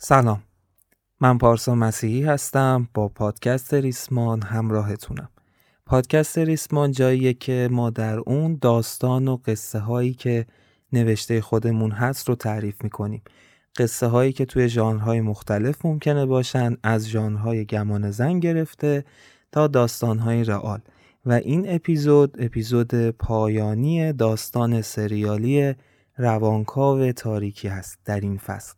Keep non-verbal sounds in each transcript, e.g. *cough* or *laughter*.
سلام. من پارسا مسیحی هستم با پادکست ریسمان همراهتونم. پادکست ریسمان جاییه که ما در اون داستان و قصه هایی که نوشته خودمون هست رو تعریف می‌کنیم. قصه هایی که توی ژانرهای مختلف ممکنه باشن از ژانرهای گمان زن گرفته تا داستانهای رئال. و این اپیزود اپیزود پایانی داستان سریالی روانکاو تاریکی هست در این فصل.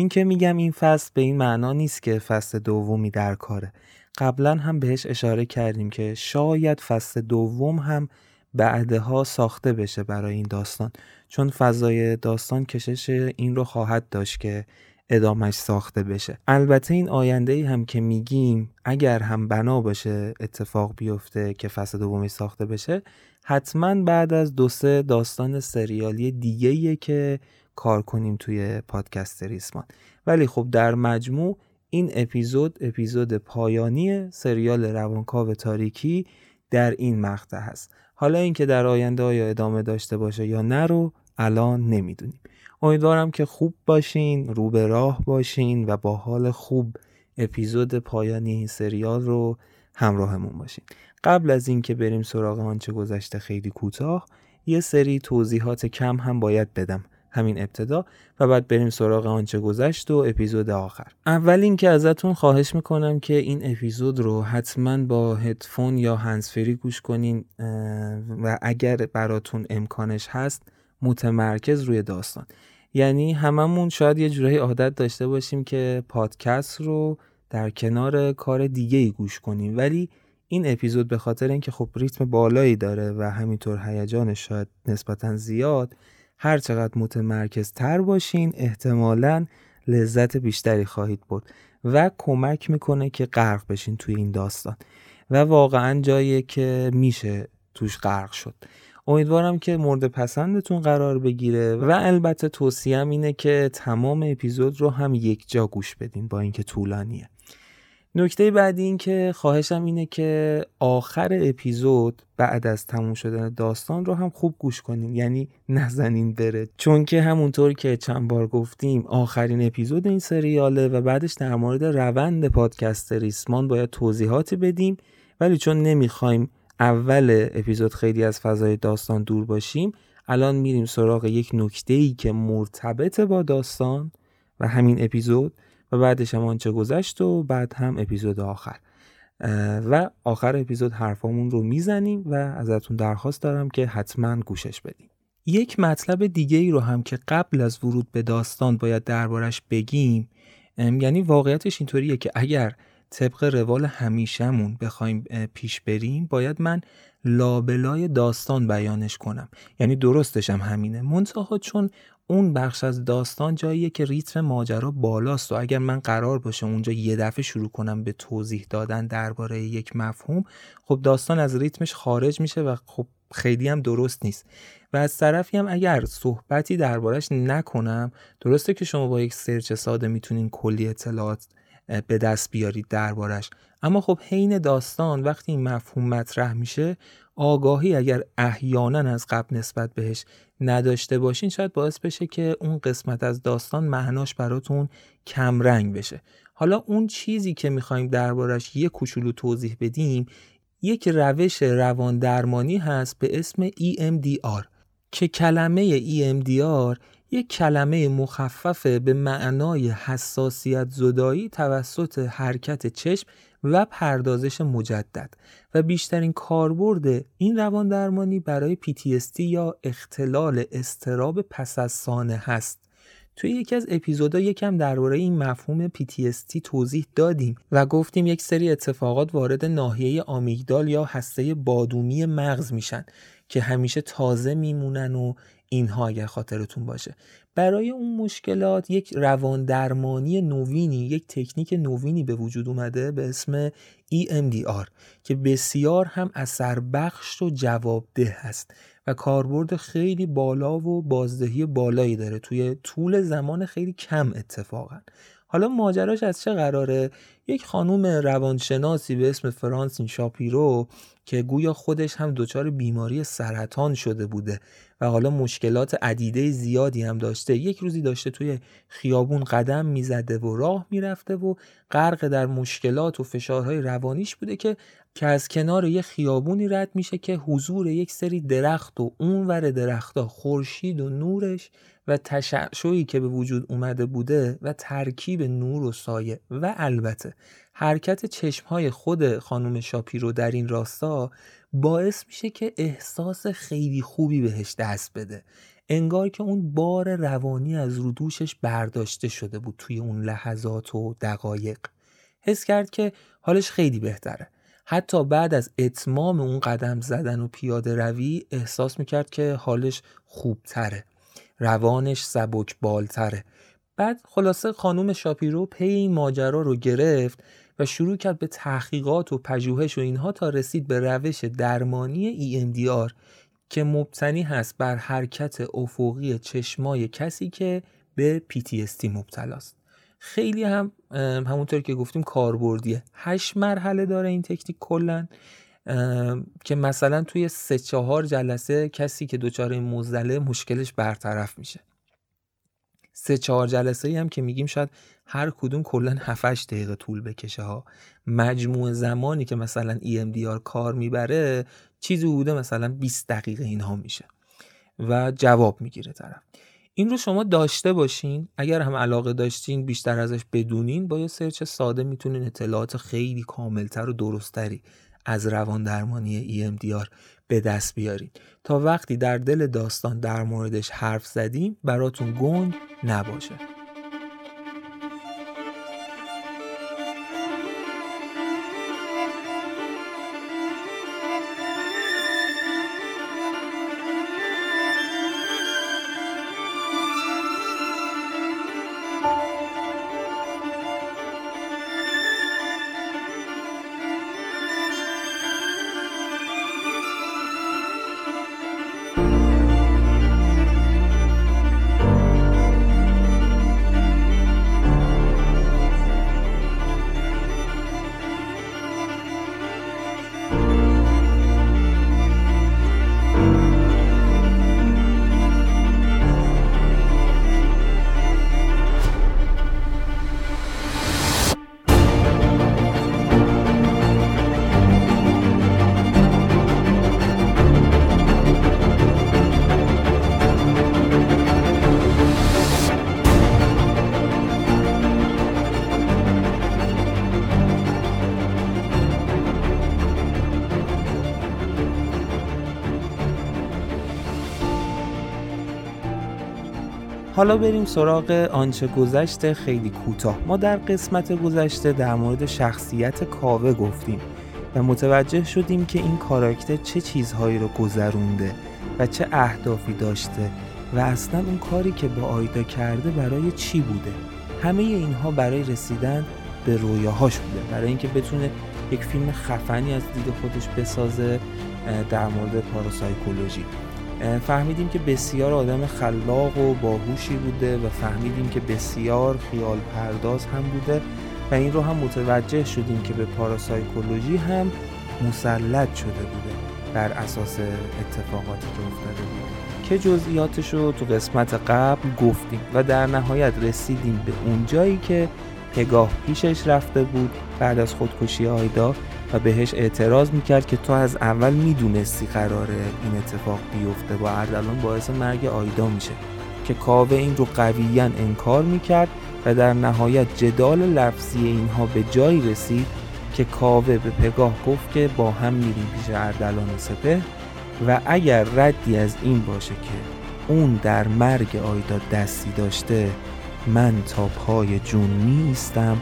این که میگم این فصل به این معنا نیست که فصل دومی در کاره. قبلا هم بهش اشاره کردیم که شاید فصل دوم هم بعدها ساخته بشه برای این داستان. چون فضای داستان کشش این رو خواهد داشت که ادامش ساخته بشه. البته این آینده ای هم که میگیم اگر هم بنا باشه اتفاق بیفته که فصل دومی ساخته بشه حتما بعد از دو سه داستان سریالی دیگه که کار کنیم توی پادکست ریسمان. ولی خب در مجموع این اپیزود اپیزود پایانی سریال روانکاو تاریکی در این مقطع هست. حالا اینکه در آینده آیا ادامه داشته باشه یا نه رو الان نمی‌دونیم. امیدوارم که خوب باشین رو به راه باشین و با حال خوب اپیزود پایانی این سریال رو همراهمون باشین. قبل از اینکه بریم سراغ آنچه گذشته خیلی کوتاه یه سری توضیحات کم هم باید بدم. همین ابتدا و بعد بریم سراغ آنچه گذشت و اپیزود آخر. اول اینکه ازتون خواهش می‌کنم که این اپیزود رو حتما با هدفون یا هنسفری گوش کنین و اگر براتون امکانش هست متمرکز روی داستان. یعنی هممون شاید یه جورایی عادت داشته باشیم که پادکست رو در کنار کار دیگه ای گوش کنیم. ولی این اپیزود به خاطر اینکه خب ریتم بالایی داره و همینطور هیجانش شاید نسبتا زیاد هر چقدر متمرکز تر باشین احتمالا لذت بیشتری خواهید برد و کمک می‌کنه که غرق بشین توی این داستان. و واقعا جایی که میشه توش غرق شد. امیدوارم که مورد پسندتون قرار بگیره و البته توصیم اینه که تمام اپیزود رو هم یک جا گوش بدین با اینکه طولانیه. نکته بعدی این که خواهشم اینه که آخر اپیزود بعد از تموم شدن داستان رو هم خوب گوش کنین یعنی نزنین بره. چون که همونطور که چند بار گفتیم آخرین اپیزود این سریاله و بعدش در مورد روند پادکست ریسمان باید توضیحاتی بدیم. ولی چون نمی‌خوایم اول اپیزود خیلی از فضای داستان دور باشیم الان میریم سراغ یک نکته ای که مرتبط با داستان و همین اپیزود. و بعدش هم آنچه گذشت و بعد هم اپیزود آخر. و آخر اپیزود حرفامون رو می‌زنیم و ازتون درخواست دارم که حتما گوشش بدیم. یک مطلب دیگه ای رو هم که قبل از ورود به داستان باید دربارش بگیم یعنی واقعیتش اینطوریه که اگر طبق روال همیشهمون بخوایم پیش بریم باید من لابلای داستان بیانش کنم. یعنی درستش هم همینه. منتها چون اون بخش از داستان جاییه که ریتم ماجرا بالاست و اگر من قرار باشه اونجا یه دفعه شروع کنم به توضیح دادن درباره یک مفهوم خب داستان از ریتمش خارج میشه و خب خیلی هم درست نیست. و از طرفی هم اگر صحبتی دربارش نکنم درسته که شما با یک سرچ ساده می‌تونین کلی اطلاعات به دست بیارید دربارش اما خب حین داستان وقتی این مفهوم مطرح میشه آگاهی اگر احیانا از قبل نسبت بهش نداشته باشین شاید باعث بشه که اون قسمت از داستان معناش براتون کمرنگ بشه. حالا اون چیزی که می‌خوایم دربارش یه کوچولو توضیح بدیم یک روش روان درمانی هست به اسم EMDR که کلمه EMDR یک کلمه مخففه به معنای حساسیت زدایی توسط حرکت چشم و پردازش مجدد و بیشترین کاربرد این روان درمانی برای PTSD یا اختلال استراب پس از سانه هست. توی یکی از اپیزودها یکم درباره این مفهوم PTSD توضیح دادیم و گفتیم یک سری اتفاقات وارد ناحیه آمیگدال یا هسته بادومی مغز میشن که همیشه تازه میمونن و اینها اگر خاطرتون باشه. برای اون مشکلات یک روان درمانی نوینی یک تکنیک نوینی به وجود اومده به اسم EMDR که بسیار هم اثر بخش و جوابده هست و کاربرد خیلی بالا و بازدهی بالایی داره. توی طول زمان خیلی کم اتفاقا. حالا ماجراش از چه قراره؟ یک خانوم روانشناسی به اسم فرانسین شاپیرو که گویا خودش هم دچار بیماری سرطان شده بوده و حالا مشکلات عدیده زیادی هم داشته. یک روزی داشته توی خیابون قدم می‌زده و راه می‌رفته و غرق در مشکلات و فشارهای روانیش بوده که که از کنار یه خیابونی رد میشه که حضور یک سری درخت و اونور درختها خورشید و نورش و تشعشعی که به وجود اومده بوده و ترکیب نور و سایه. و البته حرکت چشمهای خود خانم شاپیرو در این راستا باعث میشه که احساس خیلی خوبی بهش دست بده. انگار که اون بار روانی از رو دوشش برداشته شده بود توی اون لحظات و دقایق. حس کرد که حالش خیلی بهتره. حتی بعد از اتمام اون قدم زدن و پیاده روی احساس می‌کرد که حالش خوبتره. روانش سبک بالتره بعد خلاصه خانوم شاپیرو پی این ماجرا رو گرفت و شروع کرد به تحقیقات و پژوهش و اینها تا رسید به روش درمانی EMDR که مبتنی هست بر حرکت افقی چشمای کسی که به PTSD مبتلاست. خیلی هم همونطور که گفتیم کاربردیه. هشت مرحله داره این تکنیک کلا که مثلا توی سه چهار جلسه کسی که دچار این موزله مشکلش برطرف میشه. سه چهار جلسه ای هم که میگیم شاید هر کدوم کلا 7 دقیقه طول بکشه ها. مجموع زمانی که مثلا EMDR کار می‌بره چیزی بوده مثلا 20 دقیقه اینها میشه و جواب می‌گیره طرف. این رو شما داشته باشین. اگر هم علاقه داشتین بیشتر ازش بدونین با یه سرچ ساده می‌تونین اطلاعات خیلی کاملتر و درستری از روان درمانی EMDR به دست بیارید تا وقتی در دل داستان در موردش حرف زدیم براتون گنگ نباشه. حالا بریم سراغ آنچه گذشته خیلی کوتاه. ما در قسمت گذشته در مورد شخصیت کاوه گفتیم و متوجه شدیم که این کاراکتر چه چیزهایی رو گذرونده و چه اهدافی داشته و اصلا اون کاری که با آیدا کرده برای چی بوده. همه اینها برای رسیدن به رویاهاش بوده. برای اینکه بتونه یک فیلم خفنی از دید خودش بسازه در مورد پاراسایکولوژی. فهمیدیم که بسیار آدم خلاق و باهوشی بوده و فهمیدیم که بسیار خیال پرداز هم بوده و این رو هم متوجه شدیم که به پاراسایکولوژی هم مسلط شده بوده بر اساس اتفاقاتی که افتاده بود. که جزئیاتش رو تو قسمت قبل گفتیم و در نهایت رسیدیم به اون جایی که پگاه پیشش رفته بود بعد از خودکشی آیدا و بهش اعتراض می‌کرد که تو از اول می‌دونستی قراره این اتفاق بیفته. و اردلان باعث مرگ آیدا میشه که کاوه این رو قویا انکار می‌کرد و در نهایت جدال لفظی اینها به جایی رسید که کاوه به پگاه گفت که با هم میریم پیش اردلان سپه و اگر ردی از این باشه که اون در مرگ آیدا دستی داشته من تا پای جون میستم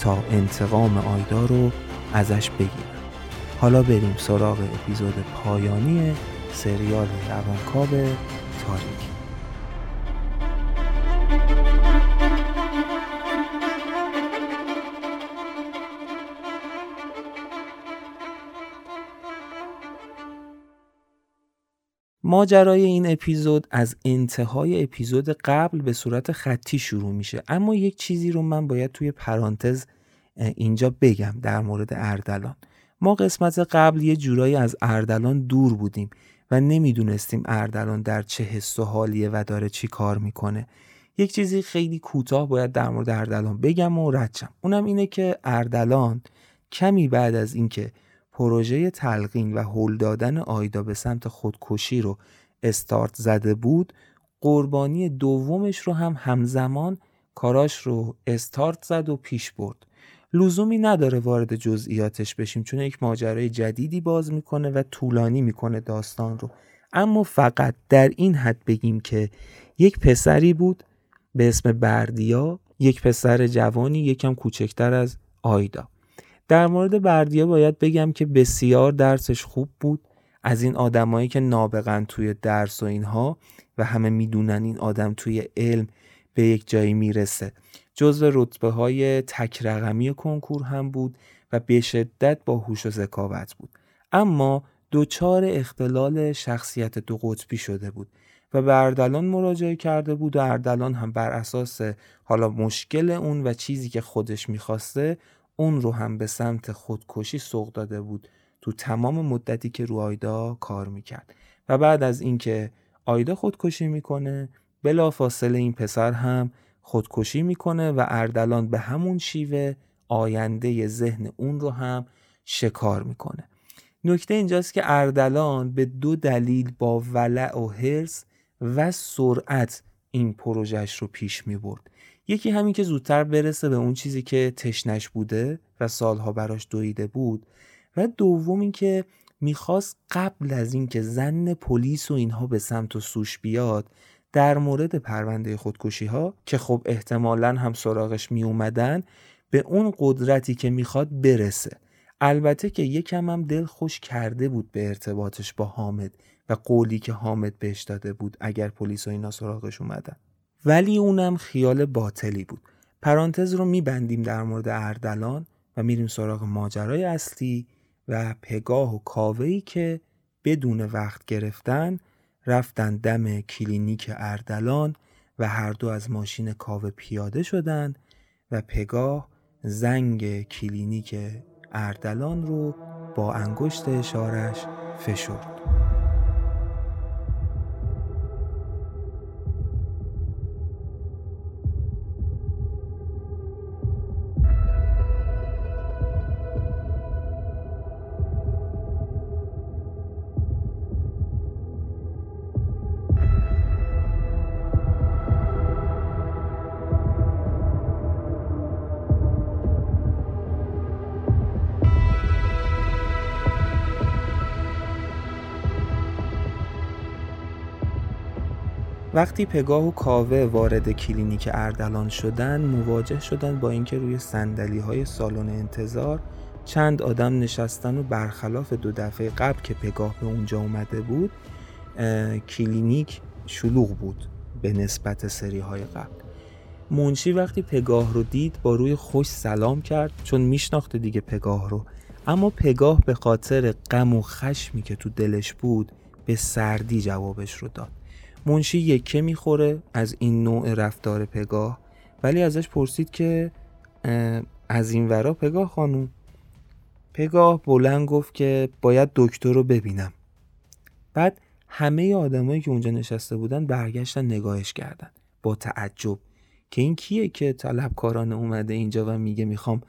تا انتقام آیدا رو ازش بگیرم. حالا بریم سراغ اپیزود پایانی سریال روانکاو تاریکی ماجرای این اپیزود از انتهای اپیزود قبل به صورت خطی شروع میشه اما یک چیزی رو من باید توی پرانتز اینجا بگم در مورد اردلان. ما قسمت قبل یه جورایی از اردلان دور بودیم و نمی‌دونستیم اردلان در چه حس و حالیه و داره چی کار می‌کنه. یک چیزی خیلی کوتاه باید در مورد اردلان بگم و ردشم اونم اینه که اردلان کمی بعد از اینکه پروژه تلقین و هل دادن آیدا به سمت خودکشی رو استارت زده بود قربانی دومش رو هم همزمان کاراش رو استارت زد و پیش برد. لزومی نداره وارد جزئیاتش بشیم چون یک ماجرای جدیدی باز می‌کنه و طولانی می‌کنه داستان رو. اما فقط در این حد بگیم که یک پسری بود به اسم بردیا یک پسر جوانی یکم کوچکتر از آیدا. در مورد بردیا باید بگم که بسیار درسش خوب بود. از این آدمایی که نابغن توی درس و اینها و همه می‌دونن این آدم توی علم به یک جایی می‌رسه. جزو رتبه های تک رقمی کنکور هم بود و به شدت با هوش و ذکاوت بود. اما دوچار اختلال شخصیت دو قطبی شده بود و به اردلان مراجعه کرده بود و اردلان هم بر اساس حالا مشکل اون و چیزی که خودش می‌خواسته اون رو هم به سمت خودکشی سوق داده بود تو تمام مدتی که رو آیدا کار می‌کرد. و بعد از اینکه آیدا خودکشی می‌کنه بلافاصله این پسر هم خودکشی می‌کنه و اردلان به همون شیوه آینده ذهن اون رو هم شکار می‌کنه نکته اینجاست که اردلان به دو دلیل با ولع و حرس و سرعت این پروژهش رو پیش می برد. یکی همین که زودتر برسه به اون چیزی که تشنش بوده و سالها براش دویده بود و دوم اینکه می‌خواست قبل از اینکه زن پلیس و اینها به سمت و سوش بیاد در مورد پرونده خودکشی ها که خب احتمالا هم سراغش می اومدن به اون قدرتی که می‌خواد برسه. البته که یکم هم دل خوش کرده بود به ارتباطش با حامد و قولی که حامد بهش داده بود اگر پلیس و اینا سراغش اومدن. ولی اونم خیال باطلی بود. پرانتز رو میبندیم در مورد اردلان و میریم سراغ ماجرای اصلی و پگاه و کاوهی که بدون وقت گرفتن رفتن دم کلینیک اردلان و هر دو از ماشین کاوه پیاده شدند و پگاه زنگ کلینیک اردلان رو با انگشت اشارش فشرد. وقتی پگاه و کاوه وارد کلینیک اردلان شدن مواجه شدن با اینکه روی صندلی های سالن انتظار چند آدم نشستن و برخلاف دو دفعه قبل که پگاه به اونجا اومده بود کلینیک شلوغ بود به نسبت سری های قبل. منشی وقتی پگاه رو دید با روی خوش سلام کرد چون میشناخته دیگه پگاه رو. اما پگاه به خاطر غم و خشمی که تو دلش بود به سردی جوابش رو داد. منشی یکه می‌خوره از این نوع رفتار پگاه. ولی ازش پرسید که از این ورا پگاه خانوم؟ پگاه بلند گفت که باید دکتر رو ببینم. بعد همه آدمایی که اونجا نشسته بودن برگشتن نگاهش کردن. با تعجب. که این کیه که طلبکارانه اومده اینجا و میگه می‌خوام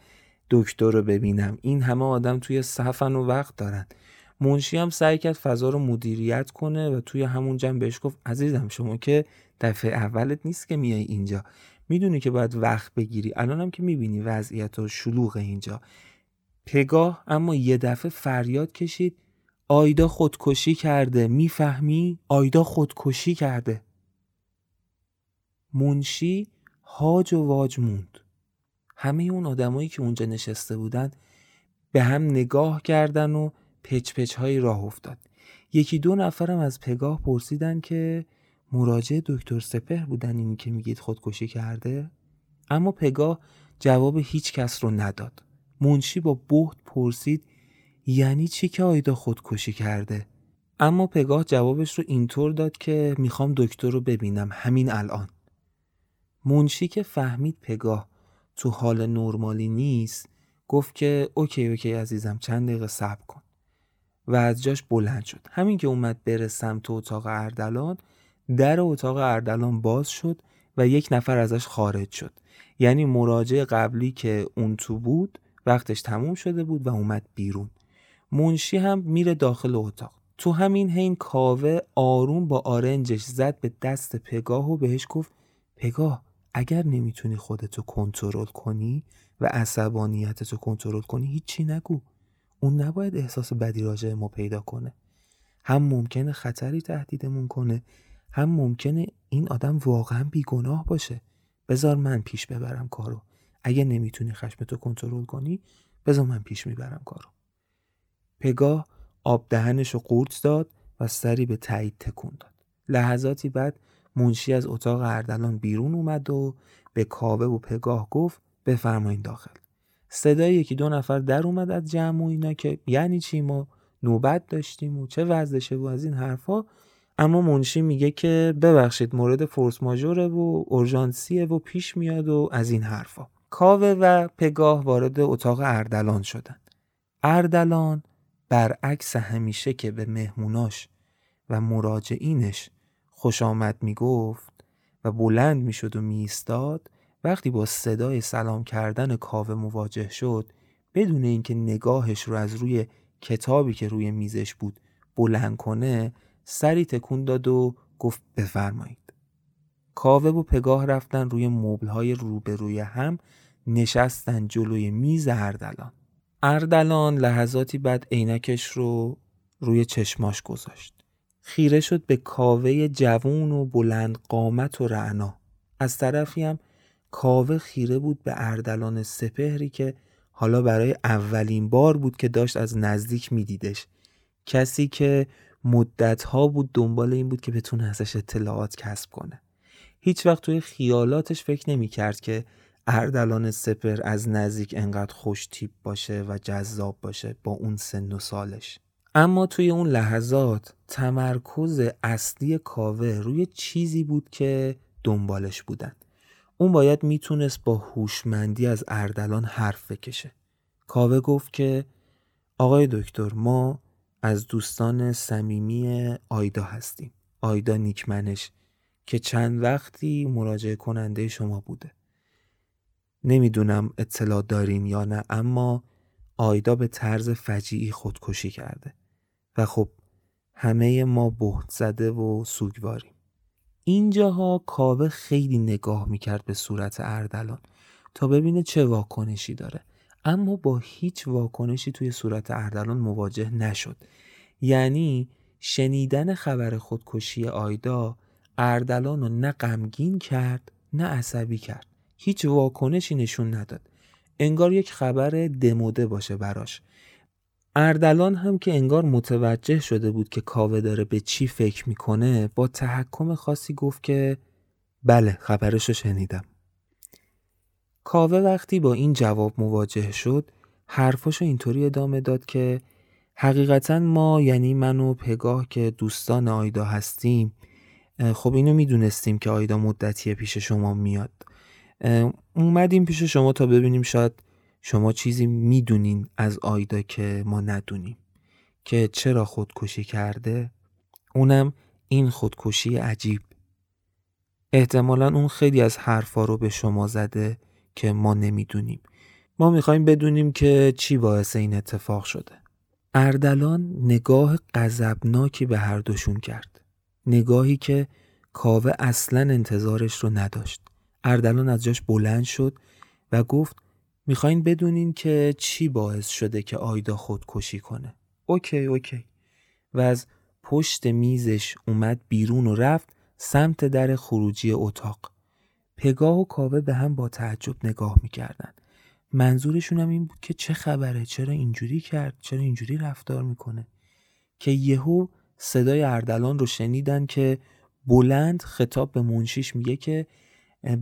دکتر رو ببینم؟ این همه آدم توی صفن و وقت دارن. منشی هم سعی کرد فضا رو مدیریت کنه و توی همون جمع بهش گفت عزیزم شما که دفعه اولت نیست که میای اینجا. می‌دونی که باید وقت بگیری. الان هم که می‌بینی وضعیت و شلوغ اینجا. پگاه اما یه دفعه فریاد کشید آیدا خودکشی کرده. می‌فهمی؟ آیدا خودکشی کرده. منشی هاج و واج موند. همه اون آدمایی که اونجا نشسته بودن به هم نگاه کردن و پچ پچ های راه افتاد. یکی دو نفرم از پگاه پرسیدن که مراجع دکتر سپهر بودن اینی که میگید خودکشی کرده؟ اما پگاه جواب هیچ کس رو نداد. منشی با بهت پرسید یعنی چی که آیدا خودکشی کرده؟ اما پگاه جوابش رو اینطور داد که می‌خوام دکتر رو ببینم همین الان. منشی که فهمید پگاه تو حال نرمالی نیست گفت که OK OK عزیزم چند دقیقه صبر کن. و از جاش بلند شد. همین که اومد بره سمت اتاق اردلان در اتاق اردلان باز شد و یک نفر ازش خارج شد. یعنی مراجع قبلی که اون تو بود وقتش تموم شده بود و اومد بیرون. منشی هم میره داخل اتاق. تو همین حین کاوه آروم با آرنجش زد به دست پگاه و بهش گفت پگاه اگر نمی‌تونی خودتو کنترل کنی و عصبانیتتو کنترل کنی هیچی نگو. اون نباید احساس بدی راجع ما پیدا کنه. هم ممکنه خطری تهدیدمون کنه هم ممکنه این آدم واقعا بیگناه باشه. بذار من پیش ببرم کارو. اگه نمی‌تونی خشمتو کنترل کنی بذار من پیش می‌برم کارو. پگاه آب دهنش رو قورت داد و سری به تایید تکون داد. لحظاتی بعد منشی از اتاق اردلان بیرون اومد و به کاوه و پگاه گفت بفرمایین داخل. صدای یکی دو نفر در اومد از جمع و اینا که یعنی چی ما نوبت داشتیم و چه وضعشه و از این حرفا. اما منشی میگه که ببخشید مورد فورس ماژوره و اورژانسیه و پیش میاد و از این حرفا. کاوه و پگاه وارد اتاق اردلان شدن. اردلان برعکس همیشه که به مهموناش و مراجعینش خوش آمد می‌گفت و بلند می‌شد و میستاد وقتی با صدای سلام کردن کاوه مواجه شد بدون اینکه نگاهش رو از روی کتابی که روی میزش بود بلند کنه سری تکون داد و گفت بفرمایید. کاوه و پگاه رفتن روی مبلهای روبروی هم نشستن جلوی میز اردلان. اردلان لحظاتی بعد عینکش رو روی چشماش گذاشت. خیره شد به کاوه جوون و بلند قامت و رعنا. از طرفی هم کاوه خیره بود به اردلان سپهری که حالا برای اولین بار بود که داشت از نزدیک میدیدش. کسی که مدتها بود دنبال این بود که بتونه ازش اطلاعات کسب کنه. هیچ وقت توی خیالاتش فکر نمی کرد که اردلان سپر از نزدیک انقدر خوش تیپ باشه و جذاب باشه با اون سن و سالش. اما توی اون لحظات تمرکز اصلی کاوه روی چیزی بود که دنبالش بودن. اون باید می‌تونست با هوشمندی از اردلان حرف بکشه. کاوه گفت که آقای دکتر ما از دوستان صمیمی آیدا هستیم. آیدا نیکمنش که چند وقتی مراجعه کننده شما بوده. نمی‌دونم اطلاع دارین یا نه اما آیدا به طرز فجیعی خودکشی کرده. و خب همه ما بهت زده و سوگواریم. اینجاها کاوه خیلی نگاه می‌کرد به صورت اردلان تا ببینه چه واکنشی داره. اما با هیچ واکنشی توی صورت اردلان مواجه نشد. یعنی شنیدن خبر خودکشی آیدا اردلان رو نه غمگین کرد نه عصبی کرد. هیچ واکنشی نشون نداد. انگار یک خبر دموده باشه براش. اردلان هم که انگار متوجه شده بود که کاوه داره به چی فکر می‌کنه با تحکم خاصی گفت که بله خبرش رو شنیدم. کاوه وقتی با این جواب مواجه شد حرفاشو اینطوری ادامه داد که حقیقتا ما یعنی من و پگاه که دوستان آیدا هستیم خب اینو می‌دونستیم که آیدا مدتیه پیش شما میاد. اومدیم پیش شما تا ببینیم شاید شما چیزی می‌دونین از آیدا که ما ندونیم. که چرا خودکشی کرده؟ اونم این خودکشی عجیب. احتمالا اون خیلی از حرفا رو به شما زده که ما نمی‌دونیم. ما می‌خوایم بدونیم که چی باعث این اتفاق شده. اردلان نگاه غضبناکی به هر دوشون کرد. نگاهی که کاوه اصلا انتظارش رو نداشت. اردلان از جاش بلند شد و گفت می‌خواین بدونین که چی باعث شده که آیدا خودکشی کنه. اوکی اوکی. و از پشت میزش اومد بیرون و رفت سمت در خروجی اتاق. پگاه و کاوه به هم با تعجب نگاه می‌کردن. منظورشون هم این بود که چه خبره؟ چرا اینجوری کرد؟ چرا اینجوری رفتار می‌کنه؟ که یهو صدای اردلان رو شنیدن که بلند خطاب به منشیش میگه که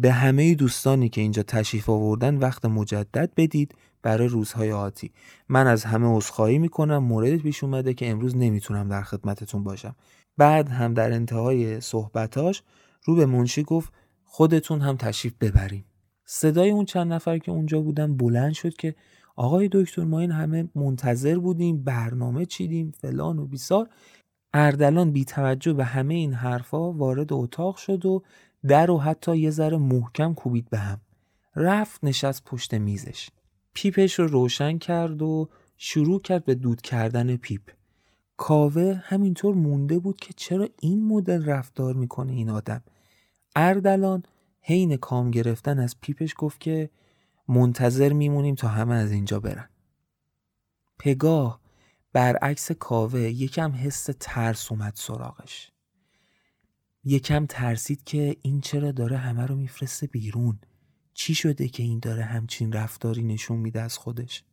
به همه دوستانی که اینجا تشریف آوردن وقت مجدد بدید برای روزهای آتی. من از همه عذرخواهی می‌کنم. مورد پیش اومده که امروز نمی‌تونم در خدمتتون باشم. بعد هم در انتهای صحبتاش رو به منشی گفت خودتون هم تشریف ببرین. صدای اون چند نفر که اونجا بودن بلند شد که آقای دکتر ما این همه منتظر بودیم برنامه چیدیم فلان و بیسار. اردلان بی توجه به همه این حرفا وارد اتاق شد و در و حتی یه ذره محکم کوبید به هم. رفت نشست پشت میزش. پیپش رو روشن کرد و شروع کرد به دود کردن پیپ. کاوه همینطور مونده بود که چرا این مدل رفتار می‌کنه این آدم. اردلان حین کام گرفتن از پیپش گفت که منتظر میمونیم تا همه از اینجا برن. پگاه برعکس کاوه یکم حس ترس اومد سراغش. یکم ترسید که این چرا داره همه رو میفرسته بیرون. چی شده که این داره همچین رفتاری نشون میده از خودش؟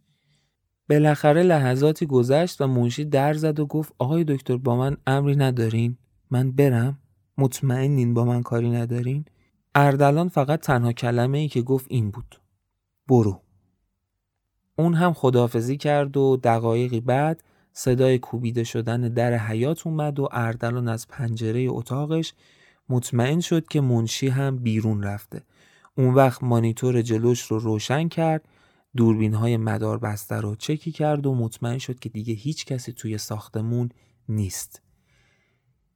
بالاخره لحظاتی گذشت و منشی در زد و گفت آقای دکتر با من امری ندارین؟ من برم؟ مطمئنین با من کاری ندارین؟ اردلان فقط تنها کلمه ای که گفت این بود. برو. اون هم خدافزی کرد و دقایقی بعد صدای کوبیده شدن در حیات اومد و اردلان از پنجره اتاقش مطمئن شد که منشی هم بیرون رفته. اون وقت مانیتور جلوش رو روشن کرد دوربین های مدار بسته رو چکی کرد و مطمئن شد که دیگه هیچ کسی توی ساختمون نیست.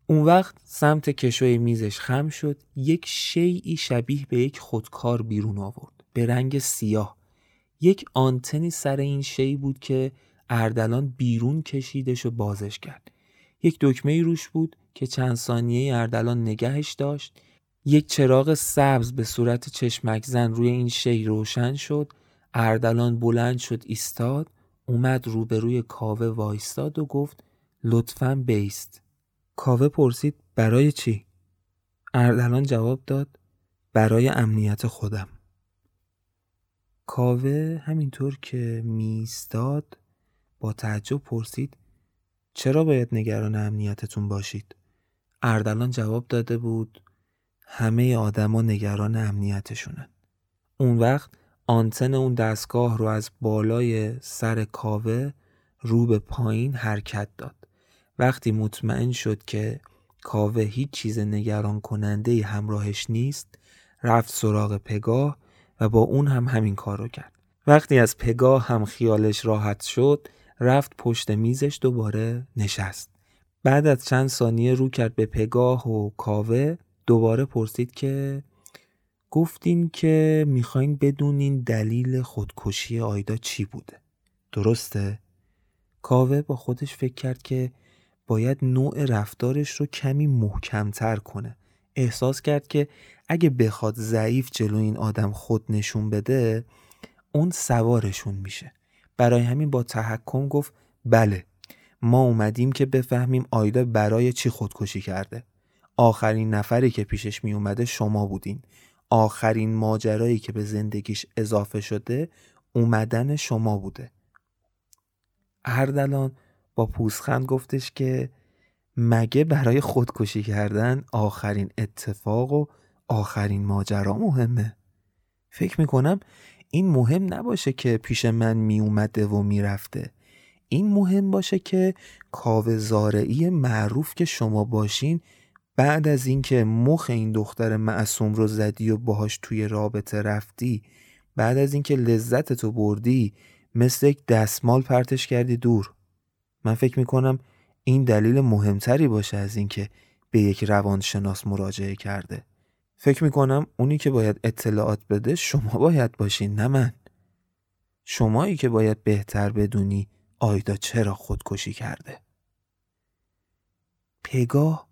اون وقت سمت کشوی میزش خم شد یک شیعی شبیه به یک خودکار بیرون آورد به رنگ سیاه یک آنتنی سر این شی بود که اردلان بیرون کشیدش و بازش کرد. یک دکمه روش بود که چند ثانیه اردلان نگهش داشت. یک چراغ سبز به صورت چشمک زن روی این شی روشن شد. اردلان بلند شد ایستاد اومد روبروی کاوه وایستاد و گفت لطفا بیست. کاوه پرسید برای چی؟ اردلان جواب داد برای امنیت خودم. کاوه همینطور که میستاد با تعجب پرسید چرا باید نگران امنیتتون باشید؟ اردلان جواب داده بود همه آدما نگران امنیتشونن. اون وقت آنتن اون دستگاه رو از بالای سر کاوه رو به پایین حرکت داد. وقتی مطمئن شد که کاوه هیچ چیز نگران کننده همراهش نیست رفت سراغ پگاه و با اون هم همین کار رو کرد. وقتی از پگاه هم خیالش راحت شد رفت پشت میزش دوباره نشست. بعد از چند ثانیه رو کرد به پگاه و کاوه دوباره پرسید که گفتین که می‌خواین بدونین دلیل خودکشی آیدا چی بوده درسته؟ کاوه با خودش فکر کرد که باید نوع رفتارش رو کمی محکمتر کنه احساس کرد که اگه بخواد ضعیف جلو این آدم خود نشون بده اون سوارشون میشه برای همین با تحکم گفت بله ما اومدیم که بفهمیم آیدا برای چی خودکشی کرده. آخرین نفری که پیشش می اومده شما بودین. آخرین ماجرایی که به زندگیش اضافه شده اومدن شما بوده. اردلان با پوزخند گفتش که مگه برای خودکشی کردن آخرین اتفاق و آخرین ماجرا مهمه؟ فکر می‌کنم این مهم نباشه که پیش من می اومده و می‌رفته. این مهم باشه که کاوه زارعی معروف که شما باشین بعد از اینکه مخ این دختر معصوم رو زدی و باهاش توی رابطه رفتی بعد از اینکه لذت تو بردی مثل یک دستمال پرتش کردی دور. من فکر می‌کنم این دلیل مهمتری باشه از اینکه به یک روانشناس مراجعه کرده. فکر می‌کنم اونی که باید اطلاعات بده شما باید باشین نه من. شمایی که باید بهتر بدونی آیدا چرا خودکشی کرده؟ پگاه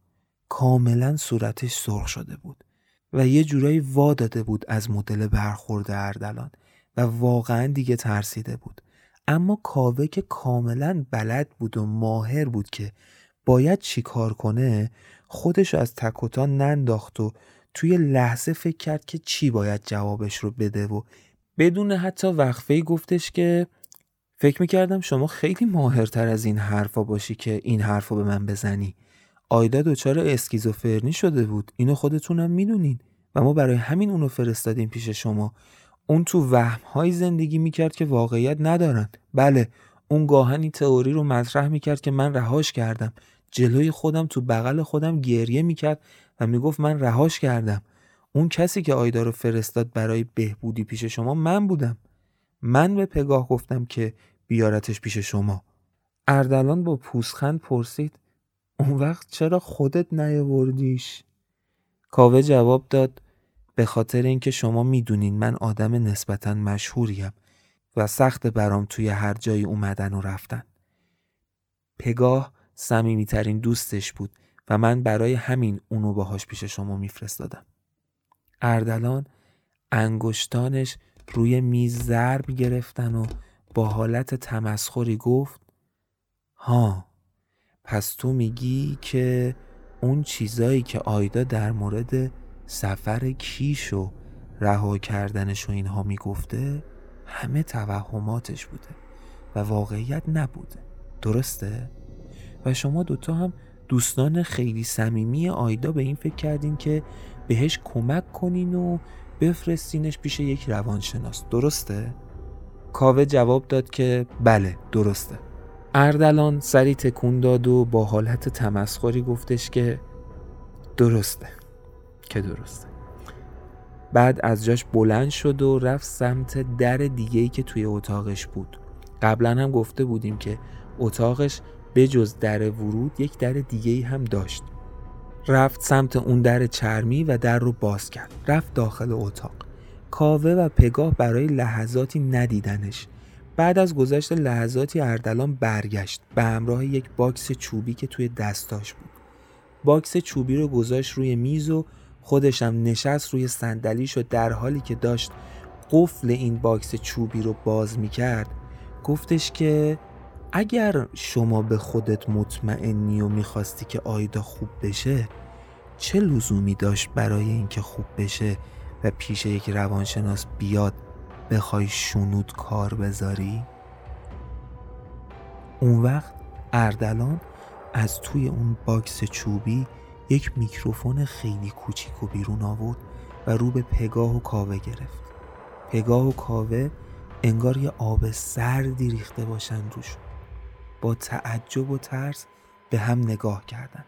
کاملا صورتش سرخ شده بود و یه جورایی وا داده بود از مدل برخورد اردلان و واقعا دیگه ترسیده بود. اما کاوه که کاملا بلد بود و ماهر بود که باید چی کار کنه خودش از تکوتا ننداخت و توی لحظه فکر کرد که چی باید جوابش رو بده و بدون حتی وقفه گفتش که فکر می‌کردم شما خیلی ماهرتر از این حرفا باشی که این حرفا به من بزنی. آیدا دچار اسکیزوفرنی شده بود. اینو خودتونم می‌دونین و ما برای همین اونو فرستادیم پیش شما. اون تو وهم زندگی می‌کرد که واقعیت ندارن. بله اون گاهن این تئوری رو مطرح می‌کرد که من رهاش کردم. جلوی خودم تو بغل خودم گریه می‌کرد و می‌گفت من رهاش کردم اون کسی که آیدا رو فرستاد برای بهبودی پیش شما من بودم من به پگاه گفتم که بیارتش پیش شما اردلان با پوسخند پرسید اون وقت چرا خودت نیاوردیش؟ کاوه جواب داد به خاطر اینکه شما می‌دونین من آدم نسبتا مشهوریم و سخت برام توی هر جایی اومدن و رفتن. پگاه صمیمیترین دوستش بود و من برای همین اونو باهاش پیش شما میفرستادم. اردلان انگشتانش روی میز ضرب گرفتن و با حالت تمسخری گفت ها پس تو میگی که اون چیزایی که آیدا در مورد سفر کیش و رها کردنش و اینها می‌گفته همه توهماتش بوده و واقعیت نبوده درسته؟ و شما دوتا هم دوستان خیلی صمیمی آیدا به این فکر کردین که بهش کمک کنین و بفرستینش پیش یک روانشناس. درسته؟ کاوه جواب داد که بله درسته. اردلان سری تکون داد و با حالت تمسخری گفتش که درسته که درسته. بعد از جاش بلند شد و رفت سمت در دیگه ای که توی اتاقش بود. قبلا هم گفته بودیم که اتاقش جز در ورود یک در دیگه ای هم داشت. رفت سمت اون در چرمی و در رو باز کرد. رفت داخل اتاق. کاوه و پگاه برای لحظاتی ندیدنش. بعد از گذشت لحظاتی اردلان برگشت. به همراه یک box چوبی که توی دستاش بود. box چوبی رو گذاشت روی میز و خودشم نشست روی صندلیش و در حالی که داشت قفل این box چوبی رو باز می‌کرد گفتش که اگر شما به خودت مطمئنی و می‌خواستی که آیدا خوب بشه چه لزومی داشت برای اینکه خوب بشه و پیش یک روانشناس بیاد بخوای شنود کار بذاری؟ اون وقت اردلان از توی اون box چوبی یک میکروفون خیلی کوچیک و بیرون آورد و رو به پگاه و کاوه گرفت پگاه و کاوه انگار یه آب سردی ریخته باشن روش با تعجب و ترس به هم نگاه کردن.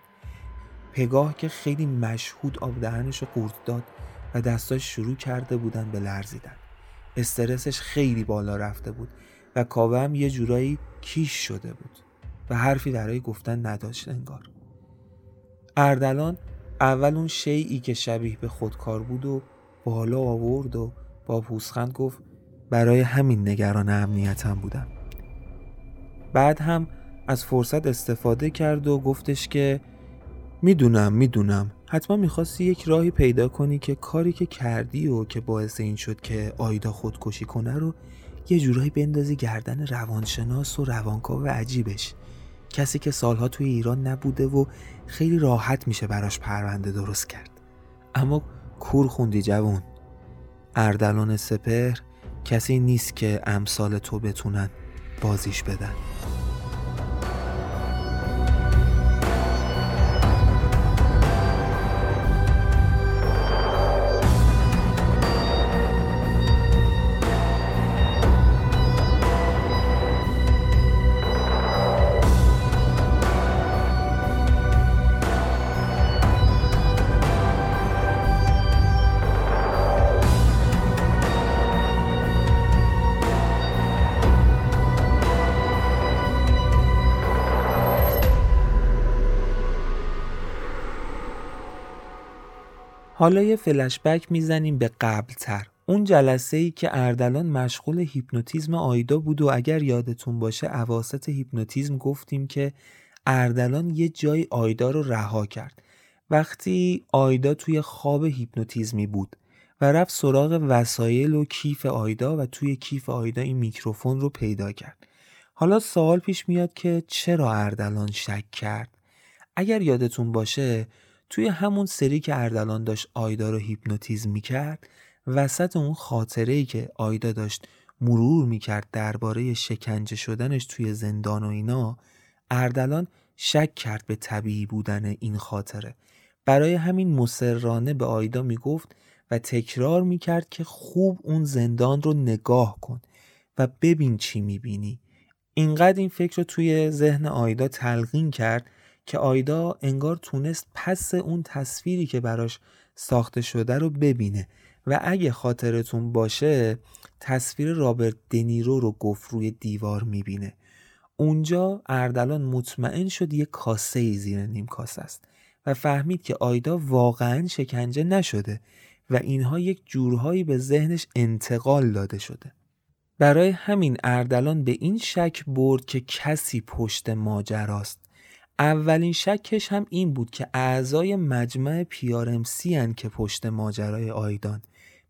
پگاه که خیلی مشهود آب دهنش قورت داد و دستاش شروع کرده بودن به لرزیدن. استرسش خیلی بالا رفته بود و کاوه هم یه جورایی کیش شده بود و حرفی برای گفتن نداشت انگار. اردلان اول اون شیعی که شبیه به خودکار بود و بالا آورد و با پوسخند گفت برای همین نگران امنیتم بودم. بعد هم از فرصت استفاده کرد و گفتش که می‌دونم می‌دونم. حتما می‌خواستی یک راهی پیدا کنی که کاری که کردی و که باعث این شد که آیدا خودکشی کنه رو یه جورایی بندازی گردن روانشناس و روانکاو عجیبش. کسی که سالها توی ایران نبوده و خیلی راحت میشه براش پرونده درست کرد. اما کور خوندی جوون. اردلان سپهر کسی نیست که امثال تو بتونن. بازیش بدن. حالا یه فلشبک می‌زنیم به قبلتر. اون جلسه ای که اردلان مشغول هیپنوتیزم آیدا بود و اگر یادتون باشه اواسط هیپنوتیزم گفتیم که اردلان یه جای آیدا رو رها کرد. وقتی آیدا توی خواب هیپنوتیزمی بود و رفت سراغ وسایل و کیف آیدا و توی کیف آیدا این میکروفون رو پیدا کرد. حالا سوال پیش میاد که چرا اردلان شک کرد؟ اگر یادتون باشه توی همون سری که اردلان داشت آیدا رو هیپنوتیزم می‌کرد وسط اون خاطره ای که آیدا داشت مرور می‌کرد درباره شکنجه شدنش توی زندان و اینا اردلان شک کرد به طبیعی بودن این خاطره. برای همین مسررانه به آیدا می‌گفت و تکرار می‌کرد که خوب اون زندان رو نگاه کن و ببین چی می‌بینی. اینقدر این فکر رو توی ذهن آیدا تلقین کرد که آیدا انگار تونست پس اون تصویری که براش ساخته شده رو ببینه. و اگه خاطرتون باشه تصویر رابرت دنیرو رو گفت روی دیوار می‌بینه. اونجا اردلان مطمئن شد یه کاسه زیر نیم کاسه است و فهمید که آیدا واقعا شکنجه نشده و اینها یک جورهایی به ذهنش انتقال داده شده. برای همین اردلان به این شک برد که کسی پشت ماجراست. اولین شکش هم این بود که اعضای مجمع پیارمسی که پشت ماجرای آیدان.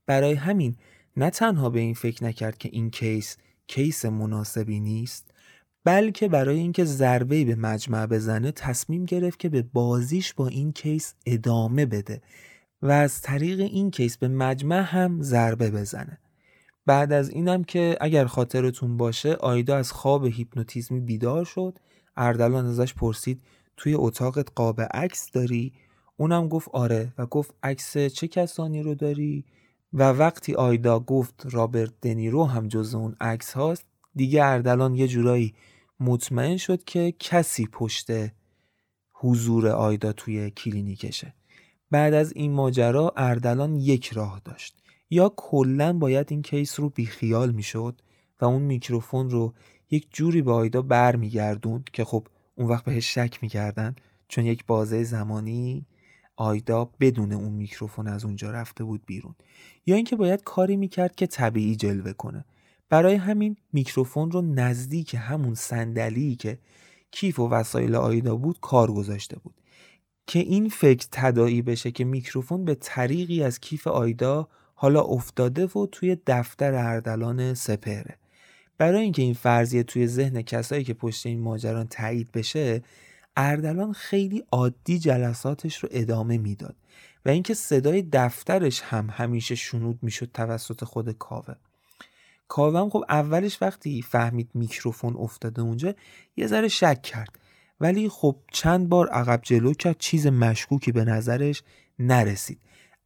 برای همین نه تنها به این فکر نکرد که این case، case مناسبی نیست بلکه برای اینکه ضربه به مجمع بزنه تصمیم گرفت که به بازیش با این case ادامه بده و از طریق این case به مجمع هم ضربه بزنه. بعد از اینم که اگر خاطرتون باشه آیدا از خواب هیپنوتیزمی بیدار شد اردلان ازش پرسید توی اتاقت قاب عکس داری؟ اونم گفت آره. و گفت عکس چه کسانی رو داری؟ و وقتی آیدا گفت رابرت دنیرو هم جز اون عکس هاست دیگه اردلان یه جورایی مطمئن شد که کسی پشت حضور آیدا توی کلینیکشه. بعد از این ماجرا اردلان یک راه داشت. یا کلا باید این case رو بیخیال می‌شد و اون میکروفون رو یک جوری به آیدا برمیگردوند که خب اون وقت بهش شک می‌کردن چون یک بازه زمانی آیدا بدون اون میکروفون از اونجا رفته بود بیرون. یا اینکه باید کاری می‌کرد که طبیعی جلوه کنه. برای همین میکروفون رو نزدیک همون صندلی که کیف و وسایل آیدا بود کار گذاشته بود. که این فکر تدایی بشه که میکروفون به طریقی از کیف آیدا حالا افتاده و توی دفتر اردلان سپره برای اینکه این فرضیه توی ذهن کسایی که پشت این ماجران تایید بشه اردلان خیلی عادی جلساتش رو ادامه می‌داد و اینکه صدای دفترش هم همیشه شنود می‌شد توسط خود کاوه. کاوه هم خب اولش وقتی فهمید میکروفون افتاده اونجا یه ذره شک کرد. ولی خب چند بار عقب جلو کرد چیز مشکوکی به نظرش نرسید.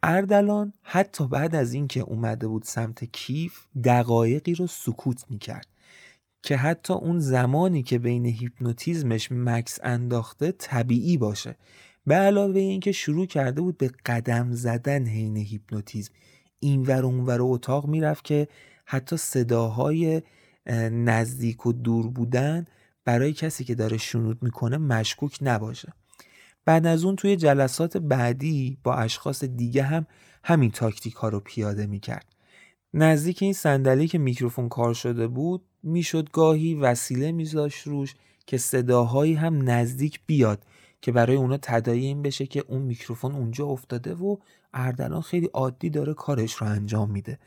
اردلان حتی بعد از اینکه اومده بود سمت کیف دقایقی رو سکوت می‌کرد که حتی اون زمانی که بین هیپنوتیزمش مکث انداخته طبیعی باشه. به علاوه اینکه شروع کرده بود به قدم زدن حین هیپنوتیزم. اینور اونور اتاق می‌رفت که حتی صداهای نزدیک و دور بودن برای کسی که داره شنود می‌کنه مشکوک نباشه. بعد از اون توی جلسات بعدی با اشخاص دیگه هم همین تاکتیک ها رو پیاده می‌کرد. نزدیک این صندلی که میکروفون کار شده بود می‌شد گاهی وسیله میذاشت روش که صداهایی هم نزدیک بیاد که برای اونا تدایی این بشه که اون میکروفون اونجا افتاده و اردلان خیلی عادی داره کارش رو انجام میده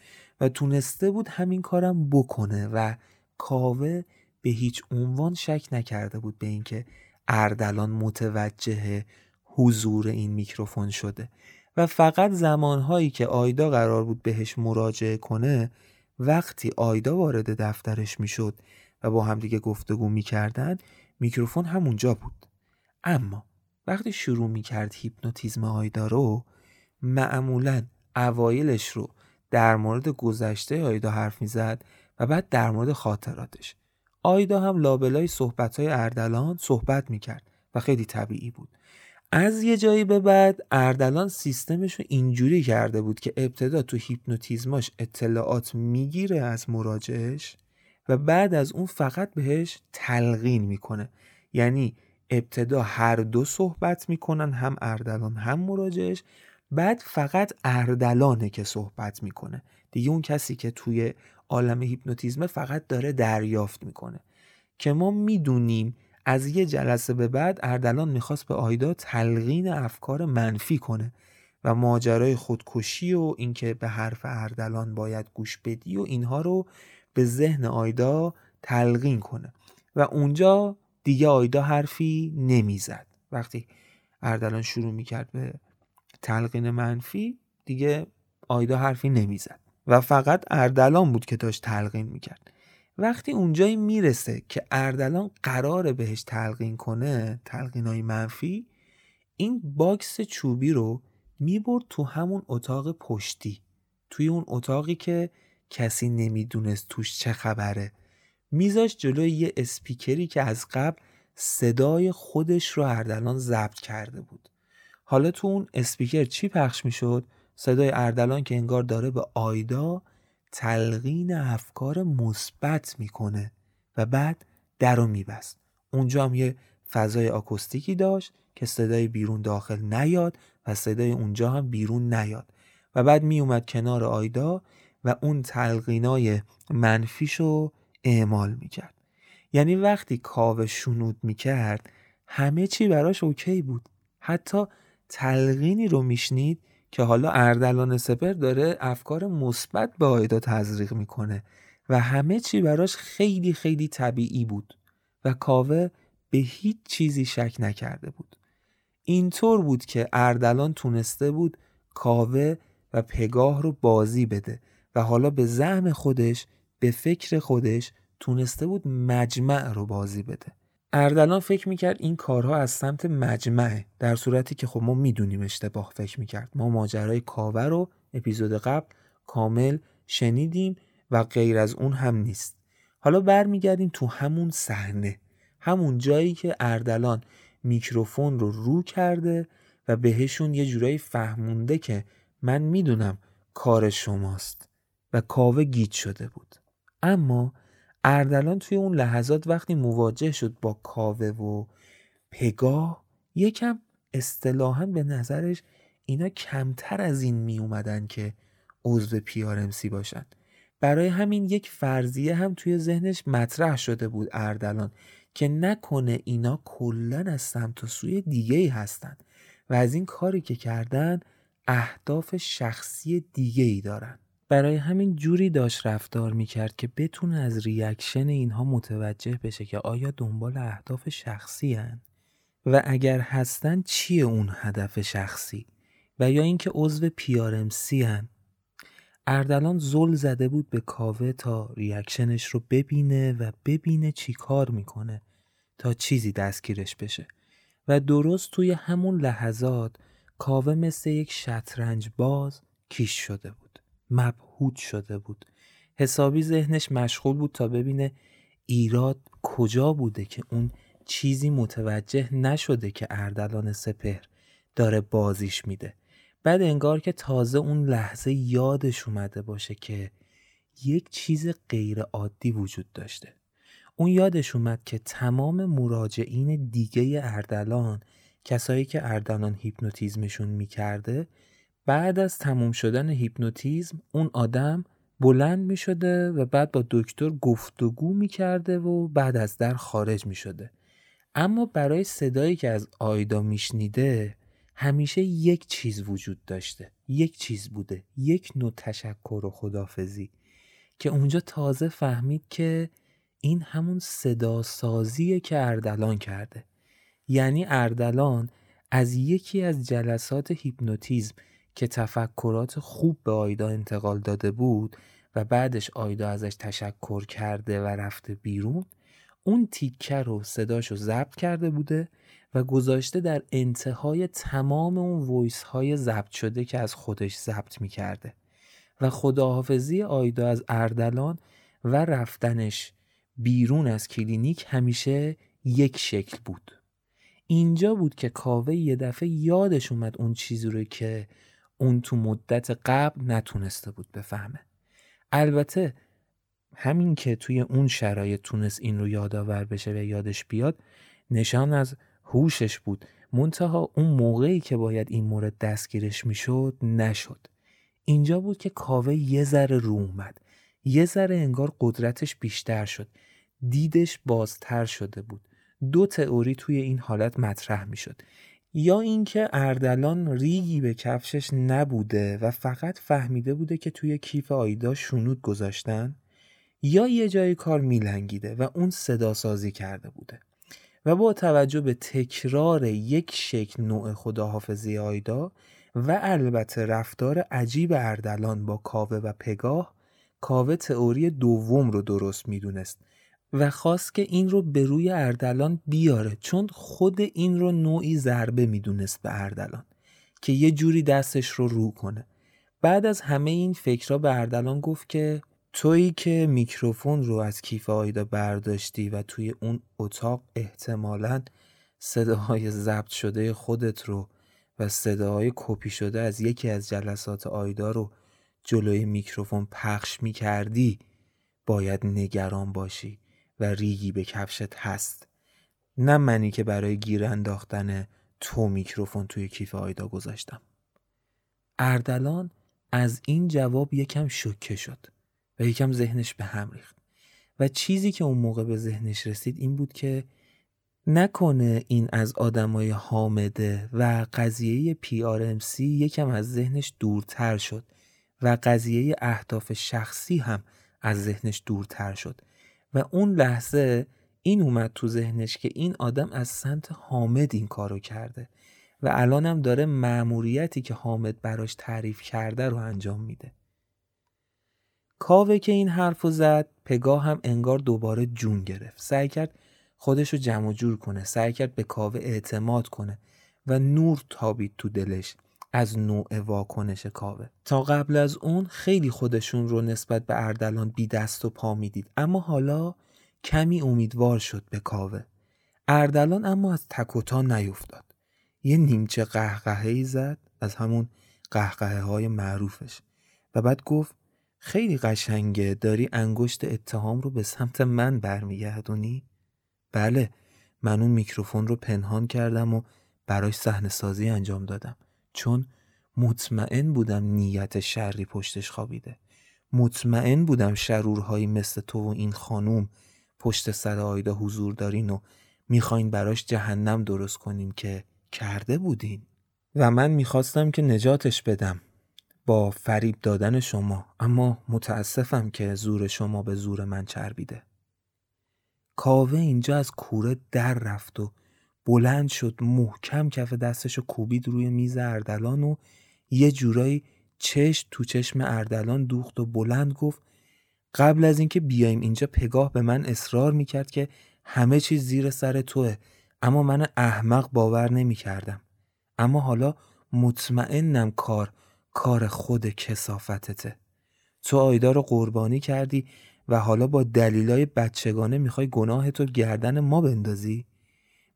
و تونسته بود همین کارم بکنه و کاوه به هیچ عنوان شک نکرده بود به اینکه اردلان متوجه حضور این میکروفون شده و فقط زمانهایی که آیدا قرار بود بهش مراجعه کنه وقتی آیدا وارد دفترش می‌شد و با همدیگه گفتگو می‌کردن میکروفون همونجا بود. اما وقتی شروع می‌کرد هیپنوتیزم آیدا رو معمولا اوایلش رو در مورد گذشته آیدا حرف می‌زد و بعد در مورد خاطراتش. آیدا هم لابلای صحبت های اردلان صحبت می‌کرد و خیلی طبیعی بود. از یه جایی به بعد اردلان سیستمش رو اینجوری کرده بود که ابتدا تو هیپنوتیزماش اطلاعات می‌گیره از مراجعش و بعد از اون فقط بهش تلقین می‌کنه. یعنی ابتدا هر دو صحبت می‌کنن هم اردلان هم مراجعش بعد فقط اردلانه که صحبت می‌کنه. دیگه اون کسی که توی عالم هیپنوتیزم فقط داره دریافت می‌کنه. که ما می‌دونیم از یه جلسه به بعد اردلان می‌خواست به آیدا تلقین افکار منفی کنه و ماجرای خودکشی و اینکه به حرف اردلان باید گوش بدی و اینها رو به ذهن آیدا تلقین کنه. و اونجا دیگه آیدا حرفی نمی‌زد. وقتی اردلان شروع می‌کرد به تلقین منفی دیگه آیدا حرفی نمی‌زد. و فقط اردلان بود که داشت تلقین می‌کرد. وقتی اونجایی می‌رسه که اردلان قراره بهش تلقین کنه تلقین های منفی این باکس چوبی رو می‌برد تو همون اتاق پشتی توی اون اتاقی که کسی نمی‌دونست توش چه خبره. میذاش جلوی یه اسپیکری که از قبل صدای خودش رو اردلان ضبط کرده بود. حالا تو اون اسپیکر چی پخش می‌شد؟ صدای اردلان که انگار داره به آیدا تلقین افکار مثبت می‌کنه و بعد در رو میبست. اونجا هم یه فضای آکوستیکی داشت که صدای بیرون داخل نیاد و صدای اونجا هم بیرون نیاد. و بعد میومد کنار آیدا و اون تلقینای منفیشو اعمال می‌کرد. یعنی وقتی کاوه شنود می‌کرد همه چی براش اوکی بود. حتی تلقینی رو میشنید که حالا اردلان سپر داره افکار مثبت به آیدا تزریق می‌کنه و همه چی براش خیلی خیلی طبیعی بود و کاوه به هیچ چیزی شک نکرده بود. اینطور بود که اردلان تونسته بود کاوه و پگاه رو بازی بده و حالا به زعم خودش به فکر خودش تونسته بود مجمع رو بازی بده. اردلان فکر می‌کرد این کارها از سمت مجمعه در صورتی که خب ما می‌دونیم اشتباه فکر می‌کرد. ما ماجرای کاوه رو اپیزود قبل کامل شنیدیم و غیر از اون هم نیست. حالا برمیگردیم تو همون صحنه همون جایی که اردلان میکروفون رو رو کرده و بهشون یه جورایی فهمونده که من می‌دونم کار شماست و کاوه گیت شده بود. اما اردلان توی اون لحظات وقتی مواجه شد با کاوه و پگاه یکم اصطلاحا به نظرش اینا کمتر از این می اومدن که عضو پیارمسی باشن. برای همین یک فرضیه هم توی ذهنش مطرح شده بود اردلان که نکنه اینا کلا از سمت و سوی دیگه ای هستن و از این کاری که کردن اهداف شخصی دیگه ای دارن. برای همین جوری داشت رفتار می‌کرد که بتونه از ریاکشن اینها متوجه بشه که آیا دنبال اهداف شخصی هن؟ و اگر هستن چیه اون هدف شخصی و یا اینکه عضو پیارمسی هن اردلان زل زده بود به کاوه تا ریاکشنش رو ببینه و ببینه چی کار می‌کنه تا چیزی دستگیرش بشه و درست توی همون لحظات کاوه مثل یک شطرنج باز کیش شده بود مبهود شده بود. حسابی ذهنش مشغول بود تا ببینه ایراد کجا بوده که اون چیزی متوجه نشده که اردلان سپهر داره بازیش میده. بعد انگار که تازه اون لحظه یادش اومده باشه که یک چیز غیر عادی وجود داشته. اون یادش اومد که تمام مراجعین دیگه اردلان کسایی که اردلان هیپنوتیزمشون می‌کرده بعد از تموم شدن هیپنوتیزم اون آدم بلند می شده و بعد با دکتر گفتگو می کرده و بعد از در خارج می شده. اما برای صدایی که از آیدا میشنیده همیشه یک چیز وجود داشته. یک چیز بوده. یک نوع تشکر و خدافزی که اونجا تازه فهمید که این همون صدا سازیه که اردلان کرده. یعنی اردلان از یکی از جلسات هیپنوتیزم که تفکرات خوب به آیدا انتقال داده بود و بعدش آیدا ازش تشکر کرده و رفته بیرون اون تیکه رو صداشو ضبط کرده بوده و گذاشته در انتهای تمام اون ویس های ضبط شده که از خودش ضبط می کرده و خداحافظی آیدا از اردلان و رفتنش بیرون از کلینیک همیشه یک شکل بود. اینجا بود که کاوه یه دفعه یادش اومد اون چیزی رو که اون تو مدت قبل نتونسته بود بفهمه. البته همین که توی اون شرایط تونست این رو یادآور بشه و یادش بیاد نشان از هوشش بود. منتها اون موقعی که باید این مورد دستگیرش می‌شد نشد. اینجا بود که کاوه یه ذره رو اومد. یه ذره انگار قدرتش بیشتر شد. دیدش بازتر شده بود. دو تئوری توی این حالت مطرح می‌شد. یا اینکه اردلان ریگی به کفشش نبوده و فقط فهمیده بوده که توی کیف آیدا شنود گذاشتن یا یه جای کار میلنگیده و اون صدا سازی کرده بوده. و با توجه به تکرار یک شکل نوع خداحافظی آیدا و البته رفتار عجیب اردلان با کاوه و پگاه کاوه تئوری دوم رو درست می‌دونست. و خواست که این رو به روی اردلان بیاره چون خود این رو نوعی ضربه می‌دونست به اردلان که یه جوری دستش رو رو کنه. بعد از همه این فکرها به اردلان گفت که تویی که میکروفون رو از کیف آیدا برداشتی و توی اون اتاق احتمالا صداهای ضبط شده خودت رو و صداهای کپی شده از یکی از جلسات آیدا رو جلوی میکروفون پخش می کردی باید نگران باشی. و ریگی به کفشت هست. نه منی که برای گیر انداختن تو میکروفون توی کیف آیدا گذاشتم. اردلان از این جواب یکم شکه شد و یکم ذهنش به هم ریخت. و چیزی که اون موقع به ذهنش رسید این بود که نکنه این از آدمای حامده و قضیه PRMC یکم از ذهنش دورتر شد و قضیه اهداف شخصی هم از ذهنش دورتر شد. و اون لحظه این اومد تو ذهنش که این آدم از سمت حامد این کارو کرده و الانم داره مأموریتی که حامد براش تعریف کرده رو انجام میده. کاوه که این حرفو زد پگاه هم انگار دوباره جون گرفت. سعی کرد خودش رو جمع جور کنه. سعی کرد به کاوه اعتماد کنه و نور تابید تو دلش از نوع واکنش کاوه. تا قبل از اون خیلی خودشون رو نسبت به اردلان بی دست و پا می‌دید. اما حالا کمی امیدوار شد به کاوه. اردلان اما از تکوتا نیفتاد. یه نیمچه قهقهه ای زد از همون قهقهه های معروفش و بعد گفت خیلی قشنگه داری انگشت اتهام رو به سمت من برمیگردونی؟ بله من اون میکروفون رو پنهان کردم و براش صحنه سازی انجام دادم. چون مطمئن بودم نیت شری پشتش خوابیده. مطمئن بودم شرورهایی مثل تو و این خانوم پشت سر آیدا حضور دارین و می‌خواین براش جهنم درست کنین که کرده بودین. و من می‌خواستم که نجاتش بدم با فریب دادن شما اما متاسفم که زور شما به زور من چربیده. کاوه اینجا از کوره در رفت و بلند شد محکم کف دستشو کوبید روی میز اردلان و یه جورایی چشم تو چشم اردلان دوخت و بلند گفت قبل از اینکه بیایم اینجا پگاه به من اصرار می‌کرد که همه چیز زیر سر توه اما من احمق باور نمی‌کردم. اما حالا مطمئنم کار کار خود کسافتته. تو آیدا رو قربانی کردی و حالا با دلیلای بچگانه می‌خوای گناه تو گردن ما بندازی؟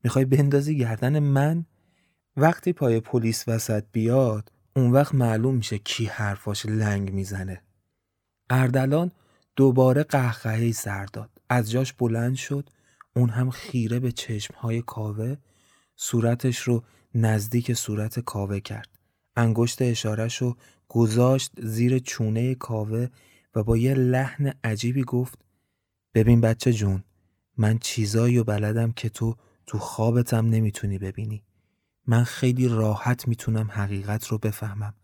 می‌خوای بندازی گردن من؟ وقتی پای پلیس وسط بیاد اون وقت معلوم میشه کی حرفاش لنگ می‌زنه. اردلان دوباره قهقهی سر داد. از جاش بلند شد. اون هم خیره به چشمهای کاوه. صورتش رو نزدیک صورت کاوه کرد. انگشت اشارش رو گذاشت زیر چونه کاوه و با یه لحن عجیبی گفت ببین بچه جون من چیزایی و بلدم که تو تو خوابتم نمی‌تونی ببینی. من خیلی راحت می‌تونم حقیقت رو بفهمم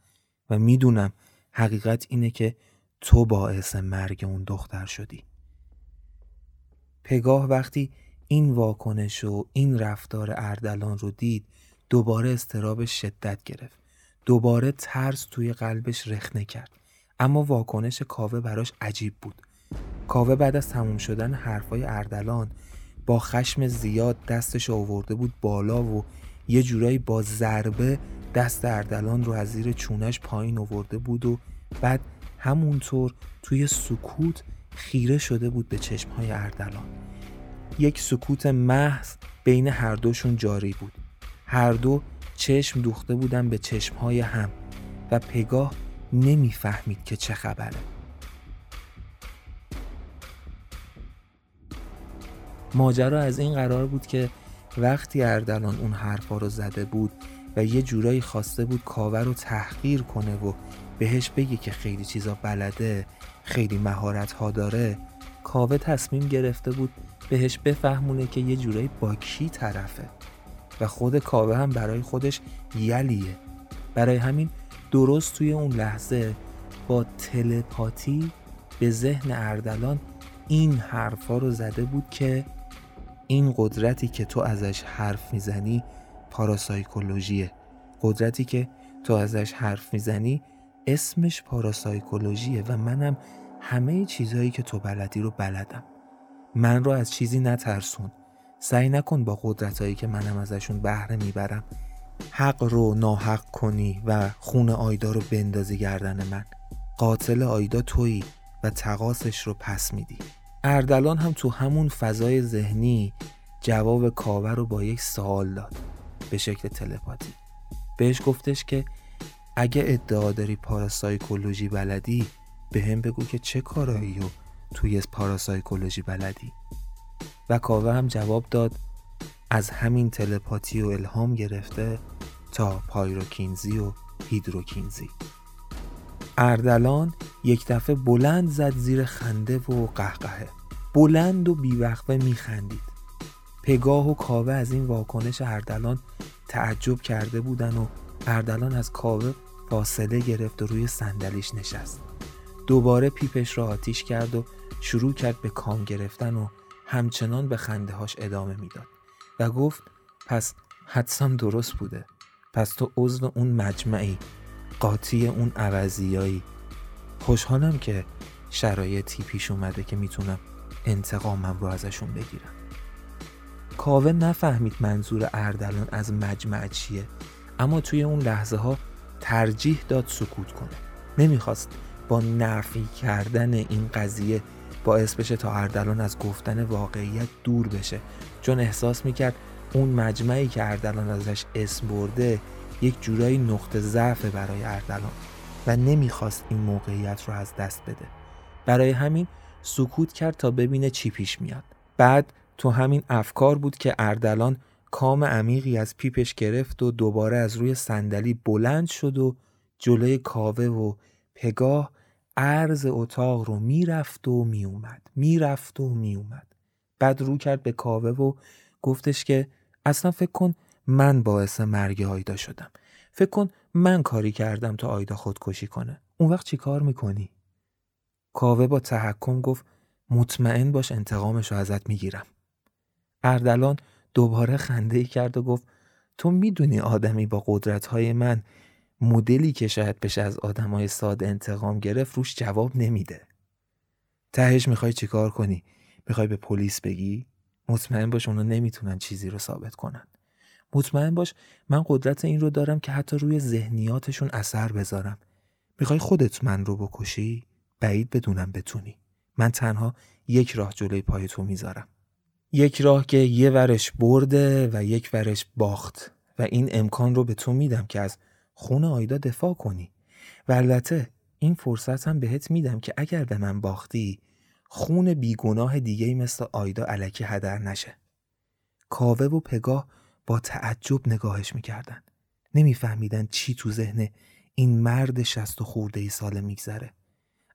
و می‌دونم حقیقت اینه که تو باعث مرگ اون دختر شدی. پگاه وقتی این واکنش و این رفتار اردلان رو دید دوباره استرابش شدت گرفت. دوباره ترس توی قلبش رخنه کرد. اما واکنش کاوه براش عجیب بود. کاوه بعد از تموم شدن حرفای اردلان با خشم زیاد دستش آورده بود بالا و یه جورایی با ضربه دست اردلان رو از زیر چونش پایین آورده بود و بعد همونطور توی سکوت خیره شده بود به چشمهای اردلان. یک سکوت محض بین هر دوشون جاری بود. هر دو چشم دوخته بودن به چشمهای هم و پگاه نمی‌فهمید که چه خبره. ماجرا از این قرار بود که وقتی اردلان اون حرفا رو زده بود و یه جورایی خواسته بود کاوه رو تحقیر کنه و بهش بگه که خیلی چیزا بلده خیلی مهارت ها داره کاوه تصمیم گرفته بود بهش بفهمونه که یه جورایی با کی طرفه. و خود کاوه هم برای خودش یلیه. برای همین درست توی اون لحظه با تلپاتی به ذهن اردلان این حرفا رو زده بود که این قدرتی که تو ازش حرف می‌زنی پاراسایکولوژیه. قدرتی که تو ازش حرف می‌زنی اسمش پاراسایکولوژیه و منم همه چیزهایی که تو بلدی رو بلدم. من رو از چیزی نترسون. سعی نکن با قدرتهایی که منم ازشون بهره می‌برم. حق رو ناحق کنی و خون آیدا رو بندازی گردن من. قاتل آیدا تویی و تقاسش رو پس میدی. اردلان هم تو همون فضای ذهنی جواب کاوه رو با یک سوال داد. به شکل تلپاتی. بهش گفتش که اگه ادعا داری پاراسایکولوژی بلدی به هم بگو که چه کارایی و توی پاراسایکولوژی بلدی. و کاوه هم جواب داد از همین تلپاتی و الهام گرفته تا پایروکینزی و هیدروکینزی. اردلان یک دفعه بلند زد زیر خنده و قهقهه. بلند و بیوقفه میخندید. پگاه و کاوه از این واکنش اردلان تعجب کرده بودن و اردلان از کاوه فاصله گرفت و روی صندلیش نشست. دوباره پیپش را آتیش کرد و شروع کرد به کام گرفتن و همچنان به خنده هاش ادامه می‌داد و گفت پس حدسم درست بوده. پس تو عضو اون مجمعی قاطی اون عوضیایی. خوشحالم که شرایطی پیش اومده که می‌تونم انتقامم رو ازشون بگیرم. کاوه نفهمید منظور اردلان از مجمع چیه اما توی اون لحظه ها ترجیح داد سکوت کنه. نمی‌خواست با نفی کردن این قضیه باعث بشه تا اردلان از گفتن واقعیت دور بشه چون احساس می‌کرد اون مجمعی که اردلان ازش اسم برده یک جورایی نقطه ضعف برای اردلان و نمی‌خواست این موقعیت رو از دست بده. برای همین سکوت کرد تا ببینه چی پیش میاد. بعد تو همین افکار بود که اردلان کام عمیقی از پیپش گرفت و دوباره از روی صندلی بلند شد و جلوی کاوه و پگاه عرض اتاق رو می‌رفت و میومد می‌رفت و میومد بعد رو کرد به کاوه و گفتش که اصلا فکر کن من باعث مرگ آیدا شدم. فکر کن من کاری کردم تا آیدا خودکشی کنه. اون وقت چی کار می‌کنی؟ کاوه با تحکم گفت مطمئن باش انتقامش رو ازت می‌گیرم. اردلان دوباره خنده کرد و گفت تو می‌دونی آدمی با قدرت های من مدلی که شاید بشه از آدمای ساده انتقام گرفت روش جواب نمیده. تهش می‌خوای چیکار کنی؟ می‌خوای به پلیس بگی؟ مطمئن باش اونا نمی‌تونن چیزی رو ثابت کنن. مطمئن باش من قدرت این رو دارم که حتی روی ذهنیاتشون اثر بذارم. می‌خوای خودت من رو بکشی؟ بعید بدونم بتونی. من تنها یک راه جلوی پای تو می‌ذارم. یک راه که یه ورش برده و یک ورش باخت و این امکان رو به تو میدم که از خون آیدا دفاع کنی. و البته این فرصت هم بهت میدم که اگر به من باختی خون بیگناه دیگه مثل آیدا علکی هدر نشه. کاوه و پگاه با تعجب نگاهش می‌کردن. نمیفهمیدن چی تو ذهن این مرد شست و خورده ای ساله میگذره.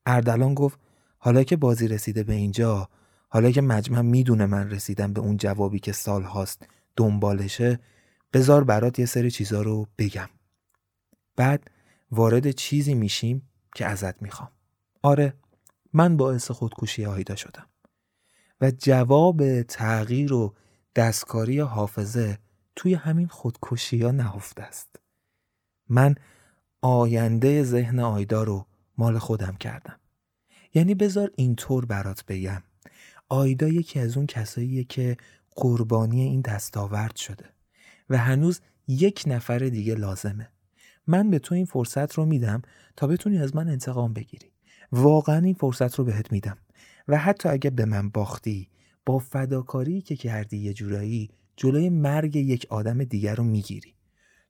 اردلان گفت حالا که بازی رسیده به اینجا حالا که مجمع می‌دونه من رسیدم به اون جوابی که سال هاست دنبالشه بذار برات یه سری چیزا رو بگم. بعد وارد چیزی میشیم که ازت می‌خوام. آره من باعث خودکشی آیدا شدم. و جواب تغییر و دستکاری حافظه توی همین خودکشی ها نهفته است. من آینده ذهن آیدا رو مال خودم کردم. یعنی بذار اینطور برات بگم. آیدا یکی از اون کساییه که قربانی این دستاورد شده و هنوز یک نفر دیگه لازمه. من به تو این فرصت رو میدم تا بتونی از من انتقام بگیری. واقعا این فرصت رو بهت میدم. و حتی اگه به من باختی با فداکاری که کردی یه جورایی جلوی مرگ یک آدم دیگر رو می‌گیری.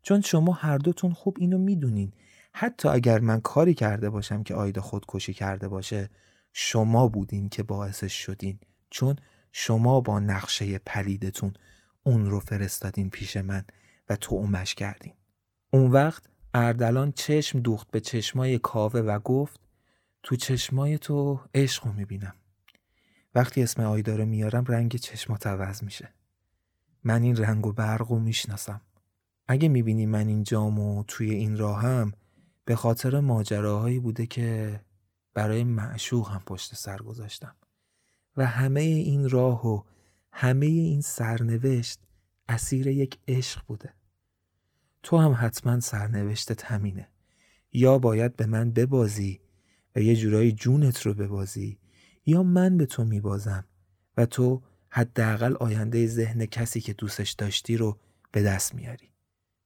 چون شما هر دوتون خوب اینو می‌دونین. حتی اگر من کاری کرده باشم که آیدا خودکشی کرده باشه شما بودین که باعثش شدین. چون شما با نقشه پلیدتون اون رو فرستادین پیش من و تو اومش کردین. اون وقت اردلان چشم دوخت به چشمای کاوه و گفت تو چشمای تو عشق رو می‌بینم. وقتی اسم آیدا رو میارم رنگ چشمات عوض میشه. من این رنگ و برق رو می‌شناسم. اگه می‌بینی من این جامو توی این راهم به خاطر ماجراهایی بوده که برای معشوق هم پشت سر گذاشتم. و همه این راه و همه این سرنوشت اسیر یک عشق بوده. تو هم حتما سرنوشتت همینه. یا باید به من ببازی و یه جورایی جونت رو ببازی یا من به تو میبازم و تو حداقل آینده ذهن کسی که دوستش داشتی رو به دست میاری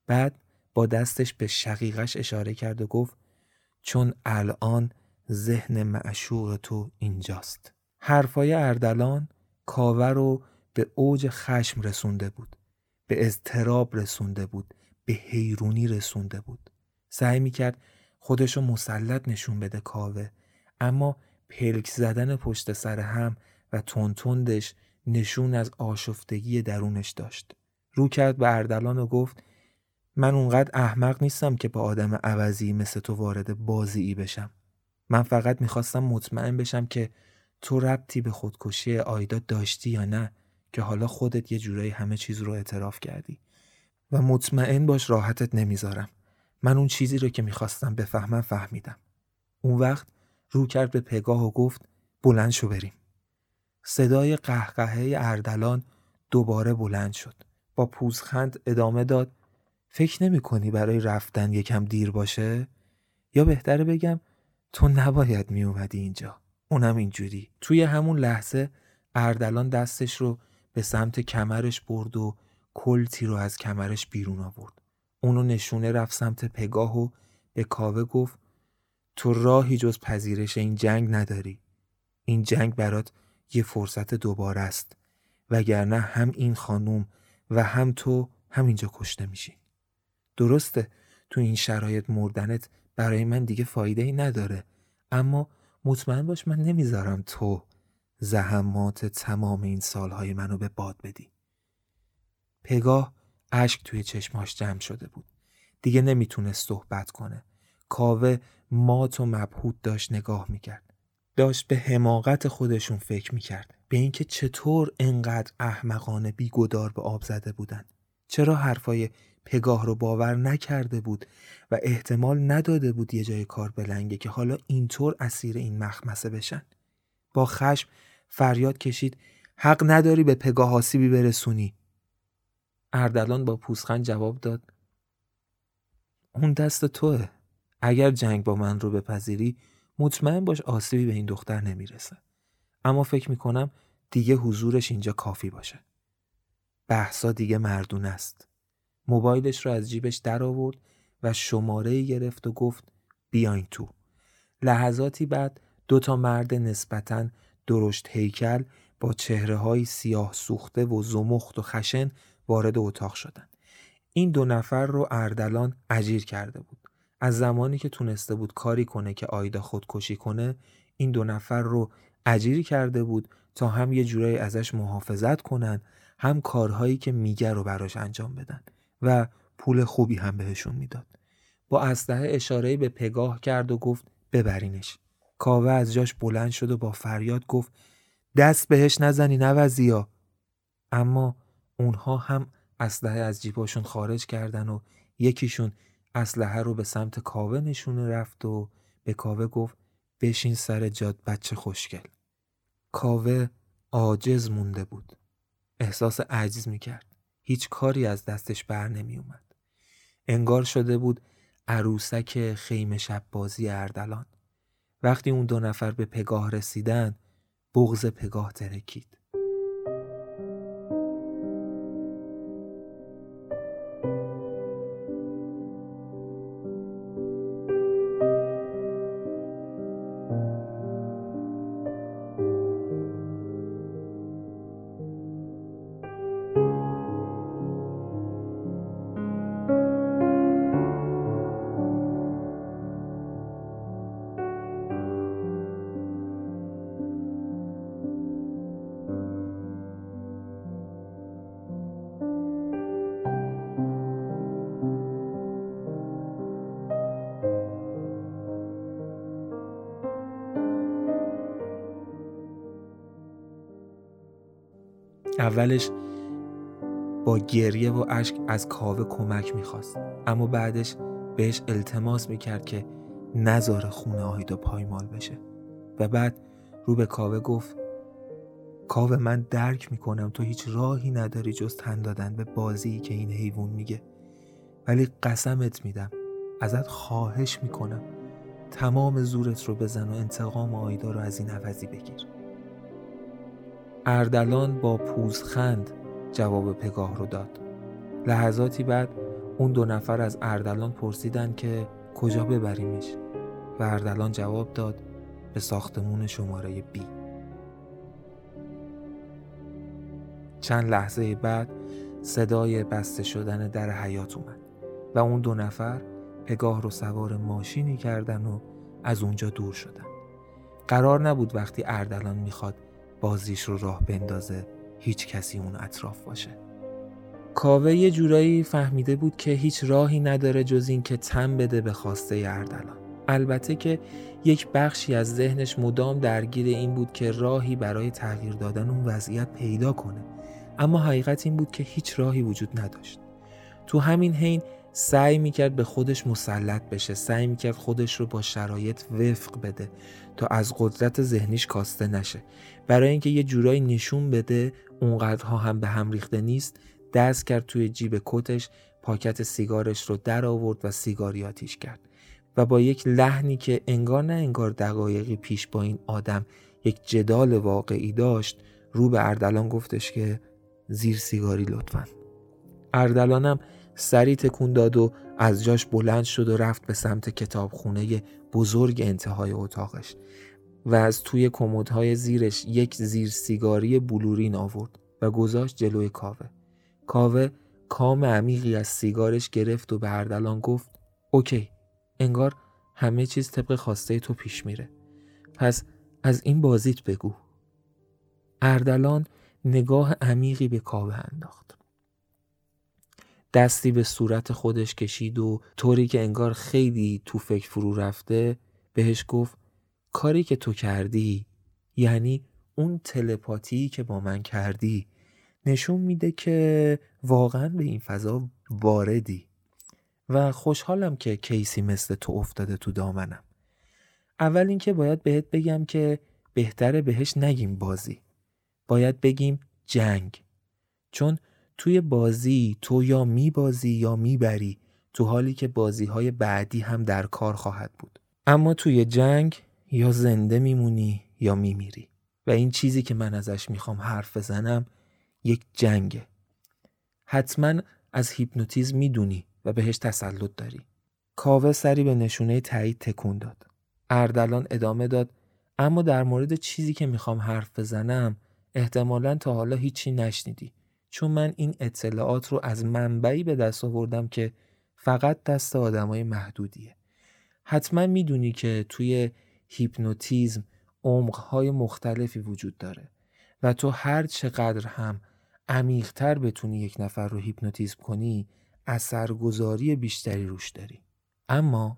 بعد با دستش به شقیقش اشاره کرد و گفت چون الان ذهن معشوق تو اینجاست حرفای اردلان کاوه رو به اوج خشم رسونده بود به اضطراب رسونده بود به حیرونی رسونده بود. سعی می‌کرد خودشو مسلط نشون بده کاوه اما پلک زدن پشت سر هم و تونتوندش نشون از آشفتگی درونش داشت. رو کرد به اردلان و گفت من اونقدر احمق نیستم که با آدم عوضی مثل تو وارد بازی بشم. من فقط می‌خواستم مطمئن بشم که تو ربطی به خودکشی آیدا داشتی یا نه که حالا خودت یه جورایی همه چیز رو اعتراف کردی و مطمئن باش راحتت نمی‌ذارم. من اون چیزی رو که می‌خواستم بفهمم فهمیدم. اون وقت رو کرد به پگاه و گفت بلند شو بریم. صدای قهقهه اردلان دوباره بلند شد. با پوزخند ادامه داد فکر نمی کنی برای رفتن یکم دیر باشه؟ یا بهتره بگم تو نباید می اومدی اینجا. اونم اینجوری. توی همون لحظه اردلان دستش رو به سمت کمرش برد و کلتی رو از کمرش بیرون آورد. اونو نشونه رفت سمت پگاه و به کاوه گفت تو راهی جز پذیرش این جنگ نداری. این جنگ برات یه فرصت دوباره است. وگرنه هم این خانوم و هم تو همینجا کشته میشین. درسته تو این شرایط مردنت برای من دیگه فایده ای نداره اما مطمئن باش من نمی‌ذارم تو زحمات تمام این سالهای منو به باد بدی. پگاه اشک توی چشماش جمع شده بود. دیگه نمی‌تونست صحبت کنه. کاوه مات و مبهوت داشت نگاه می‌کرد. داشت به حماقت خودشون فکر می‌کرد. به اینکه چطور انقدر احمقانه بیگدار به آب زده بودن. چرا حرفای پگاه رو باور نکرده بود و احتمال نداده بود یه جای کار بلنگه که حالا اینطور اسیر این مخمسه بشن. با خشم فریاد کشید حق نداری به پگاه آسیبی برسونی. اردلان با پوسخند جواب داد اون دست توه. اگر جنگ با من رو بپذیری مطمئن باش آسیبی به این دختر نمی‌رسه. اما فکر می‌کنم دیگه حضورش اینجا کافی باشه. بحثا دیگه مردون است. موبایلش رو از جیبش در آورد و شماره گرفت و گفت بیاین تو. لحظاتی بعد دو تا مرد نسبتا درشت هیکل با چهره های سیاه سوخته و زمخت و خشن وارد اتاق شدند. این دو نفر رو اردلان اجیر کرده بود. از زمانی که تونسته بود کاری کنه که آیدا خودکشی کنه این دو نفر رو اجیر کرده بود تا هم یه جورایی ازش محافظت کنن هم کارهایی که میگه رو براش انجام بدن و پول خوبی هم بهشون می‌داد. با اسلحه اشاره به پگاه کرد و گفت ببرینش. کاوه از جاش بلند شد و با فریاد گفت دست بهش نزنی نوزیا اما اونها هم اسلحه از جیباشون خارج کردن و یکیشون اسلحه رو به سمت کاوه نشونه رفت و به کاوه گفت بشین سر جاد بچه خوشگل. کاوه عاجز مونده بود. احساس عجز می‌کرد. هیچ کاری از دستش بر نمی اومد. انگار شده بود عروسک خیمه شب بازی اردلان. وقتی اون دو نفر به پگاه رسیدن بغز پگاه ترکید. اولش با گریه و اشک از کاوه کمک می‌خواست. اما بعدش بهش التماس می‌کرد که نزار خونه آیدا پایمال بشه. و بعد رو به کاوه گفت کاوه من درک می‌کنم تو هیچ راهی نداری جز تن دادن به بازی که این حیوان میگه. ولی قسمت میدم. ازت خواهش می‌کنم. تمام زورت رو بزن و انتقام آیدا رو از این عوضی بگیر. اردلان با پوزخند جواب پگاه رو داد. لحظاتی بعد اون دو نفر از اردلان پرسیدن که کجا ببریمش و اردلان جواب داد به ساختمون شماره بی چند لحظه بعد صدای بسته شدن در حیات اومد و اون دو نفر پگاه رو سوار ماشینی کردن و از اونجا دور شدن. قرار نبود وقتی اردلان می‌خواد بازیش رو راه بندازه هیچ کسی اون اطراف باشه. کاوه یه جورایی فهمیده بود که هیچ راهی نداره جز این که تن بده به خواسته اردلان. البته که یک بخشی از ذهنش مدام درگیر این بود که راهی برای تغییر دادن اون وضعیت پیدا کنه. اما حقیقت این بود که هیچ راهی وجود نداشت. تو همین حین سعی می‌کرد به خودش مسلط بشه سعی می‌کرد خودش رو با شرایط وفق بده تا از قدرت ذهنیش کاسته نشه. برای اینکه یه جورایی نشون بده اونقدرها هم به هم ریخته نیست دست کرد توی جیب کتش پاکت سیگارش رو در آورد و سیگاری آتیش کرد. و با یک لحنی که انگار نه انگار دقایقی پیش با این آدم یک جدال واقعی داشت رو به اردلان گفتش که زیر سیگاری لطفا. اردلانم سری تکون داد و از جاش بلند شد و رفت به سمت کتابخونه بزرگ انتهای اتاقش و از توی کمدهای زیرش یک زیر سیگاری بلورین آورد و گذاشت جلوی کاوه. کاوه کام عمیقی از سیگارش گرفت و به اردلان گفت اوکی انگار همه چیز طبق خواسته تو پیش میره. پس از این بازیت بگو. اردلان نگاه عمیقی به کاوه انداخت. دستی به صورت خودش کشید و طوری که انگار خیلی تو فکر فرو رفته بهش گفت کاری که تو کردی یعنی اون تلپاتی که با من کردی نشون میده که واقعا به این فضا واردی. و خوشحالم که کیسی مثل تو افتاده تو دامنم. اول اینکه باید بهت بگم که بهتره بهش نگیم بازی. باید بگیم جنگ. چون توی بازی تو یا میبازی یا می‌بری تو حالی که بازی های بعدی هم در کار خواهد بود. اما توی جنگ یا زنده میمونی یا میمیری. و این چیزی که من ازش می‌خوام حرف بزنم یک جنگه. حتما از هیپنوتیزم می‌دونی و بهش تسلط داری. کاوه سری به نشونه تایید تکون داد. اردلان ادامه داد اما در مورد چیزی که می‌خوام حرف بزنم احتمالا تا حالا هیچی نشنیدی. چون من این اطلاعات رو از منبعی به دست آوردم که فقط دست آدمای محدودیه. حتما می‌دونی که توی هیپنوتیزم عمقهای مختلفی وجود داره و تو هر چقدر هم عمیقتر بتونی یک نفر رو هیپنوتیزم کنی اثرگذاری بیشتری روش داری. اما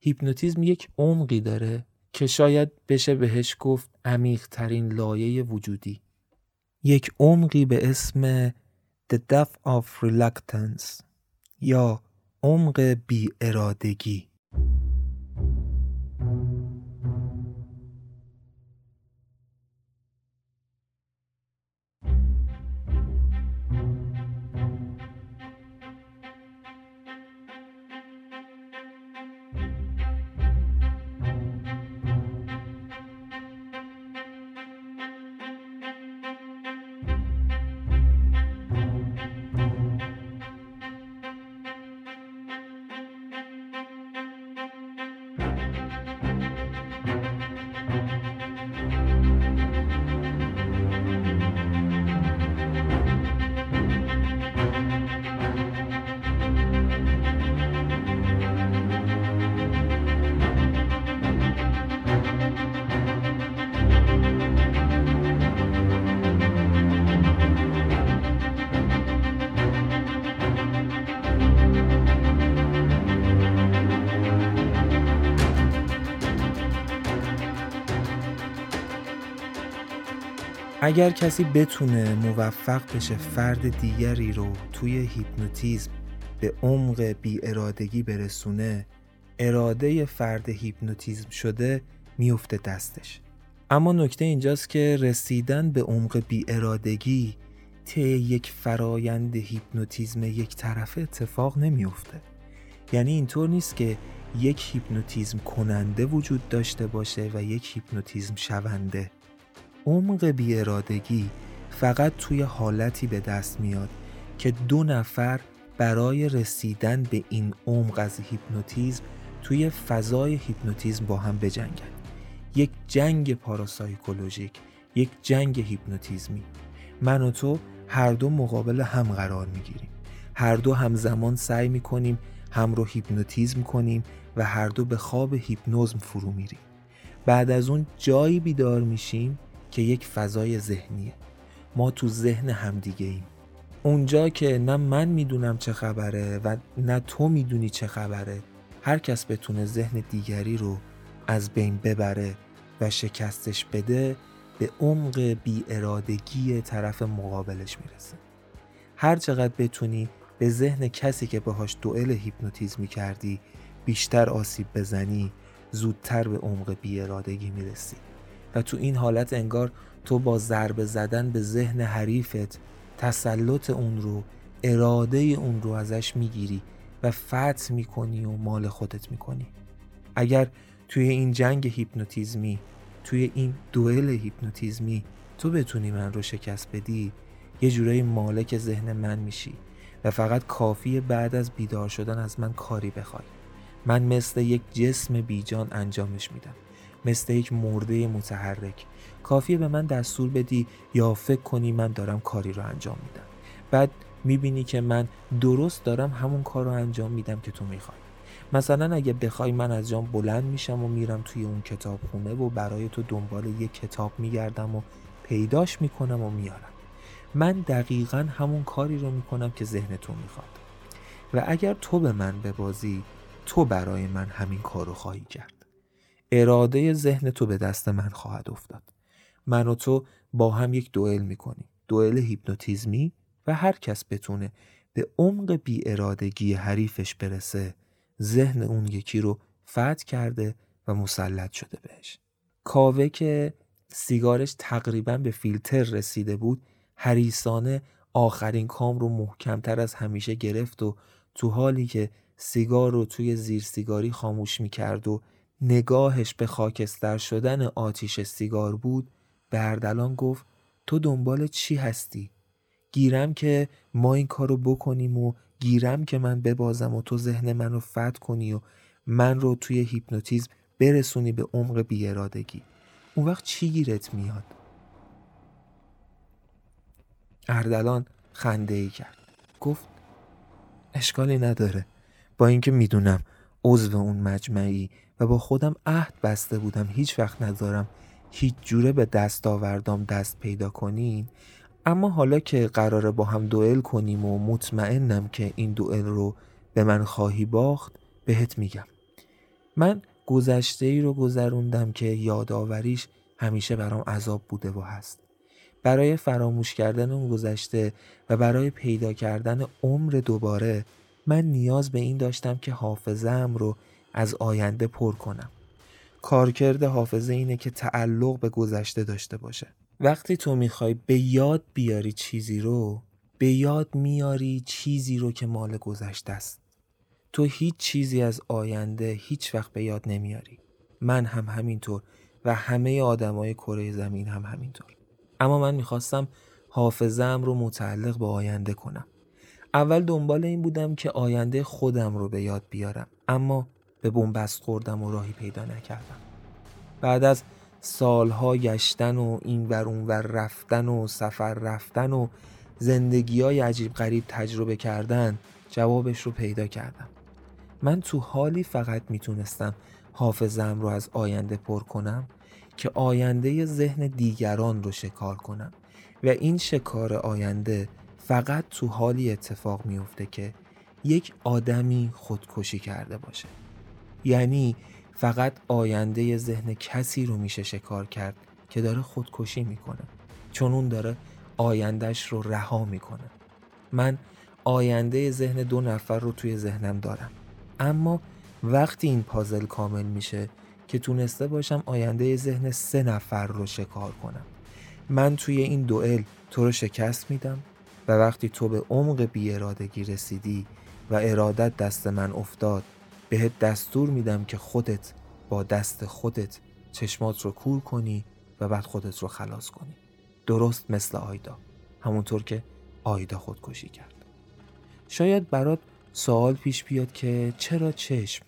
هیپنوتیزم یک عمقی داره که شاید بشه بهش گفت عمیقترین لایه وجودی. یک عمقی به اسم The Depth of Reluctance یا عمق بی ارادگی اگر کسی بتونه موفق بشه فرد دیگری رو توی هیپنوتیزم به عمق بی ارادگی برسونه اراده فرد هیپنوتیزم شده میفته دستش. اما نکته اینجاست که رسیدن به عمق بی ارادگی طی یک فرایند هیپنوتیزم یک طرفه اتفاق نمیفته یعنی اینطور نیست که یک هیپنوتیزم کننده وجود داشته باشه و یک هیپنوتیزم شونده. عمق بیارادگی فقط توی حالتی به دست میاد که دو نفر برای رسیدن به این عمق از هیپنوتیزم توی فضای هیپنوتیزم با هم بجنگن. یک جنگ parapsychologic یک جنگ هیپنوتیزمی. من و تو هر دو مقابل هم قرار می‌گیریم. هر دو همزمان سعی می‌کنیم هم رو هیپنوتیزم کنیم و هر دو به خواب هیپنوزم فرو میریم. بعد از اون جایی بیدار میشیم که یک فضای ذهنیه. ما تو ذهن همدیگه ایم. اونجا که نه من می‌دونم چه خبره و نه تو می‌دونی چه خبره هر کس بتونه ذهن دیگری رو از بین ببره و شکستش بده به عمق بی ارادگی طرف مقابلش می‌رسه. هر چقدر بتونی به ذهن کسی که باهاش دوئل هیپنوتیزمی کردی بیشتر آسیب بزنی زودتر به عمق بی ارادگی می‌رسی. و تو این حالت انگار تو با ضربه زدن به ذهن حریفت تسلط اون رو اراده اون رو ازش می‌گیری و فتح می‌کنی و مال خودت می‌کنی. اگر توی این جنگ هیپنوتیزمی توی این دوئل هیپنوتیزمی تو بتونی من رو شکست بدی یه جورایی مالک ذهن من میشی و فقط کافی بعد از بیدار شدن از من کاری بخوای. من مثل یک جسم بیجان انجامش میدم. مثل یک مرده متحرک. کافیه به من دستور بدی یا فکر کنی من دارم کاری رو انجام میدم. بعد می‌بینی که من درست دارم همون کار رو انجام میدم که تو می‌خوای. مثلا اگه بخوای من از جام بلند میشم و میرم توی اون کتاب خونه و برای تو دنبال یک کتاب میگردم و پیداش می‌کنم و میارم من دقیقا همون کاری رو می‌کنم که ذهن تو می‌خواد. و اگر تو به من ببازی تو برای من همین کار رو خواهی کرد. اراده ذهن تو به دست من خواهد افتاد. من و تو با هم یک دوئل می‌کنیم. دوئل هیپنوتیزمی و هر کس بتونه به عمق بی ارادگی حریفش برسه ذهن اون یکی رو فتح کرده و مسلط شده بهش. کاوه که سیگارش تقریبا به فیلتر رسیده بود حریسانه آخرین کام رو محکمتر از همیشه گرفت و تو حالی که سیگار رو توی زیر سیگاری خاموش می کرد و نگاهش به خاکستر شدن آتیش سیگار بود به اردلان گفت تو دنبال چی هستی؟ گیرم که ما این کارو بکنیم و گیرم که من ببازم و تو ذهن منو فتح کنی و من رو توی هیپنوتیزم برسونی به عمق بیارادگی اون وقت چی گیرت میاد؟ اردلان خنده ای کرد گفت اشکالی نداره با اینکه می‌دونم عضو اون مجمعی با خودم عهد بسته بودم هیچ وقت ندارم هیچ جوره به دست آوردم دست پیدا کنین. اما حالا که قراره با هم دوئل کنیم و مطمئنم که این دوئل رو به من خواهی باخت بهت میگم. من گذشته ای رو گذروندم که یادآوریش همیشه برام عذاب بوده و هست. برای فراموش کردن اون گذشته و برای پیدا کردن عمر دوباره من نیاز به این داشتم که حافظم رو از آینده پر کنم. کارکرد حافظه اینه که تعلق به گذشته داشته باشه. وقتی تو می‌خوای به یاد بیاری چیزی رو به یاد میاری چیزی رو که مال گذشته است. تو هیچ چیزی از آینده هیچ وقت به یاد نمیاری. من هم همینطور و همه آدمای کره زمین هم همینطور. اما من می‌خواستم حافظم رو متعلق به آینده کنم. اول دنبال این بودم که آینده خودم رو به یاد بیارم. اما به بنبست خوردم و راهی پیدا نکردم. بعد از سالها گشتن و این ور اون ور رفتن و سفر رفتن و زندگی های عجیب غریب تجربه کردن جوابش رو پیدا کردم. من تو حالی فقط می‌تونستم حافظم رو از آینده پر کنم که آینده ذهن دیگران رو شکار کنم و این شکار آینده فقط تو حالی اتفاق میفته که یک آدمی خودکشی کرده باشه. یعنی فقط آینده ذهن کسی رو میشه شکار کرد که داره خودکشی می‌کنه. چون اون داره آیندهش رو رها می‌کنه. من آینده ذهن دو نفر رو توی ذهنم دارم. اما وقتی این پازل کامل میشه که تونسته باشم آینده ذهن سه نفر رو شکار کنم. من توی این دوئل تو رو شکست میدم و وقتی تو به عمق بی ارادگی رسیدی و ارادت دست من افتاد بهت دستور میدم که خودت با دست خودت چشمات رو کور کنی و بعد خودت رو خلاص کنی. درست مثل آیدا. همونطور که آیدا خودکشی کرد. شاید برات سوال پیش بیاد که چرا چشم؟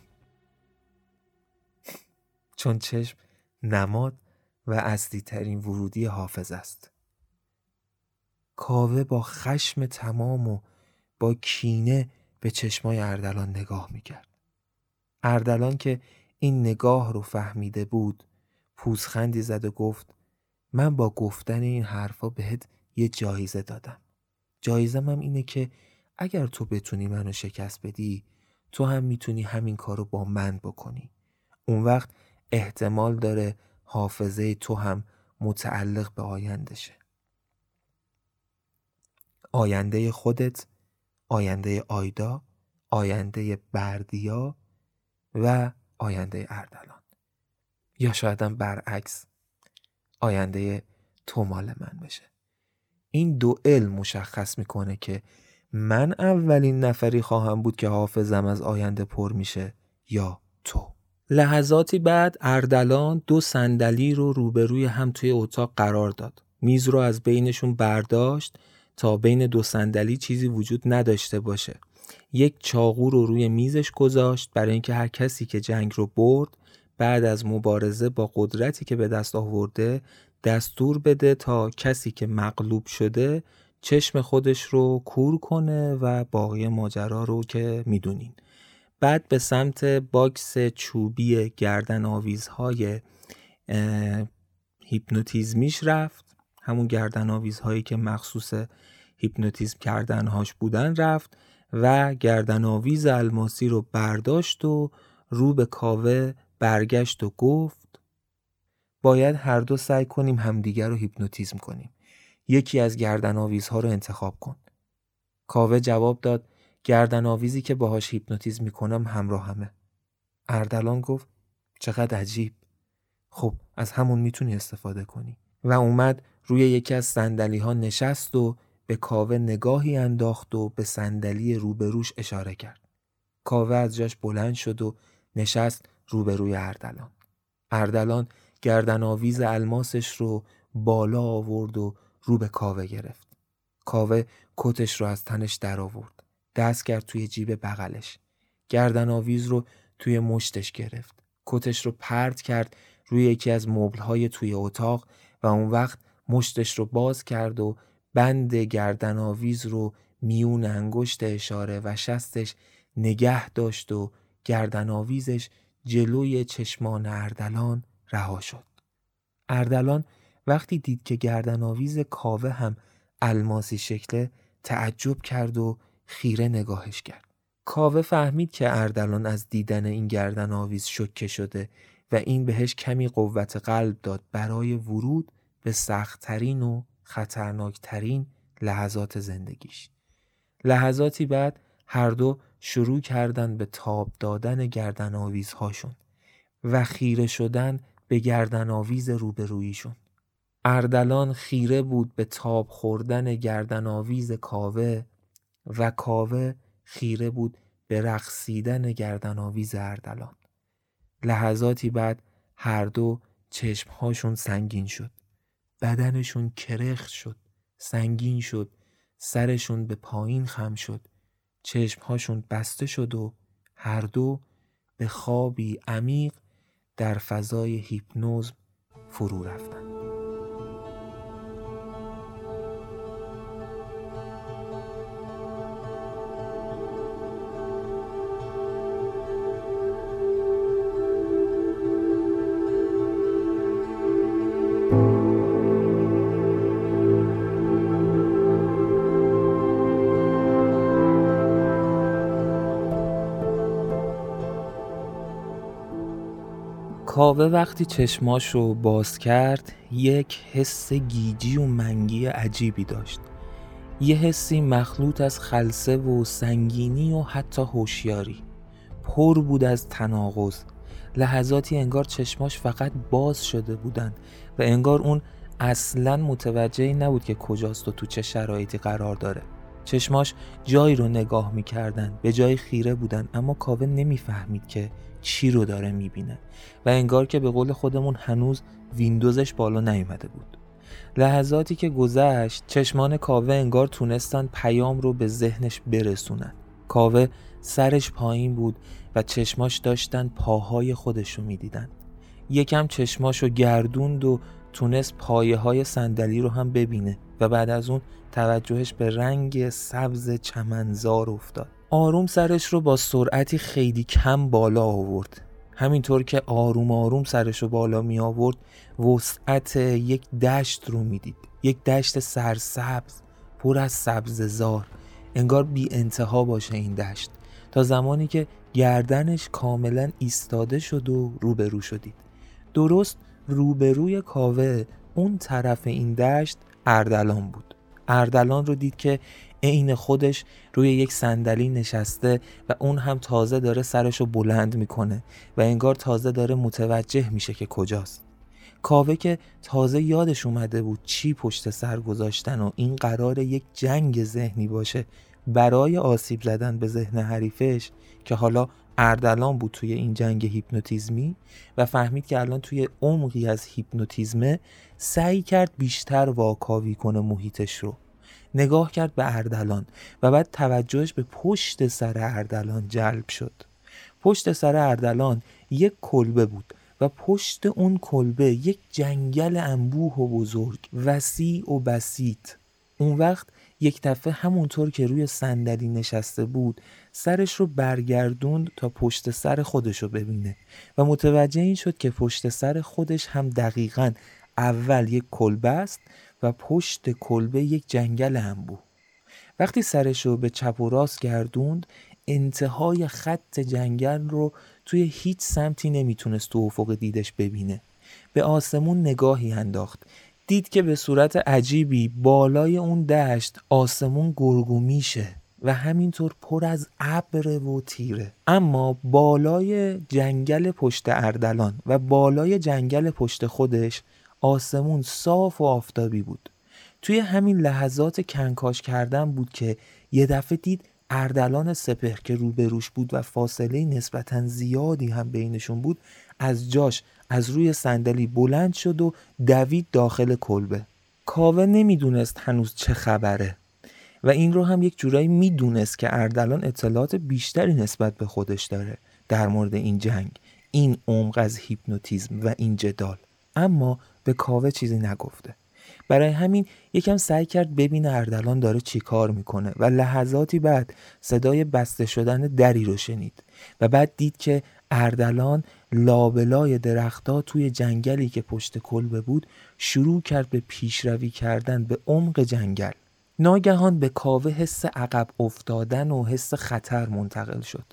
چون چشم نماد و اصلی ترین ورودی حافظ است. کاوه با خشم تمام و با کینه به چشمای اردلان نگاه می‌کرد. اردلان که این نگاه رو فهمیده بود پوزخندی زد و گفت من با گفتن این حرفا بهت یه جایزه دادم. جایزم هم اینه که اگر تو بتونی منو شکست بدی تو هم می‌تونی همین کارو با من بکنی. اون وقت احتمال داره حافظه تو هم متعلق به آیندشه. آینده خودت، آینده آیدا، آینده بردیا و آینده اردلان. یا شایدم برعکس آینده تو مال من بشه. این دو علم مشخص می‌کنه که من اولین نفری خواهم بود که حافظم از آینده پر میشه یا تو لحظاتی بعد اردلان دو صندلی رو روبروی هم توی اتاق قرار داد میز رو از بینشون برداشت تا بین دو صندلی چیزی وجود نداشته باشه یک چاقو رو روی میزش گذاشت برای اینکه هر کسی که جنگ رو برد بعد از مبارزه با قدرتی که به دست آورده دستور بده تا کسی که مغلوب شده چشم خودش رو کور کنه و باقی ماجرا رو که می‌دونین. بعد به سمت box چوبی گردن آویزهای هیپنوتیزمیش رفت. همون گردن آویزهایی که مخصوص هیپنوتیزم کردنهاش بودن رفت. و گردن آویز الماسی رو برداشت و رو به کاوه برگشت و گفت باید هر دو سعی کنیم همدیگر رو هیپنوتیزم کنیم. یکی از گردن آویزها رو انتخاب کن. کاوه جواب داد گردن آویزی که باهاش هیپنوتیزم می‌کنم همراهمه. اردلان گفت چقدر عجیب. خب از همون می‌تونی استفاده کنی. و اومد روی یکی از سندلی ها نشست و به کاوه نگاهی انداخت و به صندلی روبروش اشاره کرد. کاوه از جاش بلند شد و نشست روبروی اردلان. اردلان گردن آویز الماسش رو بالا آورد و رو به کاوه گرفت. کاوه کتش رو از تنش در آورد. دست کرد توی جیب بغلش. گردن آویز رو توی مشتش گرفت. کتش رو پرت کرد روی یکی از مبلهای توی اتاق و اون وقت مشتش رو باز کرد و بند گردن آویز رو میون انگشت اشاره و شستش نگه داشت و گردن آویزش جلوی چشمان اردلان رها شد. اردلان وقتی دید که گردن آویز کاوه هم الماسی شکله تعجب کرد و خیره نگاهش کرد. کاوه فهمید که اردلان از دیدن این گردن آویز شکه شده و این بهش کمی قوت قلب داد برای ورود به سختترین و خطرناکترین لحظات زندگیش. لحظاتی بعد هر دو شروع کردن به تاب دادن گردن آویزهاشون و خیره شدن به گردن آویز روبرویشون. اردلان خیره بود به تاب خوردن گردن آویز کاوه و کاوه خیره بود به رقصیدن گردن آویز اردلان. لحظاتی بعد هر دو چشمهاشون سنگین شد. بدنشون کرخت شد. سنگین شد. سرشون به پایین خم شد. چشمهاشون بسته شد و هر دو به خوابی عمیق در فضای هیپنوزم فرو رفتند. کاوه وقتی چشماش رو باز کرد یک حس گیجی و منگی عجیبی داشت. یه حسی مخلوط از خلصه و سنگینی و حتی هوشیاری. پر بود از تناقض. لحظاتی انگار چشماش فقط باز شده بودن و انگار اون اصلا متوجه نبود که کجاست و تو چه شرایطی قرار داره. چشماش جایی رو نگاه می‌کردن به جای خیره بودن اما کاوه نمی‌فهمید که چی رو داره می‌بینه. و انگار که به قول خودمون هنوز ویندوزش بالا نیومده بود. لحظاتی که گذشت چشمان کاوه انگار تونستن پیام رو به ذهنش برسونن. کاوه سرش پایین بود و چشماش داشتن پاهای خودش رو می‌دیدن. یکم چشماش رو گردوند و تونست پایه های صندلی رو هم ببینه و بعد از اون توجهش به رنگ سبز چمنزار افتاد. آروم سرش رو با سرعتی خیلی کم بالا آورد. همینطور که آروم آروم سرش رو بالا می آورد وسعت یک دشت رو می‌دید یک دشت سرسبز پر از سبززار انگار بی انتها باشه این دشت. تا زمانی که گردنش کاملا ایستاده شد و روبرو شدید. درست روبروی کاوه اون طرف این دشت اردلان بود. اردلان رو دید که عین خودش روی یک صندلی نشسته و اون هم تازه داره سرش رو بلند می‌کنه و انگار تازه داره متوجه میشه که کجاست. کاوه که تازه یادش اومده بود چی پشت سر گذاشتن و این قرار یک جنگ ذهنی باشه برای آسیب زدن به ذهن حریفش که حالا اردلان بود توی این جنگ هیپنوتیزمی و فهمید که الان توی عمقی از هیپنوتیزمه سعی کرد بیشتر واکاوی کنه محیطش رو. نگاه کرد به اردلان و بعد توجهش به پشت سر اردلان جلب شد. پشت سر اردلان یک کلبه بود و پشت اون کلبه یک جنگل انبوه و بزرگ وسیع و بسیط. اون وقت یک دفعه همونطور که روی صندلی نشسته بود سرش رو برگردوند تا پشت سر خودش رو ببینه و متوجه این شد که پشت سر خودش هم دقیقا اول یک کلبه است و پشت کلبه یک جنگل انبوه وقتی سرش رو به چپ و راست گردوند انتهای خط جنگل رو توی هیچ سمتی نمی‌تونست تو افق دیدش ببینه. به آسمون نگاهی انداخت. دید که به صورت عجیبی بالای اون دشت آسمون گرگو میشه و همینطور پر از ابر و تیره. اما بالای جنگل پشت اردلان و بالای جنگل پشت خودش آسمون صاف و آفتابی بود. توی همین لحظات کنکاش کردن بود که یه دفعه دید اردلان سپهر که روبروش بود و فاصله نسبتا زیادی هم بینشون بود از جاش از روی صندلی بلند شد و دوید داخل کلبه. کاوه نمی‌دونست هنوز چه خبره و این رو هم یک جورایی می‌دونست که اردلان اطلاعات بیشتری نسبت به خودش داره در مورد این جنگ این عمق از هیپنوتیزم و این جدال. اما به کاوه چیزی نگفته. برای همین یکم سعی کرد ببینه اردلان داره چی کار می‌کنه و لحظاتی بعد صدای بسته شدن دری رو شنید و بعد دید که اردلان لابلای درختها توی جنگلی که پشت کلبه بود شروع کرد به پیشروی کردن به عمق جنگل. ناگهان به کاوه حس عقب افتادن و حس خطر منتقل شد.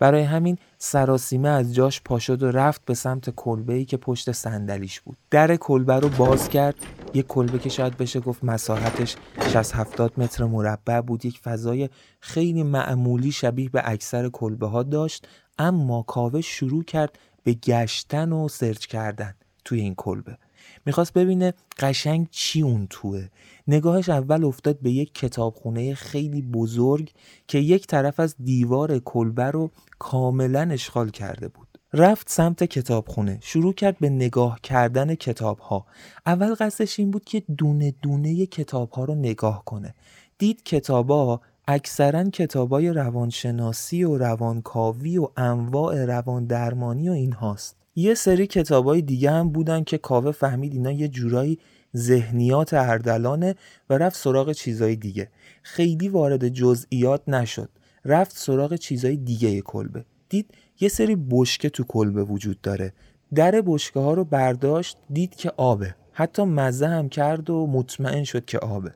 برای همین سراسیمه از جاش پاشد و رفت به سمت کلبه ای که پشت صندلیش بود. در کلبه رو باز کرد. یک کلبه که شاید بشه گفت مساحتش 60 70 متر مربع بود. یک فضای خیلی معمولی شبیه به اکثر کلبه ها داشت اما کاوه شروع کرد به گشتن و سرچ کردن توی این کلبه. می‌خواست ببینه قشنگ چی اون توه. نگاهش اول افتاد به یک کتابخونه خیلی بزرگ که یک طرف از دیوار کلبه رو کاملا اشغال کرده بود. رفت سمت کتابخونه شروع کرد به نگاه کردن کتاب ها اول قصدش این بود که دونه دونه کتاب ها رو نگاه کنه. دید کتابا اکثرا کتابای روانشناسی و روانکاوی و انواع روان درمانی و این هاست یه سری کتابای دیگه هم بودن که کاوه فهمید اینا یه جورایی ذهنیات اردلانه و رفت سراغ چیزای دیگه. خیلی وارد جزئیات نشد. رفت سراغ چیزای دیگه کلبه. دید یه سری بشکه تو کلبه وجود داره. در بشکه ها رو برداشت دید که آبه. حتی مزه هم کرد و مطمئن شد که آبه.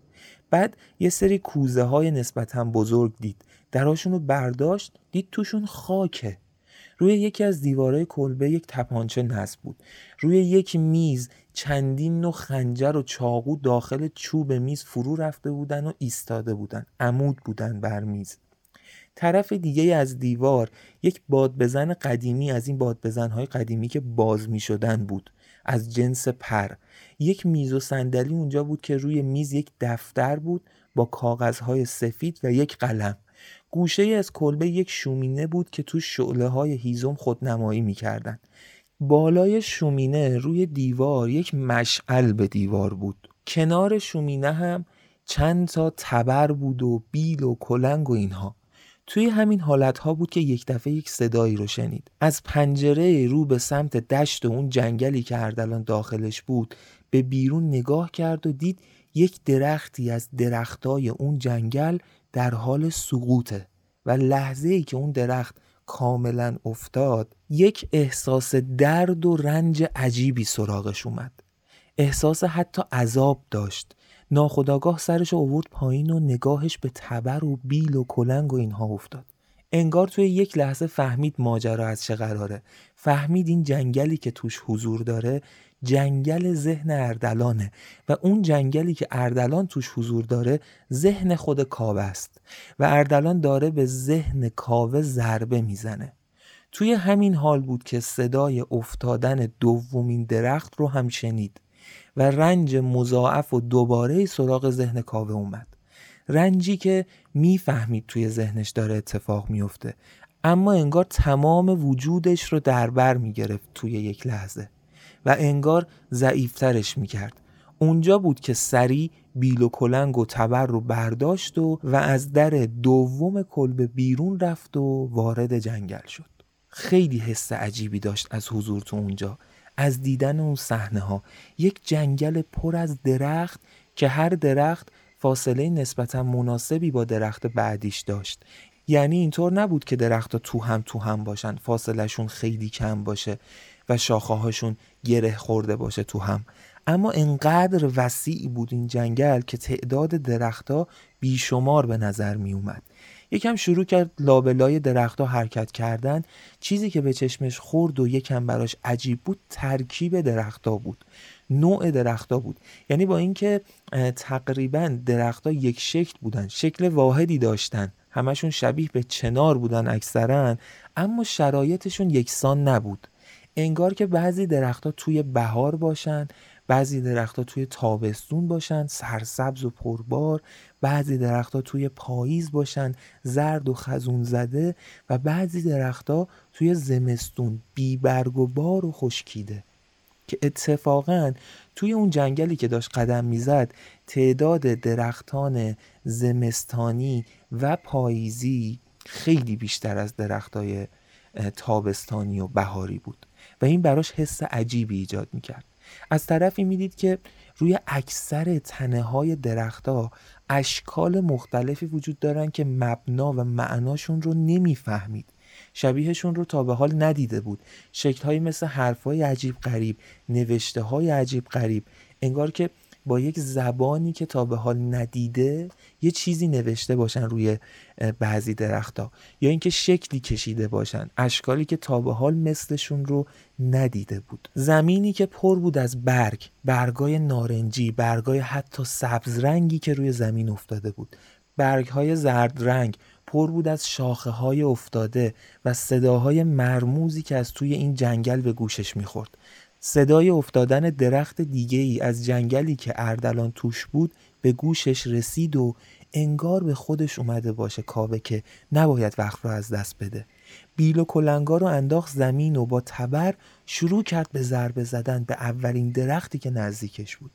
بعد یه سری کوزه های نسبتا بزرگ دید. دراشون رو برداشت دید توشون خاکه. روی یکی از دیوارهای کلبه یک تپانچه نصب بود. روی یک میز چندین نوع خنجر و چاقو داخل چوب میز فرو رفته بودن و ایستاده بودن. عمود بودن بر میز. طرف دیگه از دیوار یک بادبزن قدیمی از این بادبزنهای قدیمی که باز می شدن بود. از جنس پر. یک میز و صندلی اونجا بود که روی میز یک دفتر بود با کاغذهای سفید و یک قلم. گوشه از کلبه یک شومینه بود که تو شعله های هیزم خودنمایی می‌کردن. بالای شومینه روی دیوار یک مشعل به دیوار بود. کنار شومینه هم چند تا تبر بود و بیل و کلنگ و اینها. توی همین حالت ها بود که یک دفعه یک صدایی رو شنید. از پنجره رو به سمت دشت و اون جنگلی که اردلان داخلش بود به بیرون نگاه کرد و دید یک درختی از درختای اون جنگل در حال سقوطه و لحظه ای که اون درخت کاملا افتاد یک احساس درد و رنج عجیبی سراغش اومد. احساس حتی عذاب داشت. ناخداگاه سرش اوورد پایین و نگاهش به تبر و بیل و کلنگ و اینها افتاد. انگار توی یک لحظه فهمید ماجرا از چه قراره. فهمید این جنگلی که توش حضور داره جنگل ذهن اردلانه و اون جنگلی که اردلان توش حضور داره ذهن خود کاوه است و اردلان داره به ذهن کاوه ضربه می‌زنه. توی همین حال بود که صدای افتادن دومین درخت رو هم شنید و رنج مضاعف و دوباره سراغ ذهن کاوه اومد. رنجی که می‌فهمید توی ذهنش داره اتفاق میفته اما انگار تمام وجودش رو در بر می‌گرفت توی یک لحظه. و انگار ضعیفترش می‌کرد. اونجا بود که سری بیل و کلنگ و تبر رو برداشت و و از در دوم کلبه بیرون رفت و وارد جنگل شد. خیلی حس عجیبی داشت از حضور تو اونجا. از دیدن اون صحنه ها. یک جنگل پر از درخت که هر درخت فاصله نسبتا مناسبی با درخت بعدیش داشت. یعنی اینطور نبود که درختها تو هم تو هم باشن. فاصلهشون خیلی کم باشه و شاخه هاشون گره خورده باشه تو هم. اما انقدر وسیع بود این جنگل که تعداد درختها بیشمار به نظر می اومد یکم شروع کرد لابلای درختها حرکت کردن. چیزی که به چشمش خورد و یکم براش عجیب بود ترکیب درختها بود. نوع درختها بود. یعنی با اینکه تقریبا درختها یک شکل بودن شکل واحدی داشتن. همشون شبیه به چنار بودن اکثرا اما شرایطشون یکسان نبود. انگار که بعضی درختها توی بهار باشن بعضی درختها توی تابستون باشن سرسبز و پربار بعضی درختها توی پاییز باشن زرد و خزون زده و بعضی درختها توی زمستون بیبرگ و بار و خشکیده. که اتفاقا توی اون جنگلی که داشت قدم می‌زد تعداد درختان زمستانی و پاییزی خیلی بیشتر از درختای تابستانی و بهاری بود. و این براش حس عجیبی ایجاد می‌کرد. از طرفی می‌دید که روی اکثر تنه های درختها اشکال مختلفی وجود دارن که مبنا و معناشون رو نمی‌فهمید. شبیهشون رو تا به حال ندیده بود. شکلهایی مثل حرفهای عجیب غریب نوشته های عجیب غریب انگار که با یک زبانی که تا به حال ندیده یه چیزی نوشته باشن روی بعضی درختها. یا اینکه شکلی کشیده باشن. اشکالی که تا به حال مثلشون رو ندیده بود. زمینی که پر بود از برگ برگای نارنجی برگای حتی سبز رنگی که روی زمین افتاده بود. برگهای زرد رنگ پر بود از شاخه های افتاده و صداهای مرموزی که از توی این جنگل به گوشش می‌خورد. صدای افتادن درخت دیگه ای از جنگلی که اردلان توش بود به گوشش رسید و انگار به خودش اومده باشه کاوه که نباید وقت رو از دست بده. بیل و کلنگا رو انداخت زمین و با تبر شروع کرد به ضربه زدن به اولین درختی که نزدیکش بود.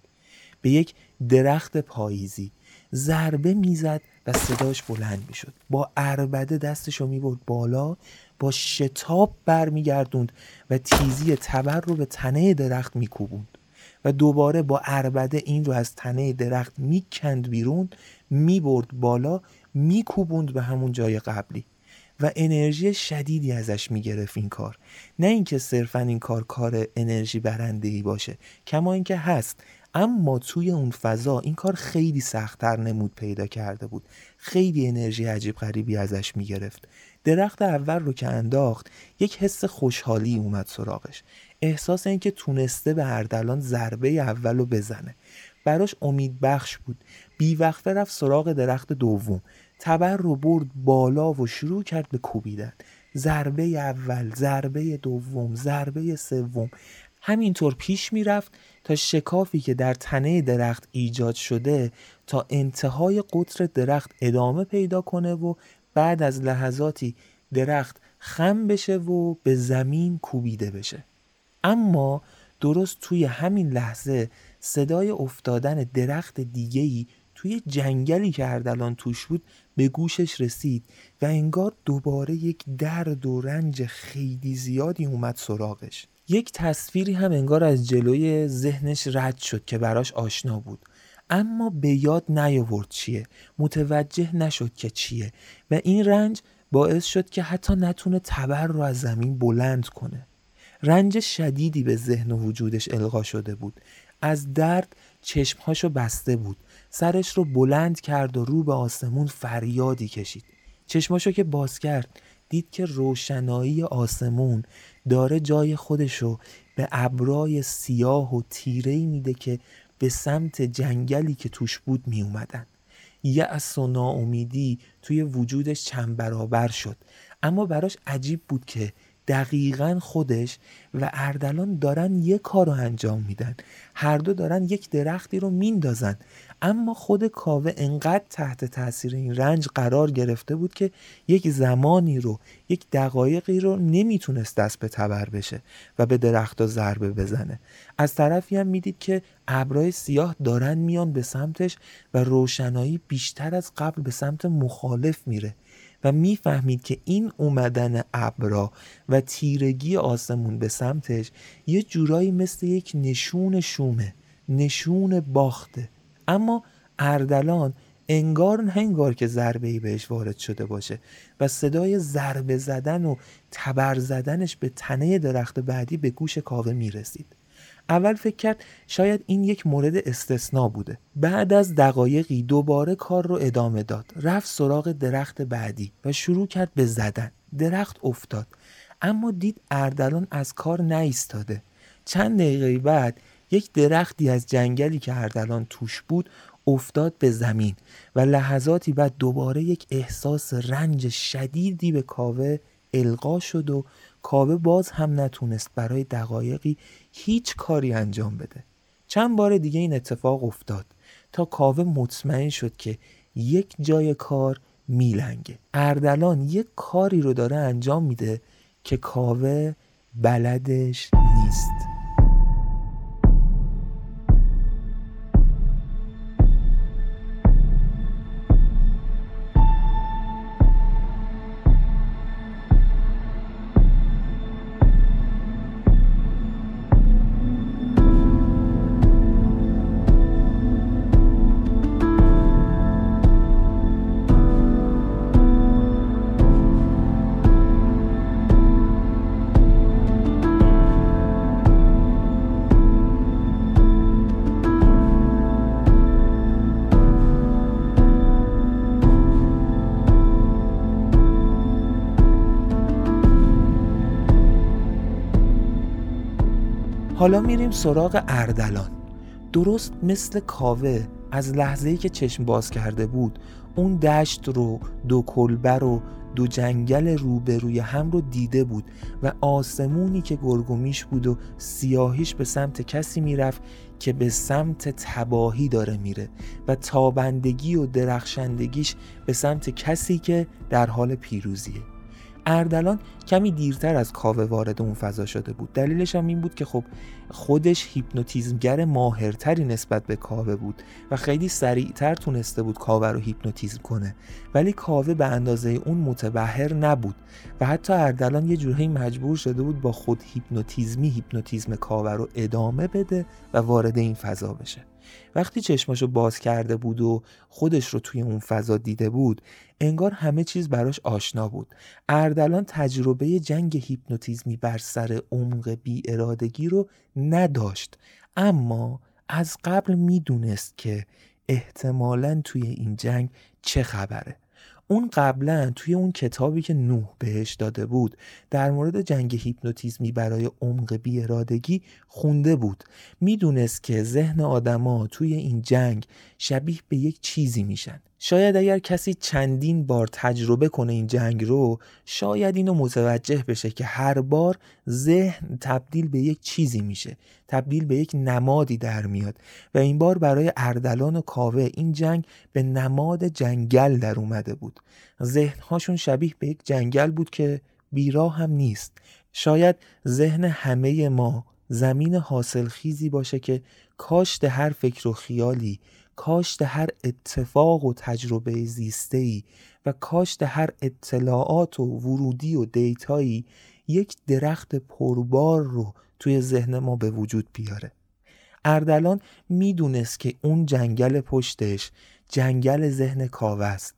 به یک درخت پاییزی. ضربه می‌زد و صداش بلند می‌شد. با اربده دستشو می‌برد بالا با شتاب برمیگردوند و تیزی تبر رو به تنه درخت میکوبوند و دوباره با اربده این رو از تنه درخت می‌کند بیرون می‌برد بالا میکوبوند به همون جای قبلی و انرژی شدیدی ازش می‌گرفت این کار. نه اینکه صرفا این کار کار انرژی برنده ای باشه کما اینکه هست. اما توی اون فضا این کار خیلی سختتر نمود پیدا کرده بود. خیلی انرژی عجیب غریبی ازش می‌گرفت. درخت اول رو که انداخت یک حس خوشحالی اومد سراغش. احساس اینکه تونسته به اردلان ضربه اول رو بزنه. براش امید بخش بود. بیوقفه رفت سراغ درخت دوم. تبر رو برد بالا و شروع کرد به کوبیدن. ضربه اول ضربه دوم ضربه سوم. همینطور پیش می‌رفت تا شکافی که در تنه درخت ایجاد شده تا انتهای قطر درخت ادامه پیدا کنه و بعد از لحظاتی درخت خم بشه و به زمین کوبیده بشه. اما درست توی همین لحظه صدای افتادن درخت دیگهی توی جنگلی که اردلان توش بود به گوشش رسید و انگار دوباره یک درد و رنج خیلی زیادی اومد سراغش. یک تصویری هم انگار از جلوی ذهنش رد شد که براش آشنا بود. اما به یاد نیاورد چیه. متوجه نشد که چیه. و این رنج باعث شد که حتی نتونه تبر رو از زمین بلند کنه. رنج شدیدی به ذهن و وجودش القا شده بود. از درد چشمهاشو بسته بود. سرش رو بلند کرد و رو به آسمون فریادی کشید. چشماشو که باز کرد دید که روشنایی آسمون داره جای خودشو به ابرای سیاه و تیره میده که به سمت جنگلی که توش بود می اومدن یأس و ناامیدی توی وجودش چند برابر شد. اما براش عجیب بود که دقیقا خودش و اردلان دارن یک کار رو انجام میدن. هر دو دارن یک درختی رو میندازن. اما خود کاوه انقدر تحت تاثیر این رنج قرار گرفته بود که یک زمانی رو یک دقایقی رو نمی‌تونست دست به تبر بشه و به درخت ضربه بزنه. از طرفی هم می‌دید که ابرای سیاه دارن میان به سمتش و روشنایی بیشتر از قبل به سمت مخالف میره و می‌فهمید که این اومدن ابرا و تیرگی آسمون به سمتش یه جورایی مثل یک نشون شومه نشون باخته. اما اردلان انگار نه انگار که ضربه ای بهش وارد شده باشه و صدای ضربه زدن و تبر زدنش به تنه درخت بعدی به گوش کاوه می‌رسید. اول فکر کرد شاید این یک مورد استثنا بوده. بعد از دقایقی دوباره کار رو ادامه داد. رفت سراغ درخت بعدی و شروع کرد به زدن. درخت افتاد. اما دید اردلان از کار نیستاده. چند دقیقه بعد یک درختی از جنگلی که اردلان توش بود افتاد به زمین و لحظاتی بعد دوباره یک احساس رنج شدیدی به کاوه القا شد و کاوه باز هم نتونست برای دقایقی هیچ کاری انجام بده. چند بار دیگه این اتفاق افتاد تا کاوه مطمئن شد که یک جای کار میلنگه. اردلان یک کاری رو داره انجام میده که کاوه بلدش نیست. حالا میریم سراغ اردلان. درست مثل کاوه از لحظه‌ای که چشم باز کرده بود اون دشت رو دو کلبه رو دو جنگل روبروی هم رو دیده بود و آسمونی که گرگومیش بود و سیاهیش به سمت کسی می‌رفت که به سمت تباهی داره میره و تابندگی و درخشندگیش به سمت کسی که در حال پیروزیه. اردلان کمی دیرتر از کاوه وارد اون فضا شده بود. دلیلش هم این بود که خب خودش هیپنوتیزمگر ماهرتری نسبت به کاوه بود و خیلی سریعتر تونسته بود کاوه رو هیپنوتیزم کنه. ولی کاوه به اندازه اون متبحر نبود و حتی اردلان یه جورایی مجبور شده بود با خود هیپنوتیزمی هیپنوتیزم کاوه رو ادامه بده و وارد این فضا بشه. وقتی چشماشو باز کرده بود و خودش رو توی اون فضا دیده بود انگار همه چیز براش آشنا بود. اردلان تجربه جنگ هیپنوتیزمی بر سر عمق بی ارادگی رو نداشت. اما از قبل می‌دونست که احتمالا توی این جنگ چه خبره. اون قبلا توی اون کتابی که نوح بهش داده بود در مورد جنگ هیپنوتیزمی برای عمق بیارادگی خونده بود. می‌دونست که ذهن آدما توی این جنگ شبیه به یک چیزی میشن. شاید اگر کسی چندین بار تجربه کنه این جنگ رو شاید اینو متوجه بشه که هر بار ذهن تبدیل به یک چیزی میشه تبدیل به یک نمادی در میاد و این بار برای اردلان و کاوه این جنگ به نماد جنگل در اومده بود. ذهنهاشون شبیه به یک جنگل بود که بیراه هم نیست. شاید ذهن همه ما زمین حاصلخیزی باشه که کاشت هر فکر و خیالی کاشت هر اتفاق و تجربه زیسته‌ای و کاشت هر اطلاعات و ورودی و دیتایی یک درخت پربار رو توی ذهن ما به وجود بیاره. اردلان می‌دونست که اون جنگل پشتش جنگل ذهن کاوه است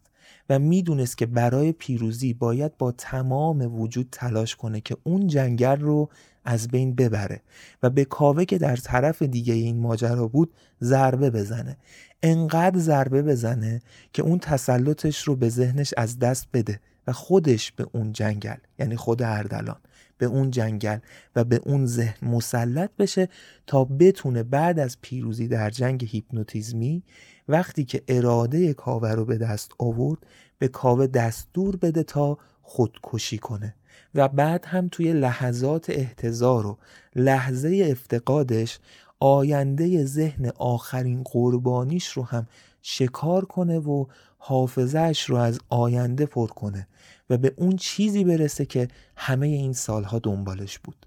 و می‌دونست که برای پیروزی باید با تمام وجود تلاش کنه که اون جنگل رو از بین ببره و به کاوه که در طرف دیگه این ماجرا بود ضربه بزنه. انقدر ضربه بزنه که اون تسلطش رو به ذهنش از دست بده و خودش به اون جنگل یعنی خود اردلان به اون جنگل و به اون ذهن مسلط بشه تا بتونه بعد از پیروزی در جنگ هیپنوتیزمی وقتی که اراده کاوه رو به دست آورد به کاوه دستور بده تا خودکشی کنه. و بعد هم توی لحظات احتضار و لحظه افتقادش آینده ذهن آخرین قربانیش رو هم شکار کنه و حافظهش رو از آینده پر کنه و به اون چیزی برسه که همه این سالها دنبالش بود.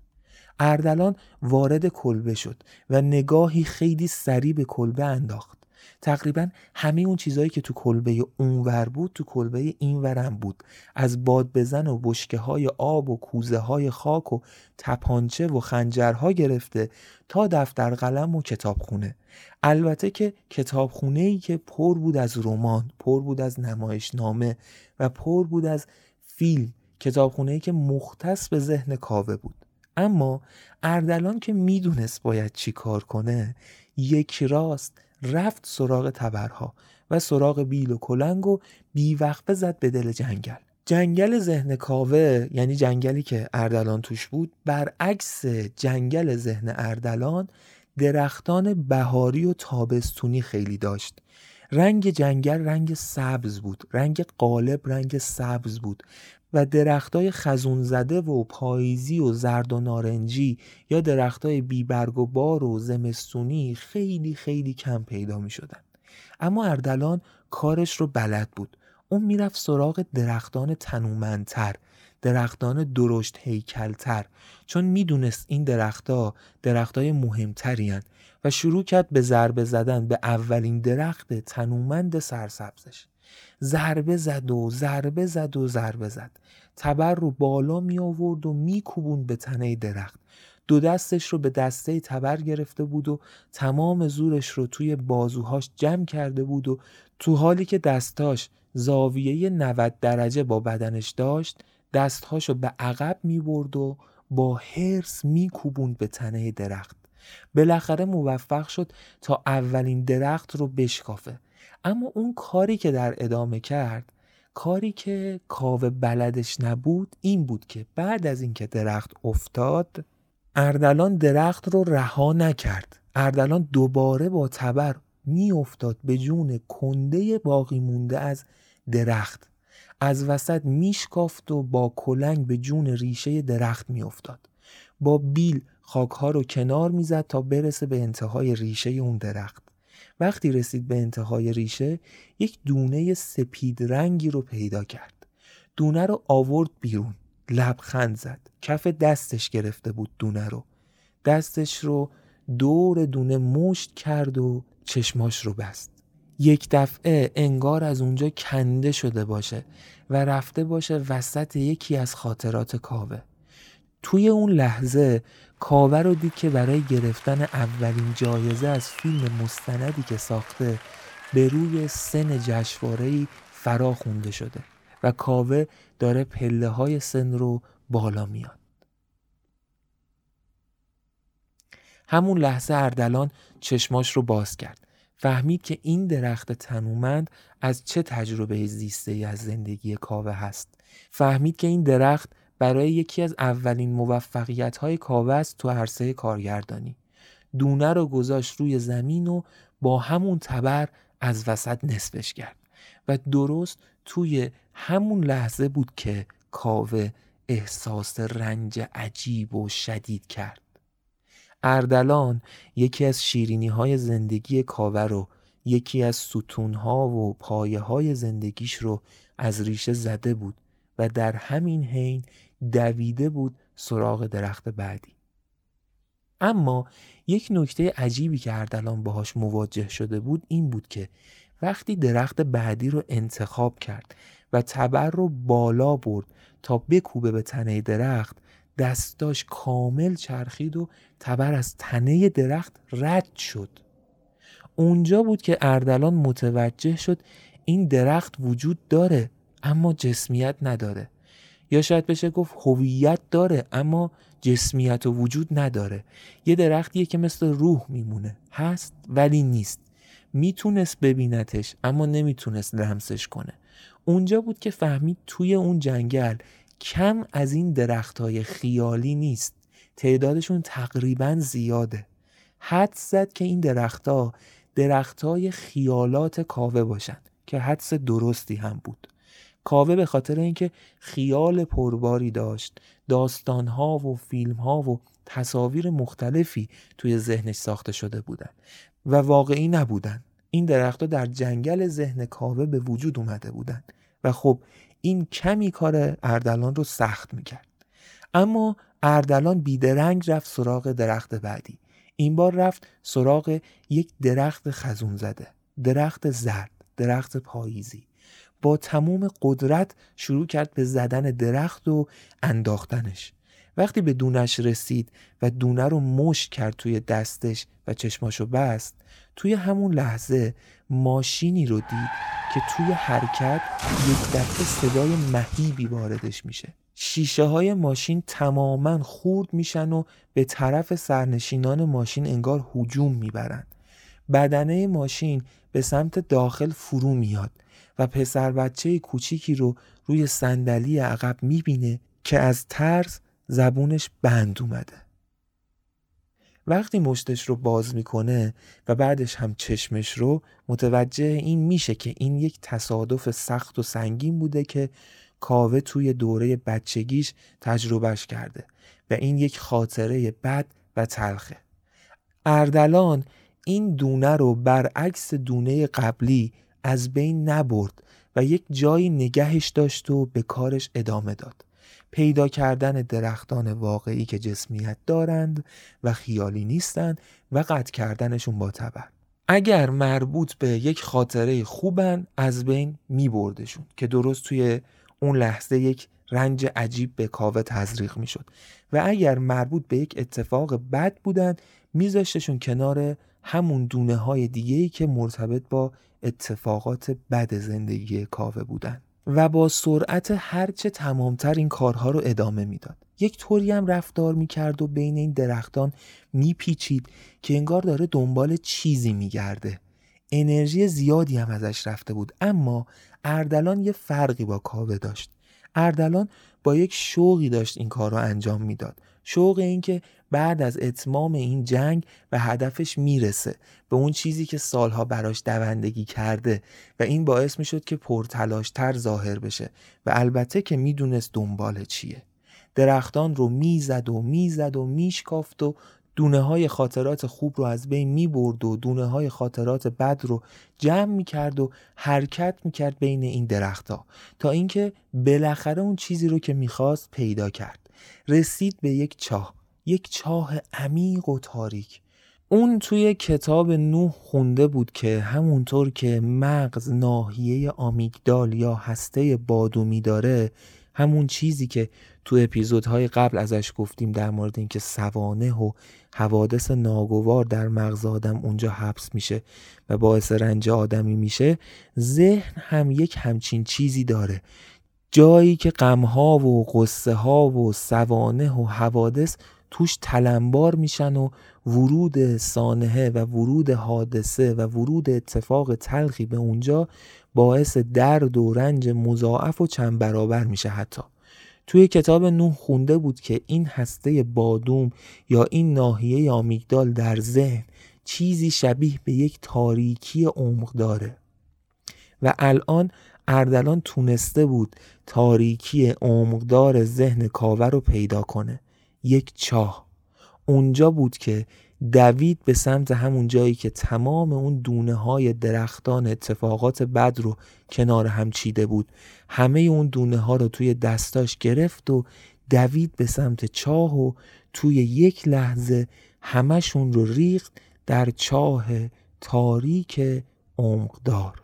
اردلان وارد کلبه شد و نگاهی خیلی سریع به کلبه انداخت. تقریبا همه اون چیزهایی که تو کلبه اونور بود تو کلبه اینورم بود. از باد بزن و بشکه های آب و کوزه های خاک و تپانچه و خنجرها گرفته تا دفتر قلم و کتابخونه. البته که کتابخونه ای که پر بود از رمان پر بود از نمایشنامه و پر بود از فیلم کتابخونه ای که مختص به ذهن کاوه بود. اما اردلان که می‌دونست باید چی کار کنه یک راست رفت سراغ تبرها و سراغ بیل و کلنگ و بیوقفه زد به دل جنگل. جنگل ذهن کاوه یعنی جنگلی که اردلان توش بود برعکس جنگل ذهن اردلان درختان بهاری و تابستونی خیلی داشت. رنگ جنگل رنگ سبز بود رنگ قالب رنگ سبز بود. و درختای خزون زده و پاییزی و زرد و نارنجی یا درختای بیبرگ و بار و زمستونی خیلی خیلی کم پیدا می شدن. اما اردلان کارش رو بلد بود اون می‌رفت سراغ درختان تنومندتر درختان درشت هیکلتر چون می‌دونست این درختها درختای مهمتری و شروع کرد به ضربه زدن به اولین درخت تنومند سرسبزش ضربه زد و ضربه زد و ضربه زد. تبر رو بالا می آورد و می کوبوند به تنه درخت. دو دستش رو به دسته تبر گرفته بود و تمام زورش رو توی بازوهاش جمع کرده بود و تو حالی که دستاش زاویه 90 درجه با بدنش داشت دستهاشو به عقب می برد و با حرس می کوبوند به تنه درخت. بالاخره موفق شد تا اولین درخت رو بشکافه. اما اون کاری که در ادامه کرد کاری که کاوه بلدش نبود این بود که بعد از اینکه درخت افتاد اردلان درخت رو رها نکرد. اردلان دوباره با تبر میافتاد به جون کنده باقی مونده از درخت. از وسط میشکافت و با کلنگ به جون ریشه درخت میافتاد. با بیل خاکها رو کنار می‌زد تا برسه به انتهای ریشه اون درخت. وقتی رسید به انتهای ریشه یک دونه سپید رنگی رو پیدا کرد. دونه رو آورد بیرون. لبخند زد. کف دستش گرفته بود دونه رو. دستش رو دور دونه مشت کرد و چشماش رو بست. یک دفعه انگار از اونجا کنده شده باشه و رفته باشه وسط یکی از خاطرات کاوه. توی اون لحظه کاوه رو دید که برای گرفتن اولین جایزه از فیلم مستندی که ساخته به روی سن جشوارهی فرا خونده شده و کاوه داره پله های سن رو بالا میاد. همون لحظه اردلان چشماش رو باز کرد. فهمید که این درخت تنومند از چه تجربه زیسته ای از زندگی کاوه هست. فهمید که این درخت برای یکی از اولین موفقیت های کاوه است تو عرصه کارگردانی. دونه رو گذاشت روی زمین و با همون تبر از وسط نصفش کرد و درست توی همون لحظه بود که کاوه احساس رنج عجیب و شدید کرد. اردلان یکی از شیرینی های زندگی کاوه رو یکی از ستون ها و پایه های زندگیش رو از ریشه زده بود و در همین حین دویده بود سراغ درخت بعدی. اما یک نکته عجیبی که اردلان باهاش مواجه شده بود این بود که وقتی درخت بعدی رو انتخاب کرد و تبر رو بالا برد تا بکوبه به تنه درخت دستاش کامل چرخید و تبر از تنه درخت رد شد. اونجا بود که اردلان متوجه شد این درخت وجود داره اما جسمیت نداره. یا شاید بشه گفت هویت داره اما جسمیت و وجود نداره. یه درختیه که مثل روح میمونه. هست ولی نیست. می‌تونست ببینتش اما نمی‌تونست لمسش کنه. اونجا بود که فهمید توی اون جنگل کم از این درختهای خیالی نیست. تعدادشون تقریبا زیاده. حد زد که این درختها درختهای خیالات کاوه باشن که حدس درستی هم بود. کاوه به خاطر اینکه خیال پرباری داشت. داستانها و فیلمها و تصاویر مختلفی توی ذهنش ساخته شده بودن و واقعی نبودن. این درختها در جنگل ذهن کاوه به وجود اومده بودن و خب این کمی کار اردلان رو سخت می‌کرد. اما اردلان بیدرنگ رفت سراغ درخت بعدی. این بار رفت سراغ یک درخت خزون زده. درخت زرد درخت پاییزی. با تموم قدرت شروع کرد به زدن درخت و انداختنش. وقتی به دونش رسید و دونه رو مشت کرد توی دستش و چشماشو بست توی همون لحظه ماشینی رو دید که توی حرکت یک دفعه صدای مهیبی واردش میشه. شیشه های ماشین تماما خورد میشن و به طرف سرنشینان ماشین انگار هجوم می‌برن. بدنه ماشین به سمت داخل فرو میاد. و پسر بچه کوچیکی رو روی صندلی عقب می‌بینه که از ترس زبونش بند اومده. وقتی مشتش رو باز می‌کنه و بعدش هم چشمش رو متوجه این میشه که این یک تصادف سخت و سنگین بوده که کاوه توی دوره بچگیش تجربهش کرده و این یک خاطره بد و تلخه. اردلان این دونه رو برعکس دونه قبلی از بین نبرد و یک جایی نگهش داشت و به کارش ادامه داد. پیدا کردن درختان واقعی که جسمیت دارند و خیالی نیستند و قطع کردنشون با تبر. اگر مربوط به یک خاطره خوبن از بین می بردشون که درست توی اون لحظه یک رنج عجیب به کاوه تزریق می شد و اگر مربوط به یک اتفاق بد بودن میذاشتشون کنار همون دونه های دیگه ای که مرتبط با اتفاقات بد زندگی کاوه بودن و با سرعت هرچه تمامتر این کارها رو ادامه می‌داد. یک طوری هم رفتار می‌کرد و بین این درختان میپیچید که انگار داره دنبال چیزی میگرده. انرژی زیادی هم ازش رفته بود اما اردلان یه فرقی با کاوه داشت. اردلان با یک شوقی داشت این کار رو انجام می‌داد. شوق اینکه بعد از اتمام این جنگ به هدفش می‌رسه به اون چیزی که سالها براش دوندگی کرده و این باعث می‌شد که پرتلاشتر ظاهر بشه و البته که می‌دونست دنبال چیه. درختان رو می‌زد و می‌زد و میشکافت و دونه های خاطرات خوب رو از بین می برد و دونه های خاطرات بد رو جمع می کرد و حرکت می کرد بین این درختها تا اینکه بالاخره اون چیزی رو که می‌خواست پیدا کرد. رسید به یک چاه. یک چاه عمیق و تاریک. اون توی کتاب نوح خونده بود که همونطور که مغز ناحیه آمیگدال یا هسته بادومی داره همون چیزی که تو اپیزودهای قبل ازش گفتیم در مورد اینکه سوانه و حوادث ناگوار در مغز آدم اونجا حبس میشه و باعث رنج آدمی میشه ذهن هم یک همچین چیزی داره. جایی که غمها و قصه ها و سوانه و حوادث توش تلمبار میشن و ورود سانحه و ورود حادثه و ورود اتفاق تلخی به اونجا باعث درد و رنج مضاعف و چند برابر میشه حتی. توی کتاب نوح خونده بود که این هسته بادوم یا این ناحیه آمیگدال در ذهن چیزی شبیه به یک تاریکی عمق داره. و الان اردلان تونسته بود تاریکی عمقدار ذهن کاوه رو پیدا کنه. یک چاه. اونجا بود که دوید به سمت همون جایی که تمام اون دونه های درختان اتفاقات بد رو کنار هم چیده بود. همه اون دونه ها رو توی دستاش گرفت و دوید به سمت چاه و توی یک لحظه همشون رو ریخت در چاه تاریک عمقدار.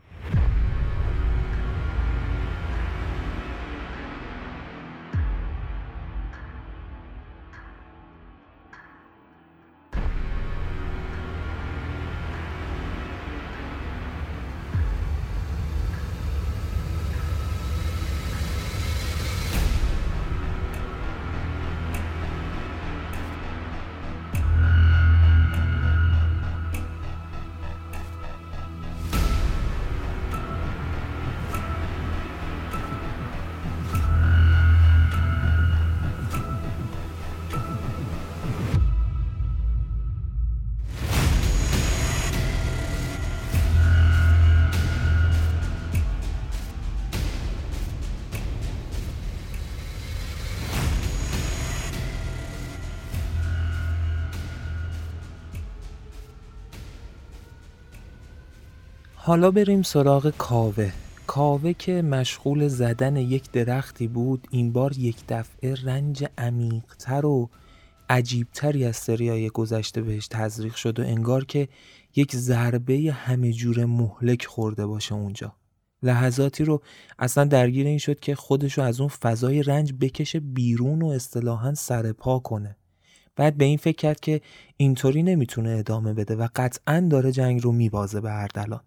حالا بریم سراغ کاوه. کاوه که مشغول زدن یک درختی بود این بار یک دفعه رنج عمیقتر و عجیبتری از سریای گذشته بهش تزریق شد و انگار که یک ضربه همه جور مهلک خورده باشه اونجا. لحظاتی رو اصلا درگیر این شد که خودشو از اون فضای رنج بکشه بیرون و اصطلاحا سر پا کنه. بعد به این فکر کرد که اینطوری نمی‌تونه ادامه بده و قطعا داره جنگ رو میبازه به اردلان.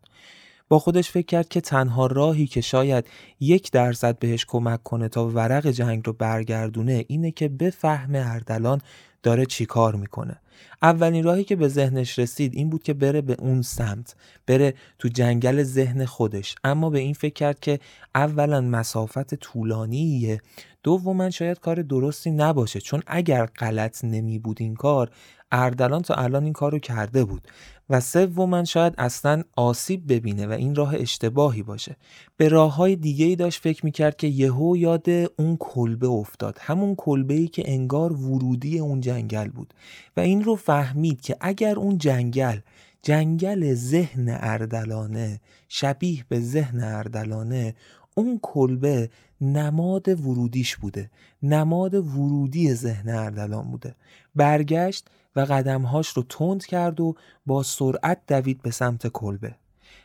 با خودش فکر کرد که تنها راهی که شاید یک درصد بهش کمک کنه تا ورق جنگ رو برگردونه اینه که بفهمه اردلان داره چی کار می‌کنه. اولین راهی که به ذهنش رسید این بود که بره به اون سمت بره تو جنگل ذهن خودش. اما به این فکر کرد که اولا مسافت طولانیه دوما شاید کار درستی نباشه. چون اگر غلط نمی بود این کار اردلان تا الان این کار رو کرده بود. و سوما شاید اصلا آسیب ببینه و این راه اشتباهی باشه. به راه های دیگه ای داشت فکر می‌کرد که یهو یاد اون کلبه افتاد. همون کلبه ای که انگار ورودی اون جنگل بود. و این رو فهمید که اگر اون جنگل جنگل ذهن اردلانه شبیه به ذهن اردلانه اون کلبه نماد ورودیش بوده. نماد ورودی ذهن اردلان بوده. برگشت و قدمهاش رو تند کرد و با سرعت دوید به سمت کلبه.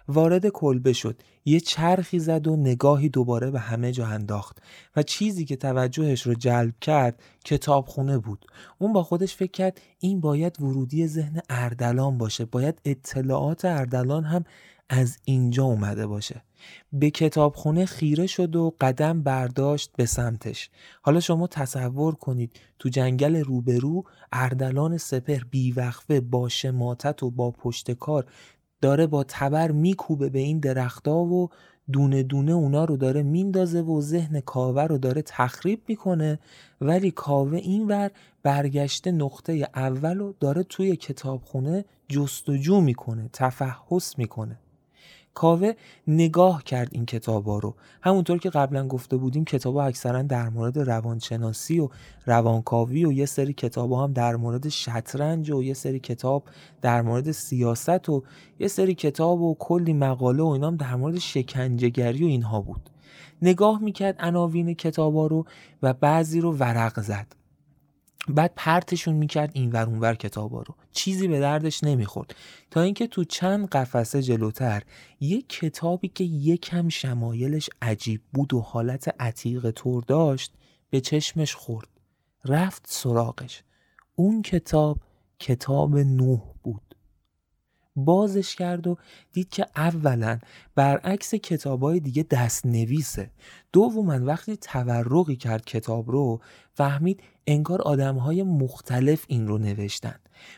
وارد کلبه شد. یه چرخی زد و نگاهی دوباره به همه جا انداخت و چیزی که توجهش رو جلب کرد کتابخونه بود. اون با خودش فکر کرد این باید ورودی ذهن اردلان باشه. باید اطلاعات اردلان هم از اینجا اومده باشه. به کتابخونه خیره شد و قدم برداشت به سمتش. حالا شما تصور کنید تو جنگل روبرو اردلان سپر بیوقفه با شماتت و با پشت کار داره با تبر میکوبه به این درختا و دونه دونه اونا رو داره میندازه و ذهن کاوه رو داره تخریب می‌کنه. ولی کاوه اینور برگشته نقطه اول رو داره توی کتابخونه جستجو می‌کنه تفحص می‌کنه. کاوه نگاه کرد این کتابا رو. همونطور که قبلا گفته بودیم کتابا اکثرا در مورد روانشناسی و روانکاوی و یه سری کتابا هم در مورد شطرنج و یه سری کتاب در مورد سیاست و یه سری کتاب و کلی مقاله و اینام در مورد شکنجهگری و اینها بود. نگاه می‌کرد عناوین کتابا رو و بعضی رو ورق زد. بعد پرتشون می‌کرد این ور اونور کتابا رو. چیزی به دردش نمی‌خورد. تا اینکه تو چند قفسه جلوتر یک کتابی که یکم شمایلش عجیب بود و حالت عتیق طور داشت به چشمش خورد. رفت سراغش. اون کتاب کتاب نوح بود. بازش کرد و دید که اولا برعکس کتابای دیگه دست نویسه دوما وقتی تورقی کرد کتاب رو فهمید انگار آدمهای مختلف این رو نوشتن.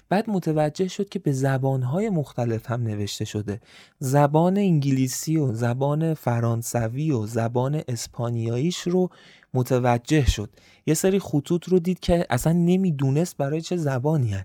بعد متوجه شد که به زبانهای مختلف هم نوشته شده. زبان انگلیسی و زبان فرانسوی و زبان اسپانیاییش رو متوجه شد. یه سری خطوط رو دید که اصلا نمی‌دونست برای چه زبانی هن.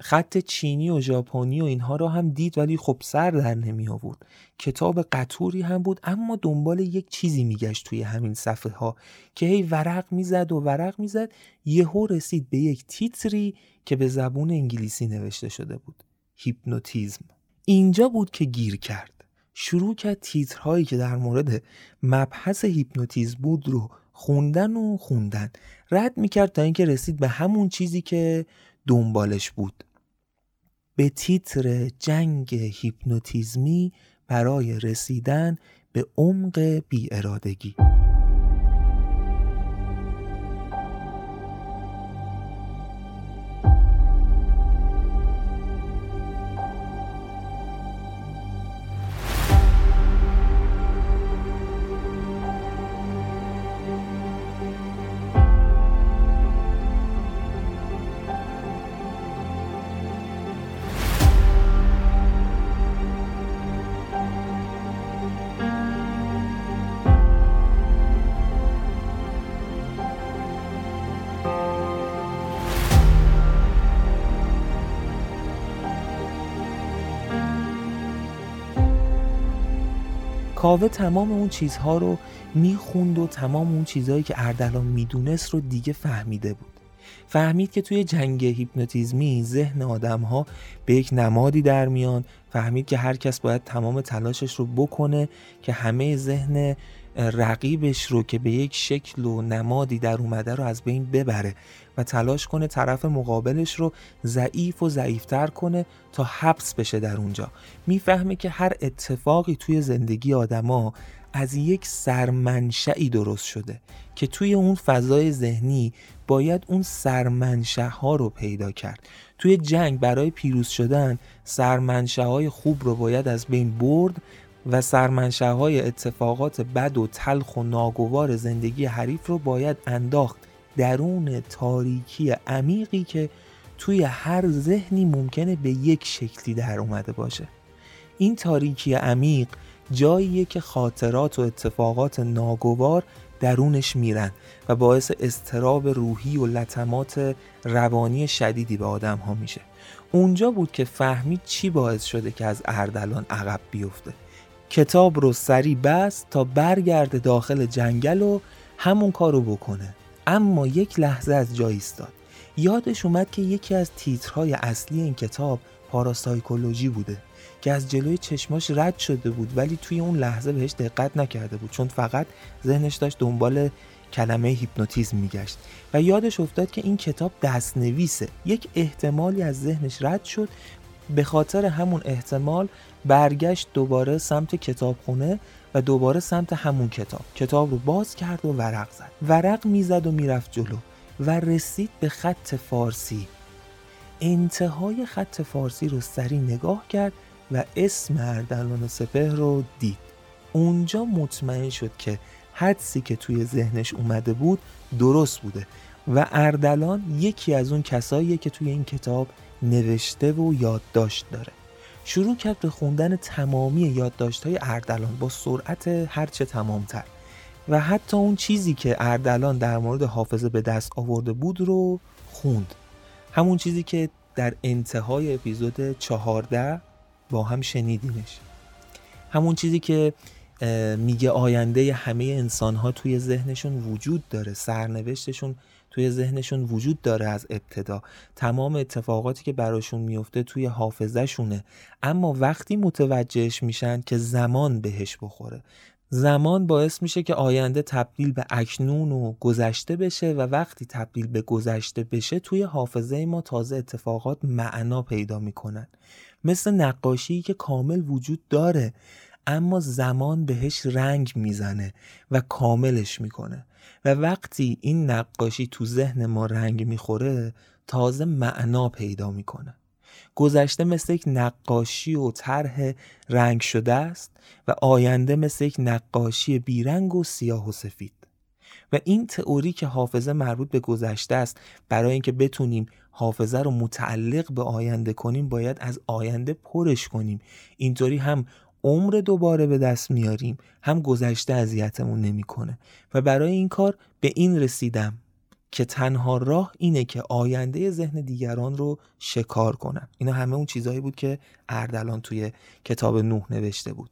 خط چینی و ژاپنی و اینها رو هم دید ولی خب سر در نمی آورد. کتاب قطوری هم بود اما دنبال یک چیزی میگشت توی همین صفحه ها که هی ورق می‌زد و ورق می‌زد یهو رسید به یک تیتری که به زبون انگلیسی نوشته شده بود. هیپنوتیزم. اینجا بود که گیر کرد. شروع کرد تیترهایی که در مورد مبحث هیپنوتیزم بود رو خوندن و خوندن. رد می‌کرد تا اینکه رسید به همون چیزی که دنبالش بود. به تیتر جنگ هیپنوتیزمی برای رسیدن به عمق بیارادگی. کاوه تمام اون چیزها رو می‌خوند و تمام اون چیزهایی که اردلان می‌دونست رو دیگه فهمیده بود. فهمید که توی جنگ هیپنوتیزمی ذهن آدم ها به یک نمادی در میان. فهمید که هر کس باید تمام تلاشش رو بکنه که همه ذهن رقیبش رو که به یک شکل و نمادی در اومده رو از بین ببره. تلاش کنه طرف مقابلش رو ضعیف و ضعیفتر کنه تا حبس بشه در اونجا. می‌فهمه که هر اتفاقی توی زندگی آدما از یک سرمنشعی درست شده که توی اون فضای ذهنی باید اون سرمنشه ها رو پیدا کرد. توی جنگ برای پیروز شدن سرمنشه های خوب رو باید از بین برد و سرمنشه های اتفاقات بد و تلخ و ناگوار زندگی حریف رو باید انداخت. درون تاریکی عمیقی که توی هر ذهنی ممکنه به یک شکلی در اومده باشه. این تاریکی عمیق جاییه که خاطرات و اتفاقات ناگوار درونش میرن و باعث استراب روحی و لطمات روانی شدیدی به آدم ها میشه. اونجا بود که فهمید چی باعث شده که از اردلان عقب بیفته. کتاب رو سری بست تا برگرده داخل جنگل و همون کارو بکنه. اما یک لحظه از جای ایستاد. یادش اومد که یکی از تیترهای اصلی این کتاب پاراسایکولوژی بوده که از جلوی چشماش رد شده بود ولی توی اون لحظه بهش دقت نکرده بود چون فقط ذهنش داشت دنبال کلمه هیپنوتیزم میگشت. و یادش افتاد که این کتاب دستنویسه. یک احتمالی از ذهنش رد شد به خاطر همون احتمال برگشت دوباره سمت کتابخونه و دوباره سمت همون کتاب. کتاب رو باز کرد و ورق زد. ورق می‌زد و می‌رفت جلو و رسید به خط فارسی. انتهای خط فارسی رو سری نگاه کرد و اسم اردلان سپه رو دید. اونجا مطمئن شد که حدسی که توی ذهنش اومده بود درست بوده و اردلان یکی از اون کساییه که توی این کتاب نوشته و یادداشت داره. شروع کرد به خوندن تمامی یادداشت های اردلان با سرعت هرچه تمامتر. و حتی اون چیزی که اردلان در مورد حافظه به دست آورده بود رو خوند. همون چیزی که در انتهای اپیزود چهارده با هم شنیدیمش همون چیزی که میگه آینده همه انسان ها توی ذهنشون وجود داره سرنوشتشون توی ذهنشون وجود داره از ابتدا. تمام اتفاقاتی که براشون میفته توی حافظهشونه. اما وقتی متوجهش میشن که زمان بهش بخوره. زمان باعث میشه که آینده تبدیل به اکنون و گذشته بشه و وقتی تبدیل به گذشته بشه توی حافظه ما تازه اتفاقات معنا پیدا می‌کنن. مثل نقاشی که کامل وجود داره اما زمان بهش رنگ می‌زنه و کاملش می‌کنه. و وقتی این نقاشی تو ذهن ما رنگ می‌خوره تازه معنا پیدا می‌کنه. گذشته مثل یک نقاشی و طرح رنگ شده است و آینده مثل یک نقاشی بیرنگ و سیاه و سفید. و این تئوری که حافظه مربوط به گذشته است برای اینکه بتونیم حافظه رو متعلق به آینده کنیم باید از آینده پرش کنیم. اینطوری هم عمر دوباره به دست میاریم. هم گذشته اذیتمون نمی‌کنه. و برای این کار به این رسیدم که تنها راه اینه که آینده ذهن دیگران رو شکار کنم. اینا همه اون چیزهایی بود که اردلان توی کتاب نوح نوشته بود.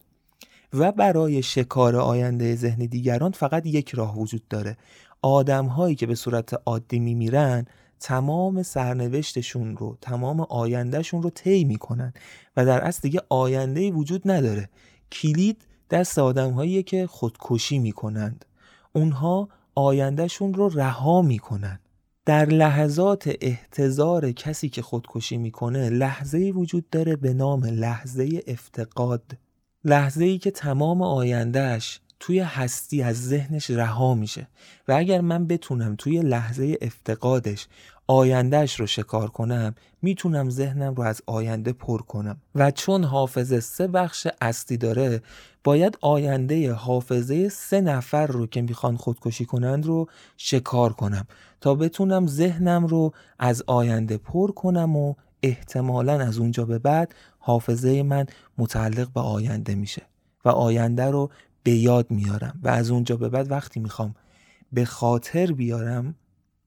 و برای شکار آینده ذهن دیگران فقط یک راه وجود داره. آدم هایی که به صورت عادی میمیرن تمام سرنوشتشون رو تمام آیندهشون رو طی می‌کنن و در اصل دیگه آینده وجود نداره. کلید دست آدم که خودکشی می‌کنند. اونها آیندهشون رو رها می‌کنن. در لحظات احتضار کسی که خودکشی می‌کنه لحظه وجود داره به نام لحظه افتقاد. لحظه ای که تمام آیندهش توی هستی از ذهنش رها میشه و اگر من بتونم توی لحظه افتقادش آیندهش رو شکار کنم می‌تونم ذهنم رو از آینده پر کنم. و چون حافظه سه بخش اصلی داره باید آینده حافظه سه نفر رو که می‌خوان خودکشی کنند رو شکار کنم تا بتونم ذهنم رو از آینده پر کنم و احتمالا از اونجا به بعد حافظه من متعلق به آینده میشه و آینده رو به یاد میارم و از اونجا به بعد وقتی می‌خوام به خاطر بیارم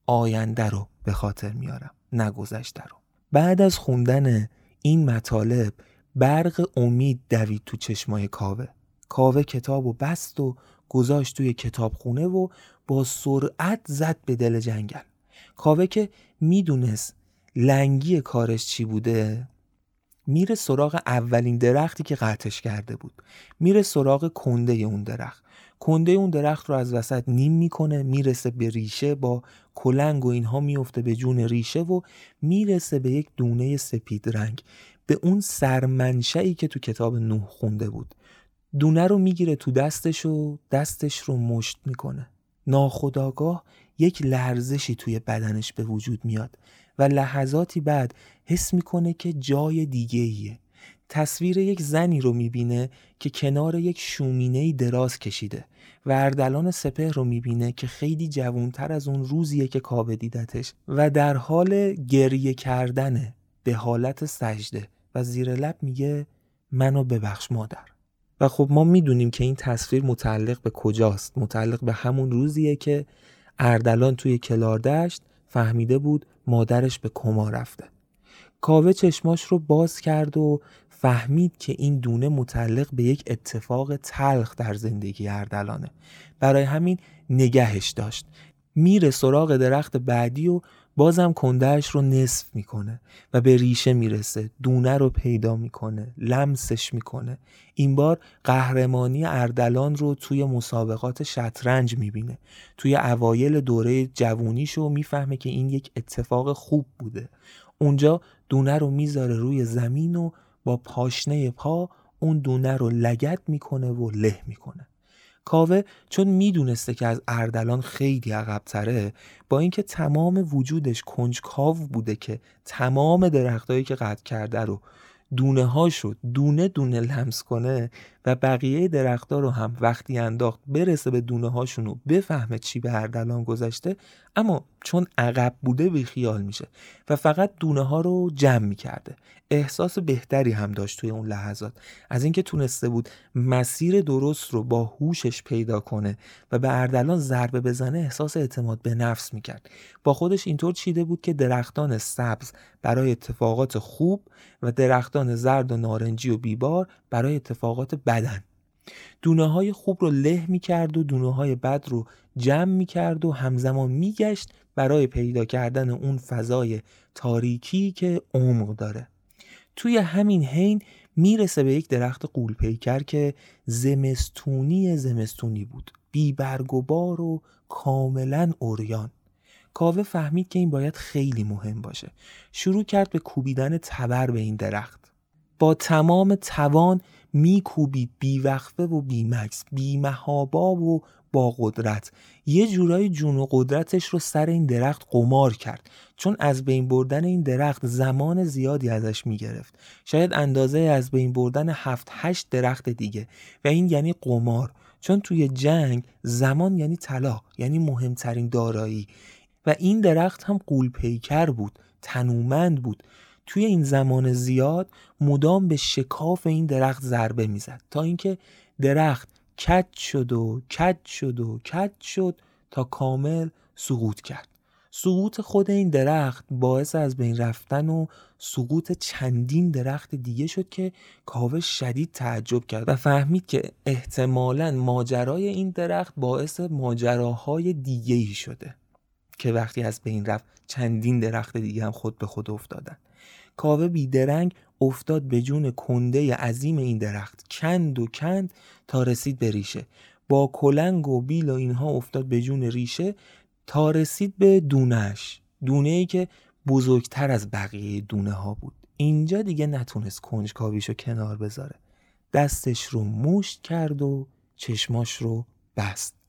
آینده رو به خاطر میارم نه گذشته رو. بعد از خوندن این مطالب برق امید دوید تو چشمای کاوه. کاوه کتاب و بست و گذاشت توی کتابخونه و با سرعت زد به دل جنگل. کاوه که می‌دونست لنگی کارش چی بوده میره سراغ اولین درختی که قطعش کرده بود. میره سراغ کنده اون درخت. کنده اون درخت رو از وسط نیم می‌کنه می‌رسه به ریشه با کلنگ و اینها میفته به جون ریشه و می‌رسه به یک دونه سپید رنگ. به اون سرمنشعی که تو کتاب نوح خونده بود. دونه رو می‌گیره تو دستش و دستش رو مشت می‌کنه. ناخداگاه یک لرزشی توی بدنش به وجود میاد. و لحظاتی بعد حس می‌کنه که جای دیگه ایه. تصویر یک زنی رو می‌بینه که کنار یک شومینه دراز کشیده و اردلان سپه رو می‌بینه که خیلی جوانتر از اون روزیه که کاوه دیدتش و در حال گریه کردنه به حالت سجده و زیر لب میگه منو ببخش مادر و خب ما می‌دونیم که این تصویر متعلق به کجاست متعلق به همون روزیه که اردلان توی کلاردشت فهمیده بود مادرش به کما رفته. کاوه چشماش رو باز کرد و فهمید که این دونه متعلق به یک اتفاق تلخ در زندگی اردلانه. برای همین نگهش داشت. میره سراغ درخت بعدی و بازم کندهش رو نصف می‌کنه و به ریشه می‌رسه دونه رو پیدا می‌کنه لمسش می‌کنه. این بار قهرمانی اردلان رو توی مسابقات شطرنج می‌بینه. توی اوایل دوره جوونیشو می‌فهمه که این یک اتفاق خوب بوده. اونجا دونه رو می‌ذاره روی زمین و با پاشنه پا اون دونه رو لگت می‌کنه و له می‌کنه. کاوه چون می‌دونسته که از اردلان خیلی عقبتره با اینکه تمام وجودش کنجکاو بوده که تمام درختهایی که قطع کرده رو دونه هاشو دونه دونه لمس کنه و بقیه درختها رو هم وقتی انداخت برسه به دونه هاشون و بفهمه چی به اردلان گذشته اما چون عقب بوده بی خیال میشه و فقط دونه ها رو جمع می‌کرده. احساس بهتری هم داشت توی اون لحظات. از اینکه تونسته بود مسیر درست رو با هوشش پیدا کنه و به اردلان ضربه بزنه احساس اعتماد به نفس می‌کرد. با خودش اینطور چیده بود که درختان سبز برای اتفاقات خوب و درختان زرد و نارنجی و بیبار برای اتفاقات بدن. دونه های خوب رو له می کرد و دونه های بد رو جمع می کرد و همزمان می گشت برای پیدا کردن اون فضای تاریکی که عمق داره. توی همین حین می‌رسه به یک درخت قول پیکر که زمستونی زمستونی بود. بی برگ و بار و کاملا اوریان کاوه فهمید که این باید خیلی مهم باشه. شروع کرد به کوبیدن تبر به این درخت. با تمام توان میکوبید بیوقفه و بیمکس بیمهابا و با قدرت. یه جورایی جون و قدرتش رو سر این درخت قمار کرد. چون از بین بردن این درخت زمان زیادی ازش می‌گرفت. شاید اندازه از بین بردن هفت هشت درخت دیگه. و این یعنی قمار. چون توی جنگ زمان یعنی طلا یعنی مهمترین دارایی. و این درخت هم قول پیکر بود تنومند بود. توی این زمان زیاد مدام به شکاف این درخت ضربه می‌زد. تا اینکه درخت کج شد و کج شد و کج شد تا کامل سقوط کرد. سقوط خود این درخت باعث از بین رفتن و سقوط چندین درخت دیگه شد که کاوه شدید تعجب کرد و فهمید که احتمالا ماجرای این درخت باعث ماجراهای دیگه ای شده که وقتی از بین رفت چندین درخت دیگه هم خود به خود افتادن. کاوه بیدرنگ افتاد به جون کنده عظیم این درخت. کند و کند تا رسید به ریشه. با کلنگ و بیل و اینها افتاد به جون ریشه تا رسید به دونش دونه ای که بزرگتر از بقیه دونه ها بود. اینجا دیگه نتونست کنجکاویشو کنار بذاره. دستش رو مشت کرد و چشماش رو بست.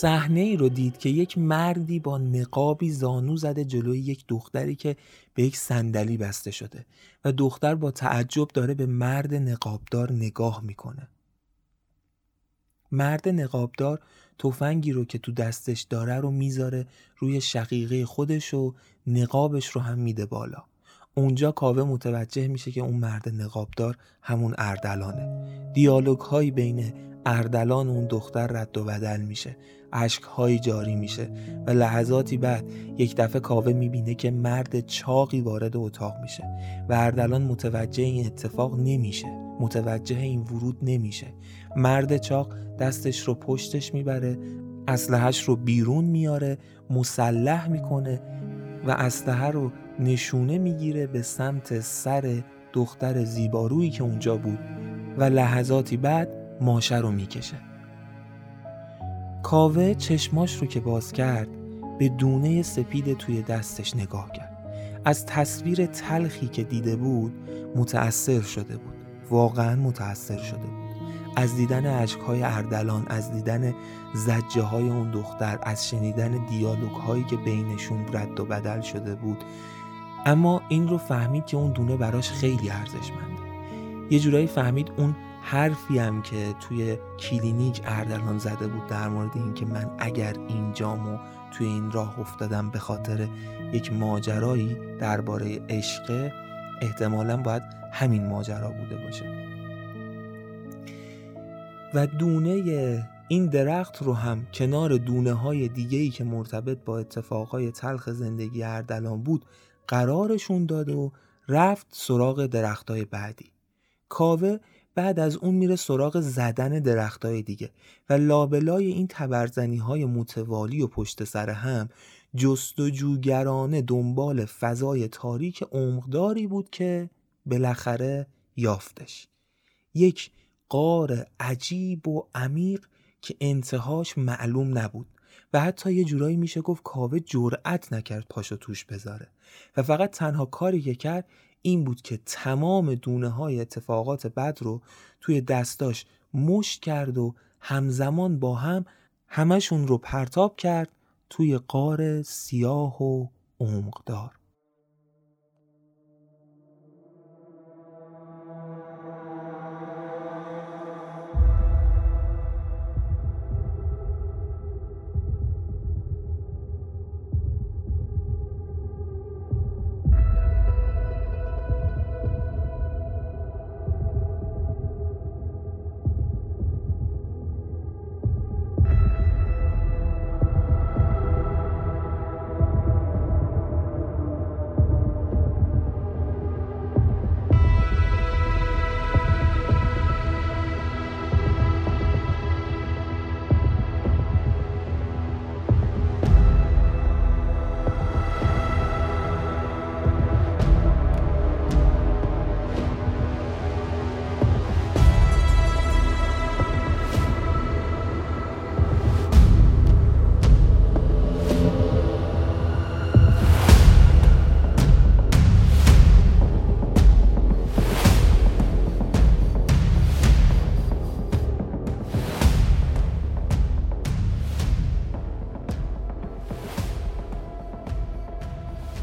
صحنه ای رو دید که یک مردی با نقابی زانو زده جلوی یک دختری که به یک صندلی بسته شده و دختر با تعجب داره به مرد نقابدار نگاه می‌کنه. مرد نقابدار تفنگی رو که تو دستش داره رو می‌ذاره روی شقیقه خودش و نقابش رو هم میده بالا. اونجا کاوه متوجه میشه که اون مرد نقابدار همون اردلانه دیالوگ هایی بین اردلان اون دختر رد و بدل میشه. هایی جاری میشه و لحظاتی بعد یک دفعه کاوه می‌بینه که مرد چاقی وارد اتاق میشه و اردلان متوجه این اتفاق نمیشه. متوجه این ورود نمیشه. مرد چاق دستش رو پشتش می‌بره اسلحهش رو بیرون میاره مسلح می‌کنه و اسلحه رو نشونه می‌گیره به سمت سر دختر زیبارویی که اونجا بود. و لحظاتی بعد ماشه رو می‌کشه. کاوه چشماش رو که باز کرد به دونه سپید توی دستش نگاه کرد. از تصویر تلخی که دیده بود متأثر شده بود. واقعا متأثر شده بود. از دیدن های اردلان از دیدن زجه های اون دختر از شنیدن دیالوگ هایی که بینشون رد و بدل شده بود. اما این رو فهمید که اون دونه براش خیلی ارزشمنده. یه جورایی فهمید اون حرفی هم که توی کلینیک اردلان زده بود در مورد اینکه من اگر اینجامو توی این راه افتادم به خاطر یک ماجرایی درباره عشق احتمالا باید همین ماجرا بوده باشه. و دونه این درخت رو هم کنار دونه های دیگه ای که مرتبط با اتفاقهای تلخ زندگی اردلان بود قرارشون داد و رفت سراغ درختای بعدی. کاوه بعد از اون میره سراغ زدن درختای دیگه و لابلای این تبرزنی های متوالی و پشت سر هم جستجوگرانه دنبال فضای تاریک عمقداری بود که بالاخره یافتش. یک قار عجیب و عمیق که انتهاش معلوم نبود و حتی یه جورایی میشه گفت کاوه جرأت نکرد پاشو توش بذاره و فقط تنها کاری که کرد این بود که تمام دونه های اتفاقات بد رو توی دستاش مشت کرد و همزمان با هم همشون رو پرتاب کرد توی قار سیاه و عمقدار.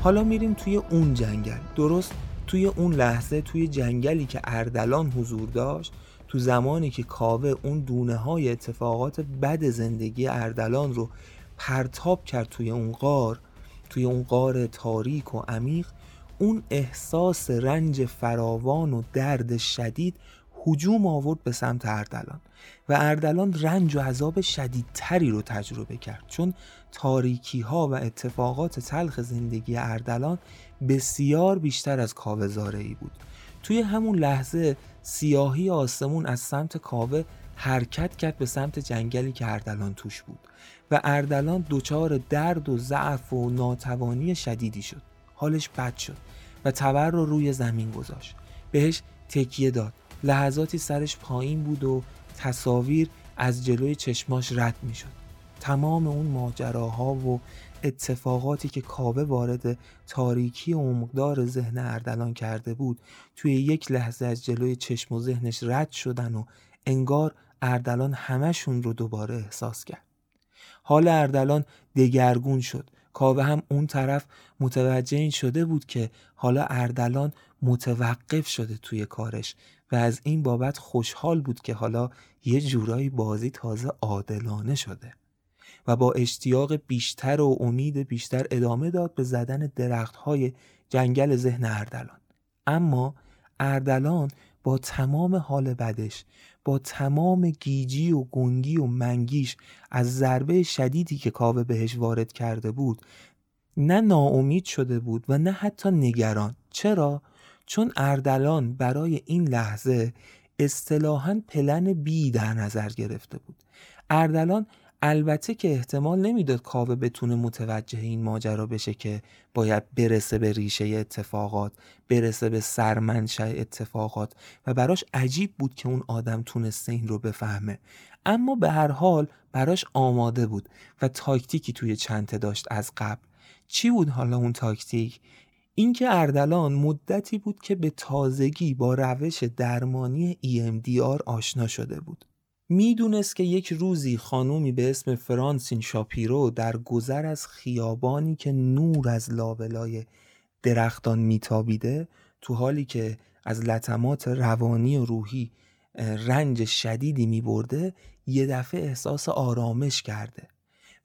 حالا میریم توی اون جنگل. درست توی اون لحظه توی جنگلی که اردلان حضور داشت تو زمانی که کاوه اون دونه های اتفاقات بد زندگی اردلان رو پرتاب کرد توی اون غار توی اون غار تاریک و عمیق اون احساس رنج فراوان و درد شدید هجوم آورد به سمت اردلان. و اردلان رنج و عذاب شدیدتری رو تجربه کرد. چون تاریکی ها و اتفاقات تلخ زندگی اردلان بسیار بیشتر از کاوه ای بود. توی همون لحظه سیاهی آسمون از سمت کاوه حرکت کرد به سمت جنگلی که اردلان توش بود و اردلان دچار درد و ضعف و ناتوانی شدیدی شد. حالش بد شد و تبر رو روی زمین گذاشت. بهش تکیه داد. لحظاتی سرش پایین بود و تصاویر از جلوی چشماش رد می شد تمام اون ماجراها و اتفاقاتی که کاوه وارد تاریکی و عمقدار ذهن اردلان کرده بود توی یک لحظه از جلوی چشم و ذهنش رد شدن و انگار اردلان همشون رو دوباره احساس کرد. حال اردلان دگرگون شد. کاوه هم اون طرف متوجه این شده بود که حالا اردلان متوقف شده توی کارش و از این بابت خوشحال بود که حالا یه جورایی بازی تازه عادلانه شده. و با اشتیاق بیشتر و امید بیشتر ادامه داد به زدن درختهای جنگل ذهن اردلان. اما اردلان با تمام حال بدش با تمام گیجی و گنگی و منگیش از ضربه شدیدی که کاوه بهش وارد کرده بود نه ناامید شده بود و نه حتی نگران. چرا؟ چون اردلان برای این لحظه اصطلاحا پلن بی در نظر گرفته بود. اردلان البته که احتمال نمی‌داد کاوه بتونه متوجه این ماجرا بشه که باید برسه به ریشه اتفاقات برسه به سرمنشأ اتفاقات و براش عجیب بود که اون آدم تونسته این رو بفهمه. اما به هر حال براش آماده بود و تاکتیکی توی چنته داشت از قبل. چی بود حالا اون تاکتیک؟ اینکه اردلان مدتی بود که به تازگی با روش درمانی EMDR آشنا شده بود. می‌دونست که یک روزی خانومی به اسم فرانسین شاپیرو در گذر از خیابانی که نور از لابلای درختان میتابیده تو حالی که از لطمات روانی و روحی رنج شدیدی میبرده یه دفعه احساس آرامش کرده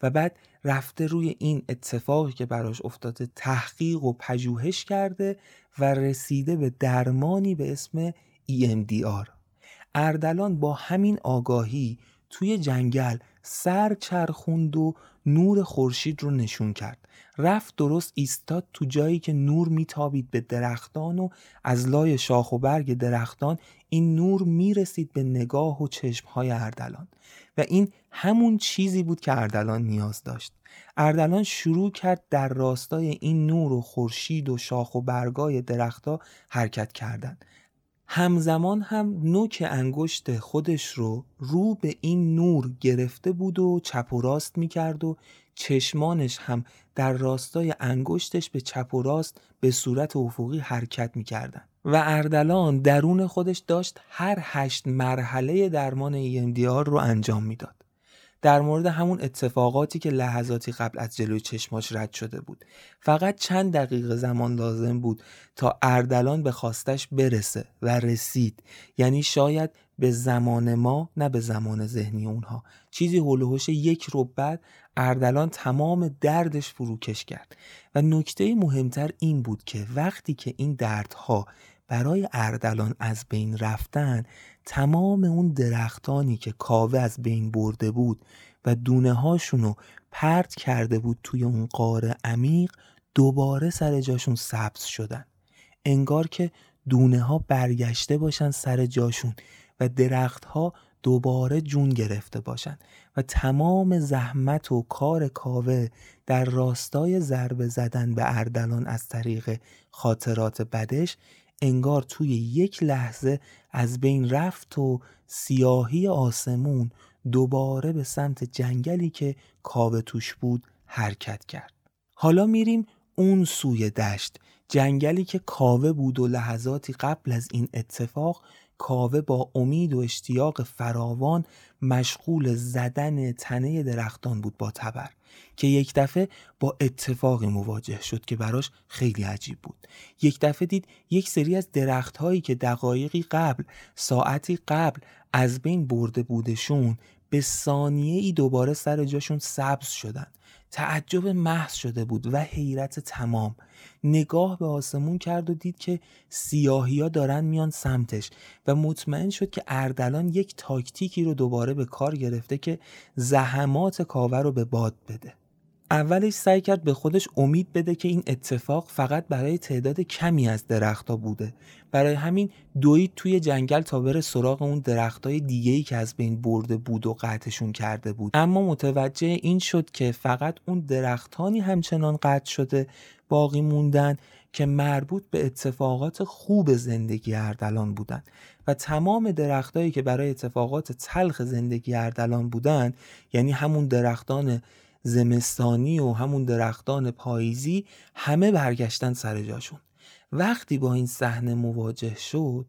و بعد رفته روی این اتفاقی که براش افتاده تحقیق و پژوهش کرده و رسیده به درمانی به اسم EMDR اردلان با همین آگاهی توی جنگل سر چرخوند و نور خورشید رو نشون کرد. رفت درست ایستاد تو جایی که نور میتابید به درختان و از لای شاخ و برگ درختان این نور می‌رسید به نگاه و چشمهای اردلان. و این همون چیزی بود که اردلان نیاز داشت. اردلان شروع کرد در راستای این نور و خورشید و شاخ و برگای درختها حرکت کردن. همزمان هم نوک انگشت خودش رو رو به این نور گرفته بود و چپ و راست می‌کرد و چشمانش هم در راستای انگشتش به چپ و راست به صورت افقی حرکت می‌کردن. و اردلان درون خودش داشت هر هشت مرحله درمان EMDR رو انجام می‌داد. در مورد همون اتفاقاتی که لحظاتی قبل از جلوی چشماش رد شده بود. فقط چند دقیقه زمان لازم بود تا اردلان به خواستش برسه و رسید. یعنی شاید به زمان ما نه به زمان ذهنی اونها. چیزی هلوهوش یک رو بعد اردلان تمام دردش فروکش کرد. و نکته مهمتر این بود که وقتی که این دردها برای اردلان از بین رفتن تمام اون درختانی که کاوه از بین برده بود و دونه هاشونو پرت کرده بود توی اون قاره عمیق دوباره سر جاشون سبز شدن. انگار که دونه ها برگشته باشن سر جاشون و درخت ها دوباره جون گرفته باشن و تمام زحمت و کار کاوه در راستای ضربه زدن به اردلان از طریق خاطرات بدش انگار توی یک لحظه از بین رفت و سیاهی آسمون دوباره به سمت جنگلی که کاوه توش بود حرکت کرد. حالا میریم اون سوی دشت جنگلی که کاوه بود و لحظاتی قبل از این اتفاق کاوه با امید و اشتیاق فراوان مشغول زدن تنه درختان بود با تبر. که یک دفعه با اتفاقی مواجه شد که براش خیلی عجیب بود. یک دفعه دید یک سری از درخت هایی که دقایقی قبل ساعتی قبل از بین برده بودشون به ثانیه ای دوباره سر جاشون سبز شدن. تعجب محض شده بود و حیرت تمام. نگاه به آسمون کرد و دید که ها دارن میان سمتش و مطمئن شد که اردلان یک تاکتیکی رو دوباره به کار گرفته که زحمات کاوه رو به باد بده. اولش سعی کرد به خودش امید بده که این اتفاق فقط برای تعداد کمی از درختها بوده. برای همین دوید توی جنگل تا بره سراغ اون درختای دیگه ای که از بین برده بود و قطعشون کرده بود. اما متوجه این شد که فقط اون درختانی همچنان قطع شده باقی موندن که مربوط به اتفاقات خوب زندگی اردلان بودن. و تمام درختهایی که برای اتفاقات تلخ زندگی اردلان بودن یعنی همون درختان زمستانی و همون درختان پاییزی همه برگشتن سر جاشون. وقتی با این صحنه مواجه شد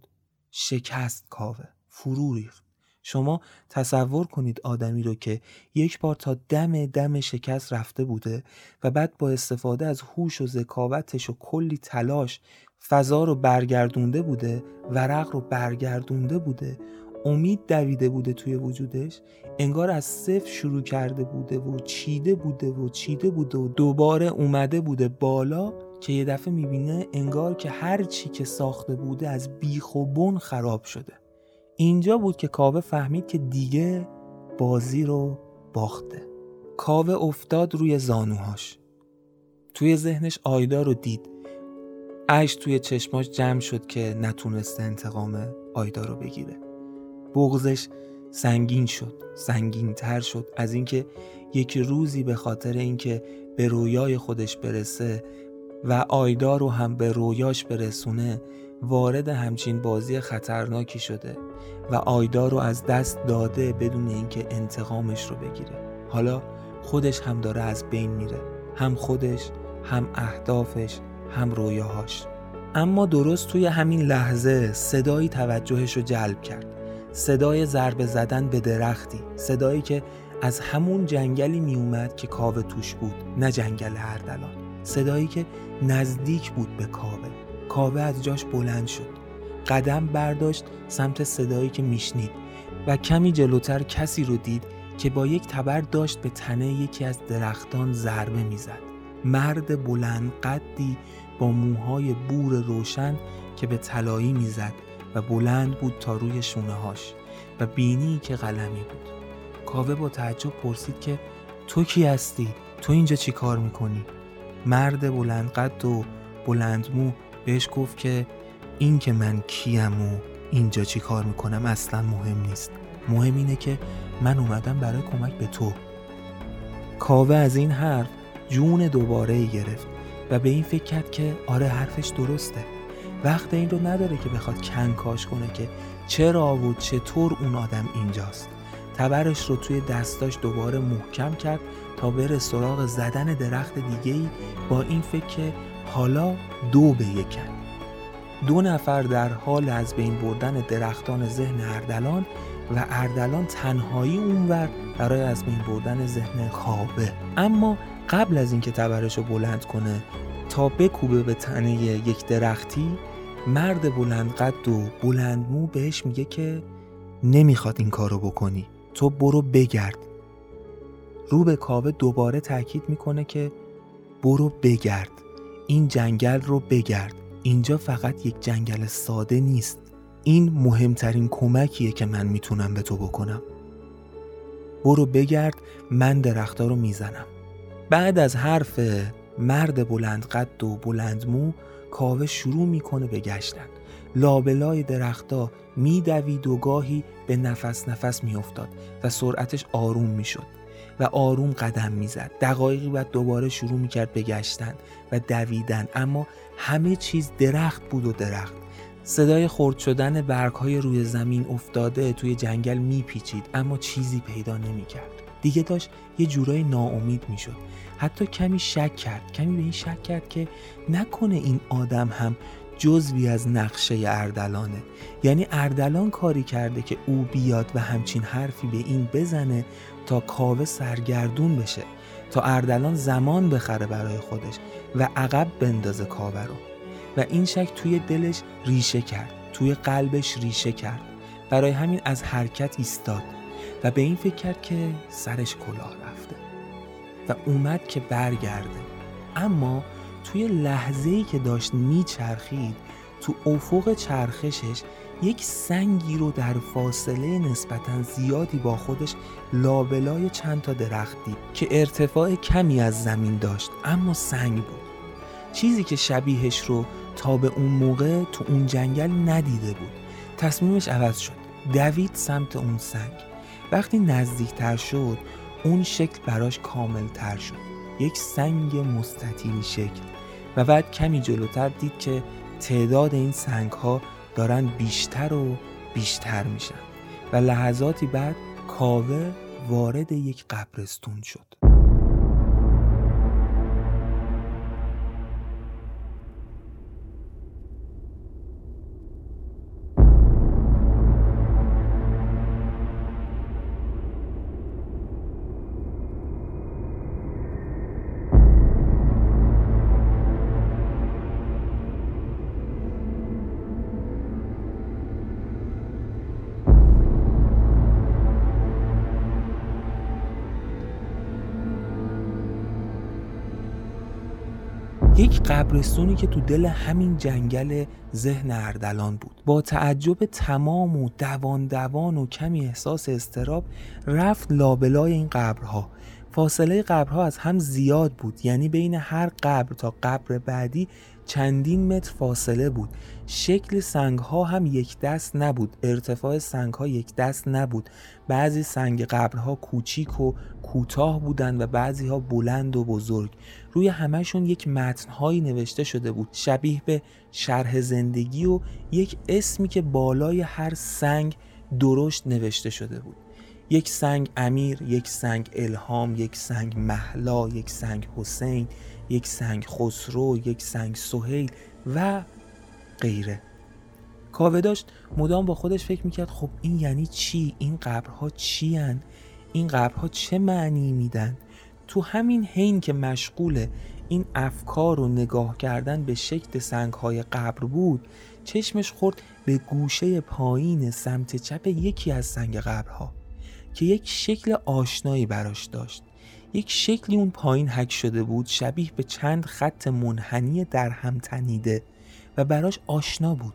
شکست کاوه فرو ریخت. شما تصور کنید آدمی رو که یک بار تا دم دم شکست رفته بوده و بعد با استفاده از هوش و ذکاوتش و کلی تلاش فضا رو برگردونده بوده ورق رو برگردونده بوده امید دویده بوده توی وجودش انگار از صفر شروع کرده بوده و چیده بوده و چیده بوده و دوباره اومده بوده بالا که یه دفعه می‌بینه انگار که هر چی که ساخته بوده از بیخ و بن خراب شده. اینجا بود که کاوه فهمید که دیگه بازی رو باخته. کاوه افتاد روی زانوهاش. توی ذهنش آیدا رو دید. اش توی چشماش جمع شد که نتونسته انتقام آیدا رو بگیره. بغزش سنگین شد سنگین تر شد. از اینکه یک روزی به خاطر اینکه به رویای خودش برسه و آیدا رو هم به رویاش برسونه وارد همچین بازی خطرناکی شده و آیدا رو از دست داده بدون اینکه انتقامش رو بگیره. حالا خودش هم داره از بین میره. هم خودش هم اهدافش هم رویاهاش. اما درست توی همین لحظه صدایی توجهش رو جلب کرد. صدای ضربه زدن به درختی صدایی که از همون جنگلی میومد که کاوه توش بود نه جنگل اردلان. صدایی که نزدیک بود به کاوه. کاوه از جاش بلند شد. قدم برداشت سمت صدایی که میشنید و کمی جلوتر کسی رو دید که با یک تبر داشت به تنه یکی از درختان ضربه می‌زد. مرد بلند قدی با موهای بور روشن که به طلایی می‌زد. و بلند بود تا روی شونه هاش و بینی که قلمی بود کاوه با تعجب پرسید که تو کی هستی؟ تو اینجا چی کار می‌کنی؟ مرد بلند قد و بلند مو بهش گفت که این که من کیم و اینجا چی کار می‌کنم اصلا مهم نیست مهم اینه که من اومدم برای کمک به تو کاوه از این حرف جون دوباره گرفت و به این فکر کرد که آره حرفش درسته وقت این رو نداره که بخواد کنکاش کنه که چرا و چطور اون آدم اینجاست. تبرش رو توی دستاش دوباره محکم کرد تا بره سراغ زدن درخت دیگه ای با این فکر که حالا دو به یکن. دو نفر در حال از بین بردن درختان ذهن اردلان و اردلان تنهایی اونور برای از بین بردن ذهن خوابه. اما قبل از اینکه تبرش رو بلند کنه تا بکوبه به تنه یک درختی مرد بلند قد و بلند مو بهش میگه که نمی‌خواد این کارو بکنی. تو برو بگرد. رو به کاوه دوباره تاکید می‌کنه که برو بگرد. این جنگل رو بگرد. اینجا فقط یک جنگل ساده نیست. این مهمترین کمکیه که من می‌تونم به تو بکنم. برو بگرد من درختها رو می‌زنم. بعد از حرف مرد بلند قد و بلند مو کاوه شروع می‌کنه به گشتن. لابلای درختا میدوید و گاهی به نفس نفس میافتاد و سرعتش آروم می‌شد و آروم قدم می‌زد. دقایقی بعد دوباره شروع می‌کرد به گشتن و دویدن. اما همه چیز درخت بود و درخت. صدای خرد شدن برگ های روی زمین افتاده توی جنگل میپیچید اما چیزی پیدا نمی‌کرد. دیگه داشت یه جورای ناامید می‌شد. حتی کمی شک کرد. کمی به این شک کرد که نکنه این آدم هم جزوی از نقشه اردلانه. یعنی اردلان کاری کرده که او بیاد و همچین حرفی به این بزنه تا کاوه سرگردون بشه. تا اردلان زمان بخره برای خودش و عقب بندازه کاوه رو. و این شک توی دلش ریشه کرد. توی قلبش ریشه کرد. برای همین از حرکت ایستاد و به این فکر کرد که سرش کلاه رفته و اومد که برگرده. اما توی لحظه ای که داشت میچرخید تو افق چرخشش یک سنگی رو در فاصله نسبتا زیادی با خودش لابلای چند تا درخت دید که ارتفاع کمی از زمین داشت اما سنگ بود. چیزی که شبیهش رو تا به اون موقع تو اون جنگل ندیده بود. تصمیمش عوض شد. دوید سمت اون سنگ. وقتی نزدیکتر شد اون شکل براش کامل تر شد. یک سنگ مستطیل شکل. و بعد کمی جلوتر دید که تعداد این سنگ ها دارن بیشتر و بیشتر میشن. و لحظاتی بعد کاوه وارد یک قبرستون شد. قبرستونی که تو دل همین جنگل ذهن اردلان بود. با تعجب تمام و دوان دوان و کمی احساس استراب رفت لابلای این قبرها. فاصله قبرها از هم زیاد بود یعنی بین هر قبر تا قبر بعدی چندین متر فاصله بود. شکل سنگ ها هم یک دست نبود ارتفاع سنگ ها یک دست نبود. بعضی سنگ قبرها کوچیک و کوتاه بودند و بعضی ها بلند و بزرگ روی همهشون یک متنهایی نوشته شده بود شبیه به شرح زندگی و یک اسمی که بالای هر سنگ درشت نوشته شده بود یک سنگ امیر، یک سنگ الهام، یک سنگ محلا، یک سنگ حسین، یک سنگ خسرو، یک سنگ سهیل و غیره کاوه داشت مدام با خودش فکر می‌کرد خب این یعنی چی؟ این قبرها چی هن؟ این قبرها چه معنی میدن؟ تو همین حین که مشغول این افکار رو نگاه کردن به شکل سنگ های قبر بود چشمش خورد به گوشه پایین سمت چپ یکی از سنگ قبرها که یک شکل آشنایی براش داشت. یک شکلی اون پایین حک شده بود شبیه به چند خط منحنی در هم تنیده و براش آشنا بود.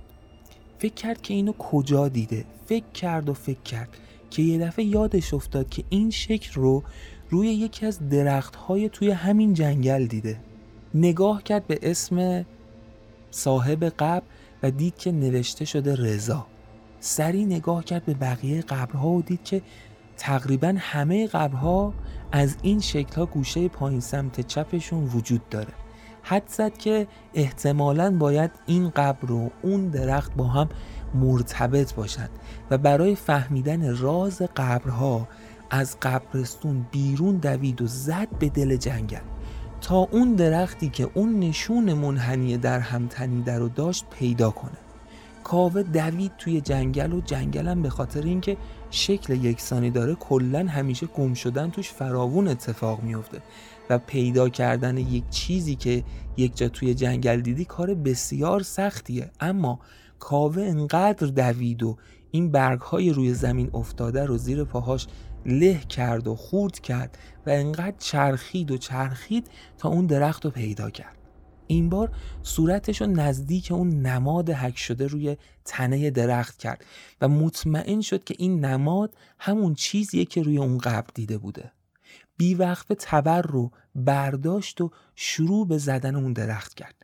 فکر کرد که اینو کجا دیده. فکر کرد و فکر کرد. که یه دفعه یادش افتاد که این شکل رو روی یکی از درخت های توی همین جنگل دیده. نگاه کرد به اسم صاحب قبر و دید که نوشته شده رضا. سری نگاه کرد به بقیه قبرها و دید که تقریبا همه قبرها از این شکل ها گوشه پایین سمت چپشون وجود داره. حد زد که احتمالا باید این قبر و اون درخت با هم مرتبط باشند و برای فهمیدن راز قبرها از قبرستون بیرون دوید و زد به دل جنگل. تا اون درختی که اون نشون منحنی در هم تنیده رو داشت پیدا کنه. کاوه دوید توی جنگل و جنگلم به خاطر اینکه شکل یکسانی داره کلا همیشه گم شدن توش فراوون اتفاق میفته و پیدا کردن یک چیزی که یک جا توی جنگل دیدی کار بسیار سختیه. اما کاوه انقدر دوید و این برگ های روی زمین افتاده رو زیر پاهاش له کرد و خورد کرد و انقدر چرخید و چرخید تا اون درخت رو پیدا کرد. این بار صورتش رو نزدیک اون نماد حک شده روی تنه درخت کرد و مطمئن شد که این نماد همون چیزیه که روی اون قبر دیده بوده. بیوقفه تبر رو برداشت و شروع به زدن اون درخت کرد.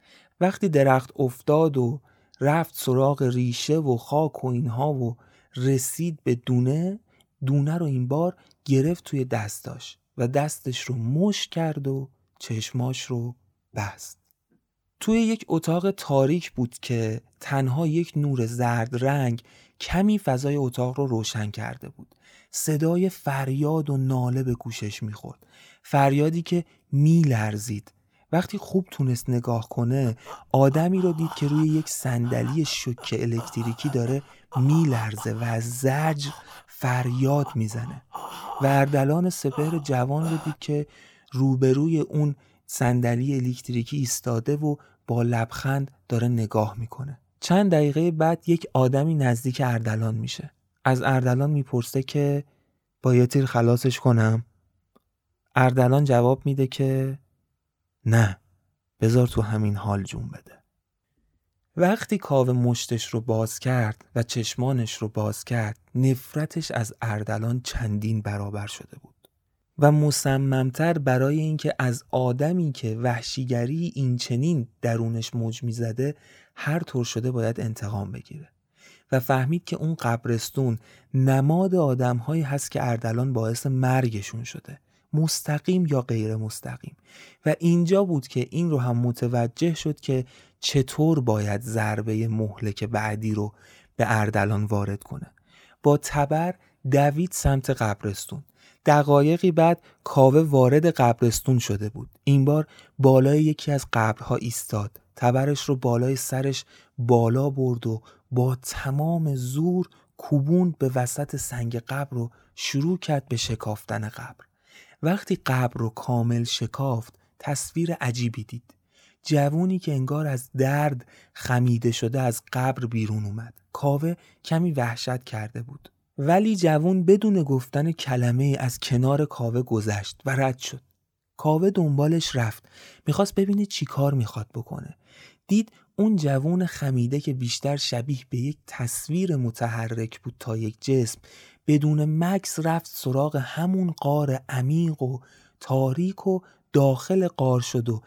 وقتی درخت افتاد و رفت سراغ ریشه و خاک و اینها و رسید به دونه دونه رو این بار گرفت توی دستاش و دستش رو مش کرد و چشماش رو بست. توی یک اتاق تاریک بود که تنها یک نور زرد رنگ کمی فضای اتاق رو روشن کرده بود. صدای فریاد و ناله به گوشش می‌خورد. فریادی که میلرزید. وقتی خوب تونست نگاه کنه آدمی رو دید که روی یک صندلی شوک الکتریکی داره میلرزه و از زجر فریاد می‌زنه. و اردلان سپهر جوان رو دید که روبروی اون صندلی الکتریکی ایستاده و با لبخند داره نگاه می‌کنه. چند دقیقه بعد یک آدمی نزدیک اردلان میشه. از اردلان می‌پرسه که با یه تیر خلاصش کنم. اردلان جواب میده که نه بذار تو همین حال جون بده. وقتی کاوه مشتش رو باز کرد و چشمانش رو باز کرد نفرتش از اردلان چندین برابر شده بود و مصممتر برای اینکه از آدمی که وحشیگری این چنین درونش موج می‌زده هر طور شده باید انتقام بگیره. و فهمید که اون قبرستون نماد آدمهایی هست که اردلان باعث مرگشون شده. مستقیم یا غیر مستقیم. و اینجا بود که این رو هم متوجه شد که چطور باید ضربه مهلک بعدی رو به اردلان وارد کنه. با تبر دوید سمت قبرستون. دقایقی بعد کاوه وارد قبرستون شده بود. این بار بالای یکی از قبرها ایستاد. تبرش رو بالای سرش بالا برد و با تمام زور کوبوند به وسط سنگ قبر رو شروع کرد به شکافتن قبر. وقتی قبر رو کامل شکافت تصویر عجیبی دید. جوونی که انگار از درد خمیده شده از قبر بیرون اومد. کاوه کمی وحشت کرده بود. ولی جوون بدون گفتن کلمه از کنار کاوه گذشت و رد شد. کاوه دنبالش رفت. می‌خواست ببینه چی کار می‌خواد بکنه. دید اون جوون خمیده که بیشتر شبیه به یک تصویر متحرک بود تا یک جسم بدون مکس رفت سراغ همون قار عمیق و تاریک و داخل قار شد و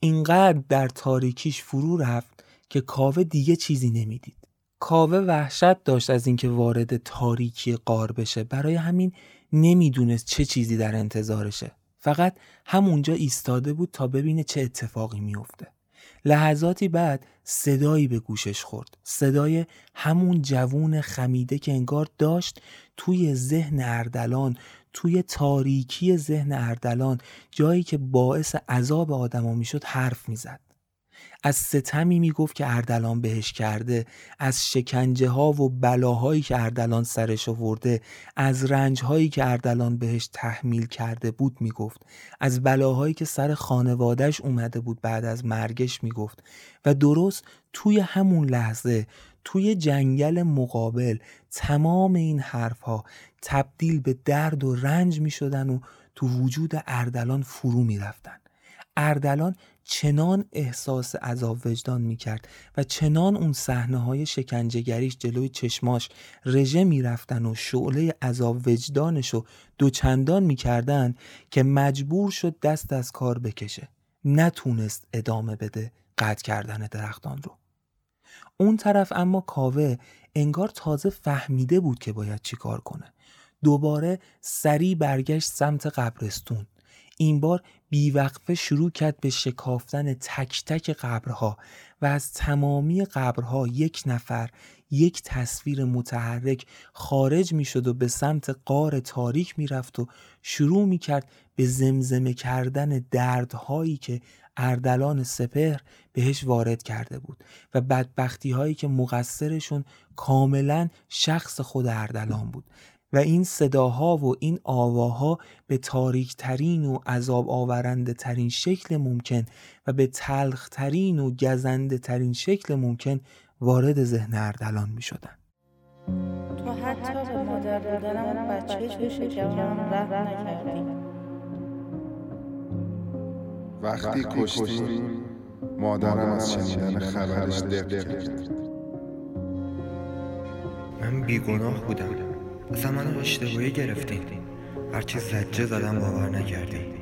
اینقدر در تاریکیش فرو رفت که کاوه دیگه چیزی نمی‌دید. کاوه وحشت داشت از اینکه وارد تاریکی قار بشه. برای همین نمی‌دونست چه چیزی در انتظارشه. فقط همونجا ایستاده بود تا ببینه چه اتفاقی میفته لحظاتی بعد صدایی به گوشش خورد. صدای همون جوون خمیده که انگار داشت توی ذهن اردلان توی تاریکی ذهن اردلان جایی که باعث عذاب آدما می‌شد حرف می‌زد. از ستمی می‌گفت که اردلان بهش کرده از شکنجه ها و بلاهایی که اردلان سرش آورده از رنج هایی که اردلان بهش تحمیل کرده بود می‌گفت از بلاهایی که سر خانوادهش اومده بود بعد از مرگش می‌گفت و درست توی همون لحظه توی جنگل مقابل تمام این حرف ها تبدیل به درد و رنج می شدن و تو وجود اردلان فرو می رفتن. اردلان چنان احساس عذاب وجدان می کرد و چنان اون صحنه های شکنجهگریش جلوی چشماش رژه می رفتن و شعله عذاب وجدانش رو دوچندان می کردن که مجبور شد دست از کار بکشه. نتونست ادامه بده قطع کردن درختان رو. اون طرف اما کاوه انگار تازه فهمیده بود که باید چیکار کنه. دوباره سری برگشت سمت قبرستون. این بار بیوقفه شروع کرد به شکافتن تک تک قبرها و از تمامی قبرها یک نفر یک تصویر متحرک خارج می شد و به سمت قار تاریک می رفت و شروع می کرد به زمزمه کردن دردهایی که اردلان سپهر بهش وارد کرده بود و بدبختی هایی که مقصرشون کاملا شخص خود اردلان بود. و این صداها و این آواها به تاریک ترین و عذاب آورنده ترین شکل ممکن و به تلخ ترین و گزنده ترین شکل ممکن وارد ذهن اردلان می شدن. تو حتی به مادر بودنم بچه شکمم رحم نکردی. وقتی کشتیم مادرم از شنیدن خبرش دق کرد. من بیگناه بودم. اصلا منو اشتباهی گرفتین. هرچی زجه زدم باور نکردی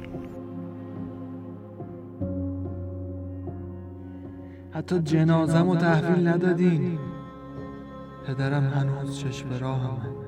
حتی جنازم رو تحویل ندادین. پدرم هنوز چشم راهمه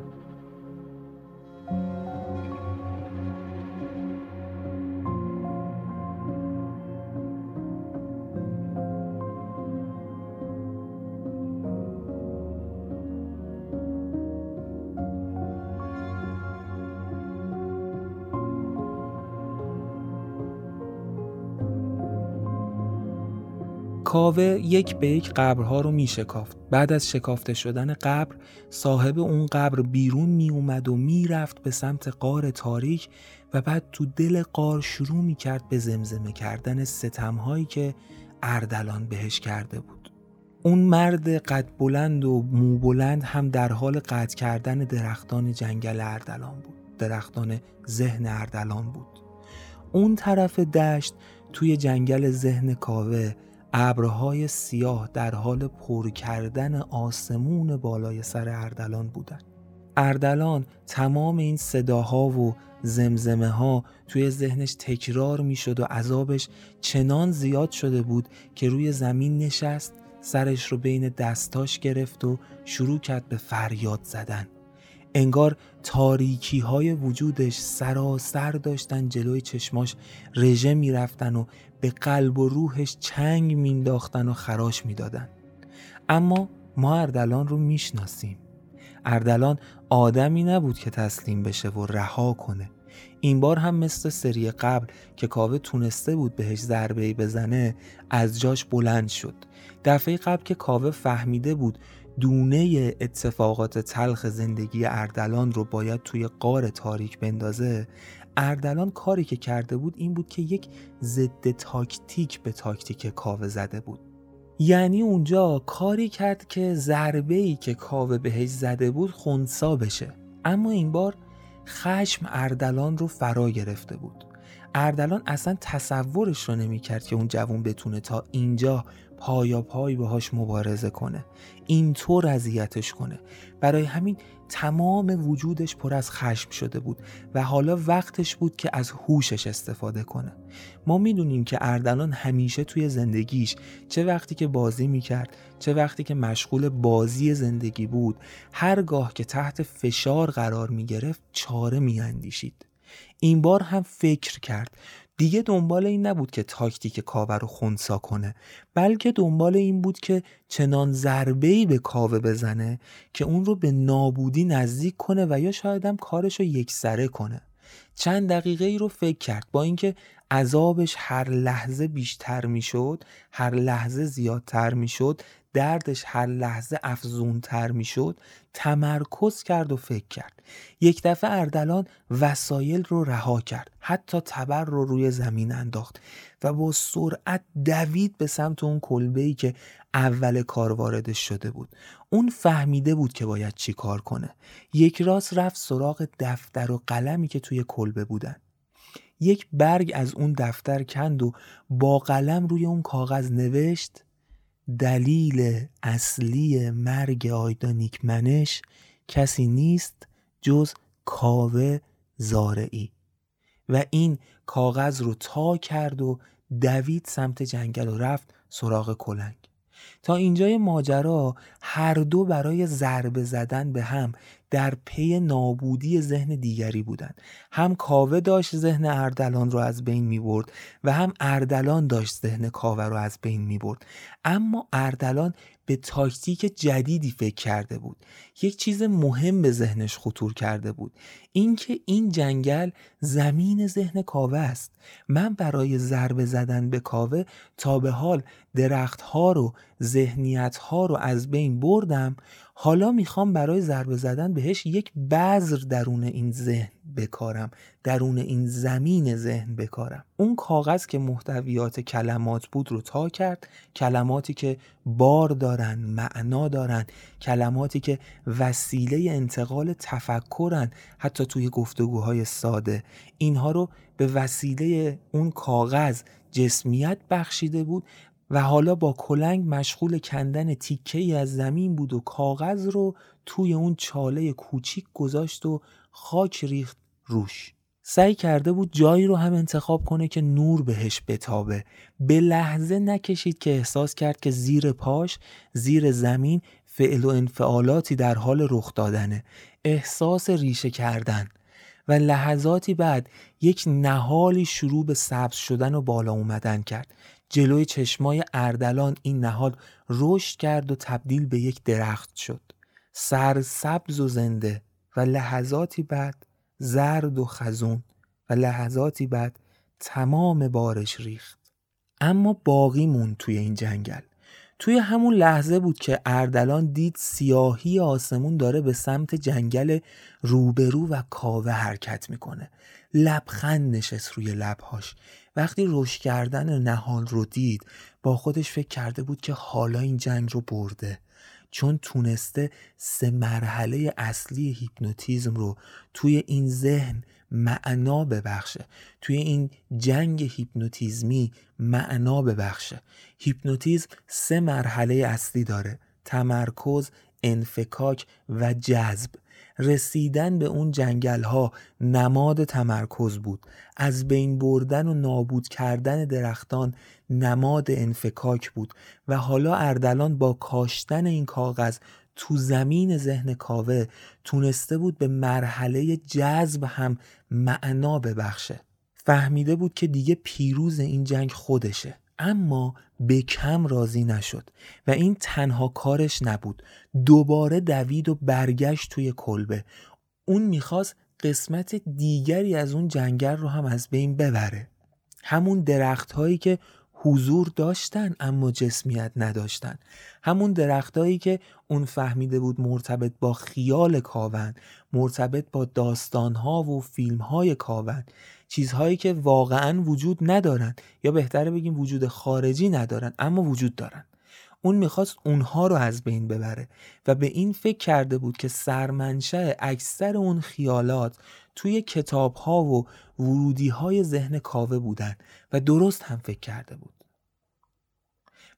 کاوه یک به یک قبرها رو می شکافت. بعد از شکافته شدن قبر صاحب اون قبر بیرون می اومد و می رفت به سمت قار تاریک و بعد تو دل قار شروع می کرد به زمزمه کردن ستمهایی که اردلان بهش کرده بود. اون مرد قد بلند و مو بلند هم در حال قطع کردن درختان جنگل اردلان بود. درختان ذهن اردلان بود. اون طرف دشت توی جنگل ذهن کاوه ابرهای سیاه در حال پر کردن آسمون بالای سر اردلان بودند. اردلان تمام این صداها و زمزمه ها توی ذهنش تکرار می شد و عذابش چنان زیاد شده بود که روی زمین نشست سرش رو بین دستاش گرفت و شروع کرد به فریاد زدن انگار تاریکی های وجودش سراسر داشتن جلوی چشماش رژه می‌رفتن و به قلب و روحش چنگ مینداختن و خراش می‌دادن. اما ما اردلان رو می‌شناسیم. اردلان آدمی نبود که تسلیم بشه و رها کنه. این بار هم مثل سری قبل که کاوه تونسته بود بهش ضربه بزنه از جاش بلند شد. دفعه قبل که کاوه فهمیده بود دونه اتفاقات تلخ زندگی اردلان رو باید توی قار تاریک بندازه اردلان کاری که کرده بود این بود که یک ضد تاکتیک به تاکتیک کاوه زده بود. یعنی اونجا کاری کرد که ضربه ای که کاوه بهش زده بود خونسا بشه. اما این بار خشم اردلان رو فرا گرفته بود. اردلان اصلا تصورش رو نمی کرد که اون جوون بتونه تا اینجا پایا پای باهاش مبارزه کنه. اینطور اذیتش کنه. برای همین تمام وجودش پر از خشم شده بود و حالا وقتش بود که از هوشش استفاده کنه. ما می‌دونیم که اردلان همیشه توی زندگیش چه وقتی که بازی می‌کرد چه وقتی که مشغول بازی زندگی بود هرگاه که تحت فشار قرار می‌گرفت چاره میاندیشید. این بار هم فکر کرد. دیگه دنبال این نبود که تاکتیک کاوه رو خونسا کنه بلکه دنبال این بود که چنان ضربه‌ای به کاوه بزنه که اون رو به نابودی نزدیک کنه و یا شاید هم کارش رو یکسره کنه. چند دقیقه ای رو فکر کرد با اینکه عذابش هر لحظه بیشتر می‌شد هر لحظه زیادتر می‌شد دردش هر لحظه افزونتر می‌شد تمرکز کرد و فکر کرد. یک دفعه اردلان وسایل رو رها کرد حتی تبر رو روی زمین انداخت و با سرعت دوید به سمت اون کلبه ای که اول کار واردش شده بود. اون فهمیده بود که باید چی کار کنه. یک راست رفت سراغ دفتر و قلمی که توی کلبه بودن. یک برگ از اون دفتر کند و با قلم روی اون کاغذ نوشت دلیل اصلی مرگ آیدانیک منش کسی نیست جز کاوه زارعی. و این کاغذ رو تا کرد و دوید سمت جنگل و رفت سراغ کلنگ. تا اینجای ماجرا هر دو برای ضربه زدن به هم در پی نابودی ذهن دیگری بودند هم کاوه داشت ذهن اردلان رو از بین می برد و هم اردلان داشت ذهن کاوه رو از بین می برد اما اردلان به تاکتیک جدیدی فکر کرده بود. یک چیز مهم به ذهنش خطور کرده بود. اینکه این جنگل زمین ذهن کاوه است. من برای ضربه زدن به کاوه تا به حال درختها رو ذهنیتها رو از بین بردم حالا می‌خوام برای ضربه زدن بهش یک بذر درون این ذهن بکارم درون این زمین ذهن بکارم. اون کاغذ که محتویات کلمات بود رو تا کرد کلماتی که بار دارن معنا دارن کلماتی که وسیله انتقال تفکرن حتی توی گفتگوهای ساده. اینها رو به وسیله اون کاغذ جسمیت بخشیده بود و حالا با کلنگ مشغول کندن تیکه ای از زمین بود و کاغذ رو توی اون چاله کوچیک گذاشت و خاک ریخت روش. سعی کرده بود جایی رو هم انتخاب کنه که نور بهش بتابه. به لحظه نکشید که احساس کرد که زیر پاش زیر زمین فعل و انفعالاتی در حال رخ دادنه. احساس ریشه کردن. و لحظاتی بعد یک نهالی شروع به سبز شدن و بالا اومدن کرد. جلوی چشمای اردلان این نهاد رشد کرد و تبدیل به یک درخت شد. سر سبز و زنده و لحظاتی بعد زرد و خزون و لحظاتی بعد تمام بارش ریخت. اما باقی مون توی این جنگل. توی همون لحظه بود که اردلان دید سیاهی آسمون داره به سمت جنگل روبرو و کاوه حرکت می‌کنه. لبخند نشست روی لبهاش. وقتی رشد کردن نهال رو دید با خودش فکر کرده بود که حالا این جنگ رو برده. چون تونسته سه مرحله اصلی هیپنوتیزم رو توی این ذهن معنا ببخشه توی این جنگ هیپنوتیزمی معنا ببخشه. هیپنوتیزم سه مرحله اصلی داره تمرکز انفکاک و جذب. رسیدن به اون جنگل ها نماد تمرکز بود. از بین بردن و نابود کردن درختان نماد انفکاک بود و حالا اردلان با کاشتن این کاغذ تو زمین ذهن کاوه تونسته بود به مرحله جذب هم معنا ببخشه. فهمیده بود که دیگه پیروز این جنگ خودشه. اما به کم راضی نشد و این تنها کارش نبود. دوباره دوید و برگشت توی کلبه. اون می‌خواست قسمت دیگری از اون جنگل رو هم از بین ببره. همون درخت هایی که حضور داشتن اما جسمیت نداشتن. همون درختهایی که اون فهمیده بود مرتبط با خیال کاون مرتبط با داستانها و فیلمهای کاون چیزهایی که واقعا وجود ندارن. یا بهتره بگیم وجود خارجی ندارن اما وجود دارن. اون می‌خواست اونها رو از بین ببره و به این فکر کرده بود که سرمنشه اکثر اون خیالات توی کتاب ها و ورودی های ذهن کاوه بودن و درست هم فکر کرده بود.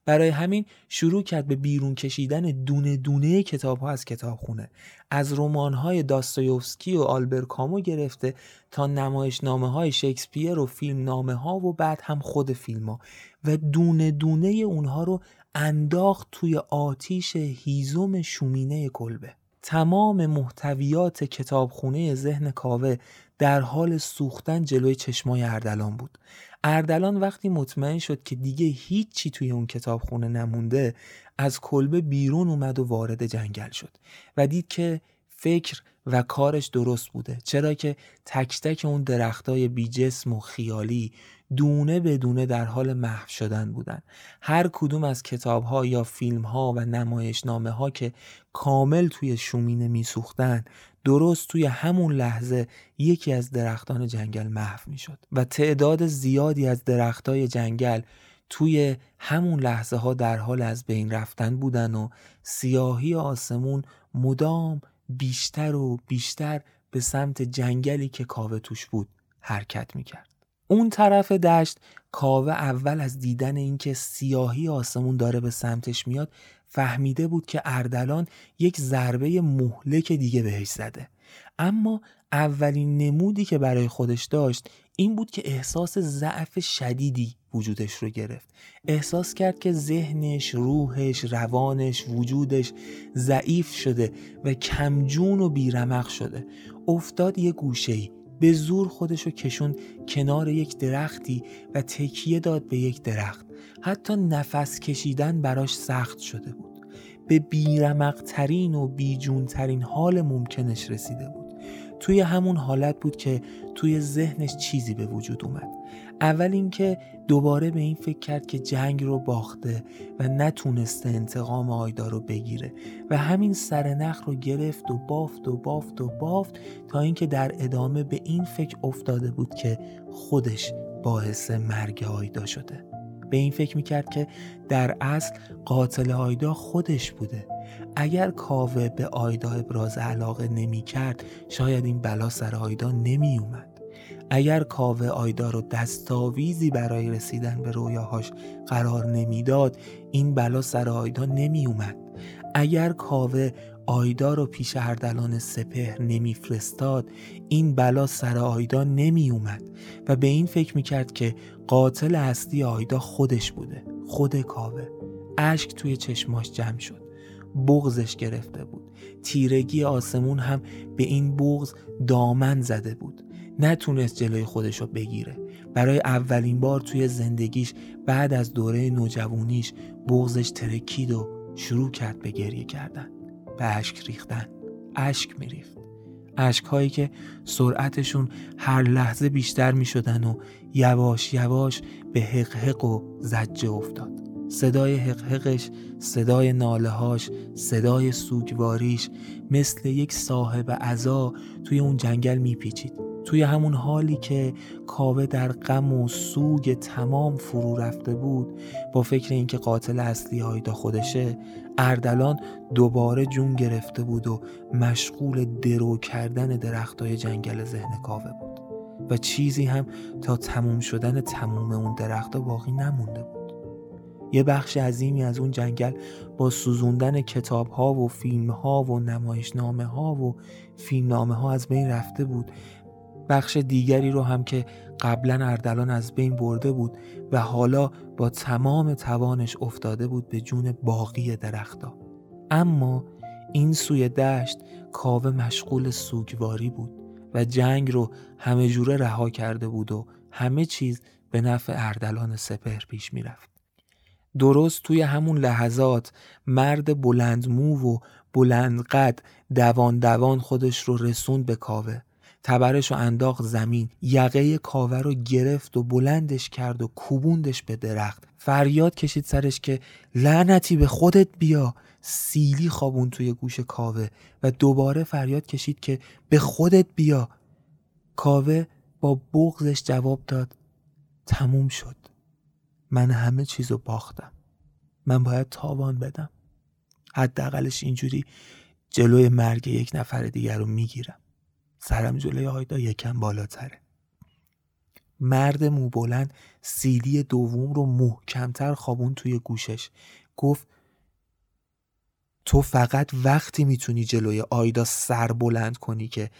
برای همین شروع کرد به بیرون کشیدن دونه دونه کتاب ها از کتابخونه. از رمان های داستایوفسکی و آلبر کامو گرفته تا نمایشنامه های شکسپیر و فیلم نامه ها و بعد هم خود فیلم ها و دونه دونه اونها رو انداخت توی آتیش هیزم شومینه کلبه. تمام محتویات کتابخونه ذهن کاوه در حال سوختن جلوی چشمای اردلان بود. اردلان وقتی مطمئن شد که دیگه هیچی توی اون کتابخونه نمونده از کلبه بیرون اومد و وارد جنگل شد و دید که فکر و کارش درست بوده. چرا که تک تک اون درختای بی جسم و خیالی دونه به دونه در حال محو شدن بودن. هر کدوم از کتاب ها یا فیلم ها و نمایشنامه ها که کامل توی شومینه میسوختن درست توی همون لحظه یکی از درختان جنگل محو می‌شد و تعداد زیادی از درختای جنگل توی همون لحظه ها در حال از بین رفتن بودن و سیاهی آسمون مدام بیشتر و بیشتر به سمت جنگلی که کاوه توش بود حرکت می‌کرد. اون طرف دشت کاوه اول از دیدن اینکه سیاهی آسمون داره به سمتش میاد فهمیده بود که اردلان یک ضربه مهلک دیگه بهش زده. اما اولین نمودی که برای خودش داشت این بود که احساس ضعف شدیدی وجودش رو گرفت. احساس کرد که ذهنش، روحش، روانش، وجودش ضعیف شده و کمجون و بیرمق شده. افتاد یه گوشه‌ای به زور خودشو کشون کنار یک درختی و تکیه داد به یک درخت. حتی نفس کشیدن براش سخت شده بود. به بیرمقترین و بیجونترین حال ممکنش رسیده بود. توی همون حالت بود که توی ذهنش چیزی به وجود اومد. اول اینکه دوباره به این فکر کرد که جنگ رو باخته و نتونسته انتقام آیدا رو بگیره و همین سرنخ رو گرفت و بافت و بافت و بافت تا اینکه در ادامه به این فکر افتاده بود که خودش باعث مرگ آیدا شده. به این فکر می‌کرد که در اصل قاتل آیدا خودش بوده. اگر کاوه به آیدا ابراز علاقه نمی‌کرد شاید این بلا سر آیدا نمی اومد اگر کاوه آیدا رو دستاویزی برای رسیدن به رویاهاش قرار نمی‌داد این بلا سر آیدا نمی اومد اگر کاوه آیدا رو پیش اردلان سپهر نمیفرستاد این بلا سر آیدا نمی اومد و به این فکر می‌کرد که قاتل اصلی آیدا خودش بوده خود کاوه. اشک توی چشماش جمع شد بغزش گرفته بود. تیرگی آسمون هم به این بغز دامن زده بود. نتونست جلوی خودشو بگیره. برای اولین بار توی زندگیش بعد از دوره نوجوانیش بغزش ترکید و شروع کرد به گریه کردن. به اشک ریختن. اشک میریخت. اشک هایی که سرعتشون هر لحظه بیشتر می شدن و یواش یواش به حق حق و زجه افتاد. صدای حقحقش، صدای نالهاش، صدای سوگواریش مثل یک صاحب عزا توی اون جنگل میپیچید. توی همون حالی که کاوه در غم و سوگ تمام فرو رفته بود با فکر اینکه قاتل اصلی آیدا خودشه اردلان دوباره جون گرفته بود و مشغول درو کردن درختای جنگل ذهن کاوه بود. و چیزی هم تا تموم شدن تموم اون درختها باقی نمونده بود. یه بخش عظیمی از اون جنگل با سوزوندن کتاب ها و فیلم ها و نمایشنامه ها و فیلمنامه ها از بین رفته بود. بخش دیگری رو هم که قبلا اردلان از بین برده بود و حالا با تمام توانش افتاده بود به جون باقی درختا اما این سوی دشت کاوه مشغول سوگواری بود و جنگ رو همه جوره رها کرده بود و همه چیز به نفع اردلان سپهر پیش می‌رفت. درست توی همون لحظات مرد بلند مو و بلند قد دوان دوان خودش رو رسوند به کاوه تبرش رو انداخت زمین یقه کاوه رو گرفت و بلندش کرد و کوبوندش به درخت. فریاد کشید سرش که لعنتی به خودت بیا. سیلی خوابون توی گوش کاوه و دوباره فریاد کشید که به خودت بیا. کاوه با بغزش جواب داد تموم شد. من همه چیزو باختم. من باید تاوان بدم. حداقلش اینجوری جلوی مرگ یک نفر دیگر رو می‌گیرم. سرم جلوی آیدا یکم بالاتره. مرد موبلند سیلی دوم رو محکمتر خوابون توی گوشش. گفت تو فقط وقتی می‌تونی جلوی آیدا سر بلند کنی که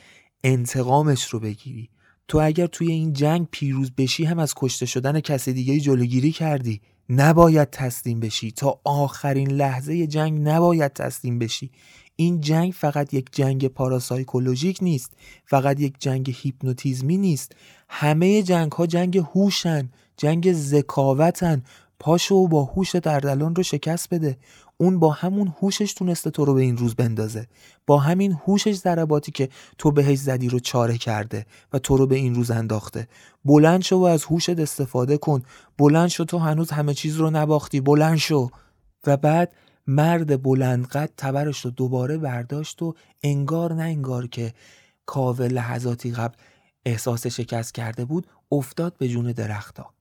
انتقامش رو بگیری. تو اگر توی این جنگ پیروز بشی هم از کشته شدن کسی دیگه جلوگیری کردی. نباید تسلیم بشی. تا آخرین لحظه جنگ نباید تسلیم بشی. این جنگ فقط یک جنگ پاراسایکولوژیک نیست فقط یک جنگ هیپنوتیزمی نیست. همه جنگ ها جنگ هوشن جنگ ذکاوتن. پاشو با هوش دردلان رو شکست بده. اون با همون هوشش تونسته تو رو به این روز بندازه. با همین هوشش ضرباتی که تو بهش زدی رو چاره کرده و تو رو به این روز انداخته. بلند شو و از هوشت استفاده کن. بلند شو تو هنوز همه چیز رو نباختی. بلند شو. و بعد مرد بلندقد تبرش رو دوباره برداشت و انگار نه انگار که کاوه لحظاتی قبل احساس شکست کرده بود افتاد به جون درختا.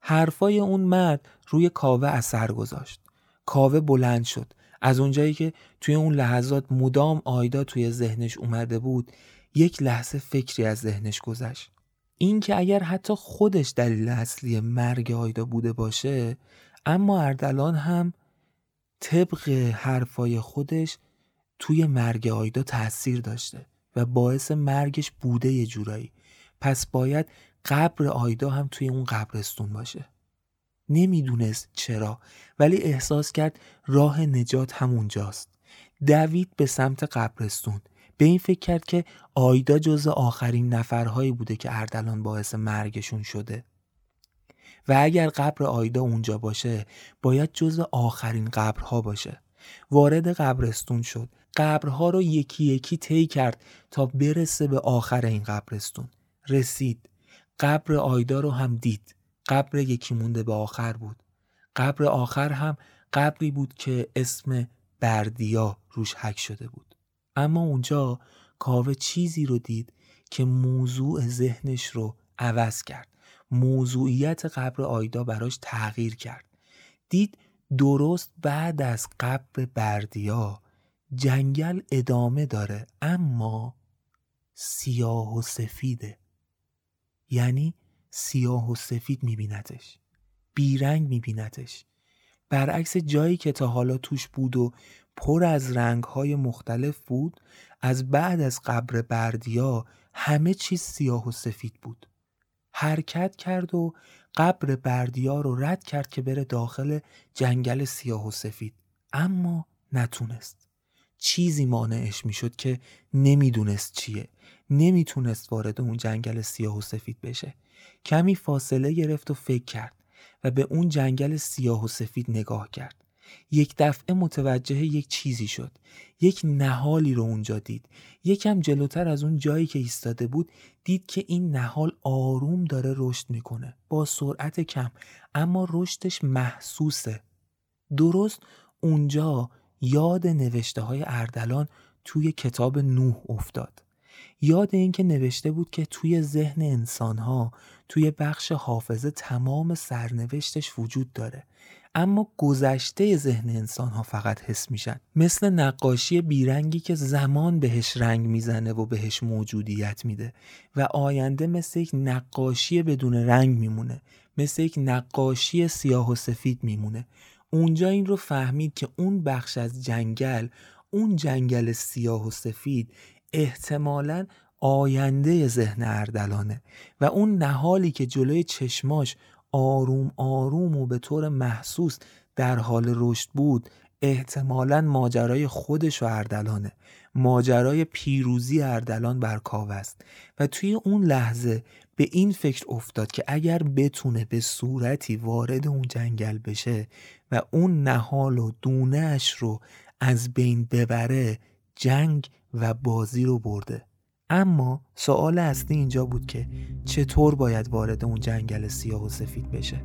حرفای اون مرد روی کاوه اثر گذاشت. کاوه بلند شد. از اونجایی که توی اون لحظات مدام آیدا توی ذهنش اومده بود یک لحظه فکری از ذهنش گذشت. این که اگر حتی خودش دلیل اصلی مرگ آیدا بوده باشه اما اردلان هم طبق حرفای خودش توی مرگ آیدا تاثیر داشته و باعث مرگش بوده یه جورایی. پس باید قبر آیدا هم توی اون قبرستون باشه. نمی‌دونست چرا ولی احساس کرد راه نجات همونجاست. دوید به سمت قبرستون. به این فکر کرد که آیدا جز آخرین نفرهایی بوده که اردلان باعث مرگشون شده. و اگر قبر آیدا اونجا باشه باید جز آخرین قبرها باشه. وارد قبرستون شد. قبرها رو یکی یکی طی کرد تا برسه به آخر این قبرستون. رسید. قبر آیدا رو هم دید. قبر یکی مونده به آخر بود. قبر آخر هم قبری بود که اسم بردیا روش حک شده بود. اما اونجا کاوه چیزی رو دید که موضوع ذهنش رو عوض کرد. موضوعیت قبر آیدا براش تغییر کرد. دید درست بعد از قبر بردیا جنگل ادامه داره اما سیاه و سفیده. یعنی سیاه و سفید میبینتش بیرنگ میبینتش برعکس جایی که تا حالا توش بود و پر از رنگهای مختلف بود از بعد از قبر بردیا همه چیز سیاه و سفید بود. حرکت کرد و قبر بردیا رو رد کرد که بره داخل جنگل سیاه و سفید. اما نتونست. چیزی مانعش می‌شد که نمی‌دونست چیه. نمی‌تونست وارد اون جنگل سیاه و سفید بشه. کمی فاصله گرفت و فکر کرد و به اون جنگل سیاه و سفید نگاه کرد. یک دفعه متوجه یک چیزی شد. یک نهالی رو اونجا دید. یکم جلوتر از اون جایی که ایستاده بود دید که این نهال آروم داره رشد می‌کنه. با سرعت کم اما رشدش محسوسه. درست اونجا یاد نوشته های اردلان توی کتاب نوح افتاد. یاد اینکه نوشته بود که توی ذهن انسانها توی بخش حافظه تمام سرنوشتش وجود داره. اما گذشته ذهن انسان ها فقط حس میشن. مثل نقاشی بیرنگی که زمان بهش رنگ می‌زنه و بهش موجودیت میده. و آینده مثل یک نقاشی بدون رنگ میمونه. مثل یک نقاشی سیاه و سفید میمونه. اونجا این رو فهمید که اون بخش از جنگل اون جنگل سیاه و سفید احتمالا آینده ذهن اردلانه. و اون نهالی که جلوی چشماش آروم آروم و به طور محسوس در حال رشد بود احتمالا ماجرای خودش و اردلانه. ماجرای پیروزی اردلان بر کاو است. و توی اون لحظه به این فکر افتاد که اگر بتونه به صورتی وارد اون جنگل بشه و اون نهال و دونهش رو از بین ببره جنگ و بازی رو برده. اما سوال اصلی اینجا بود که چطور باید وارد اون جنگل سیاه و سفید بشه؟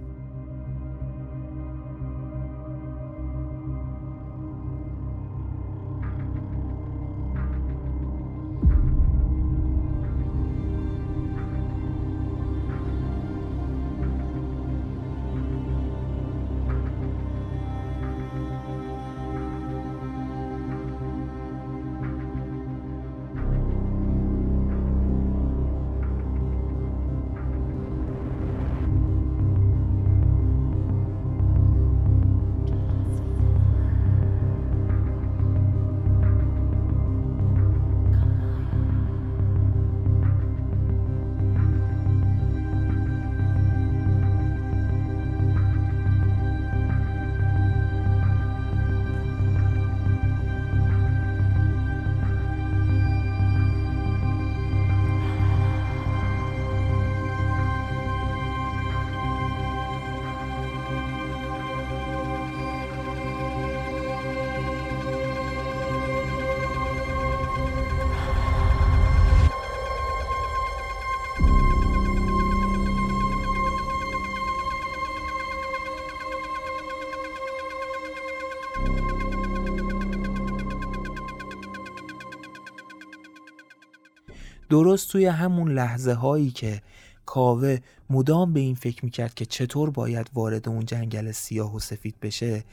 درست توی همون لحظه هایی که کاوه مدام به این فکر می‌کرد که چطور باید وارد اون جنگل سیاه و سفید بشه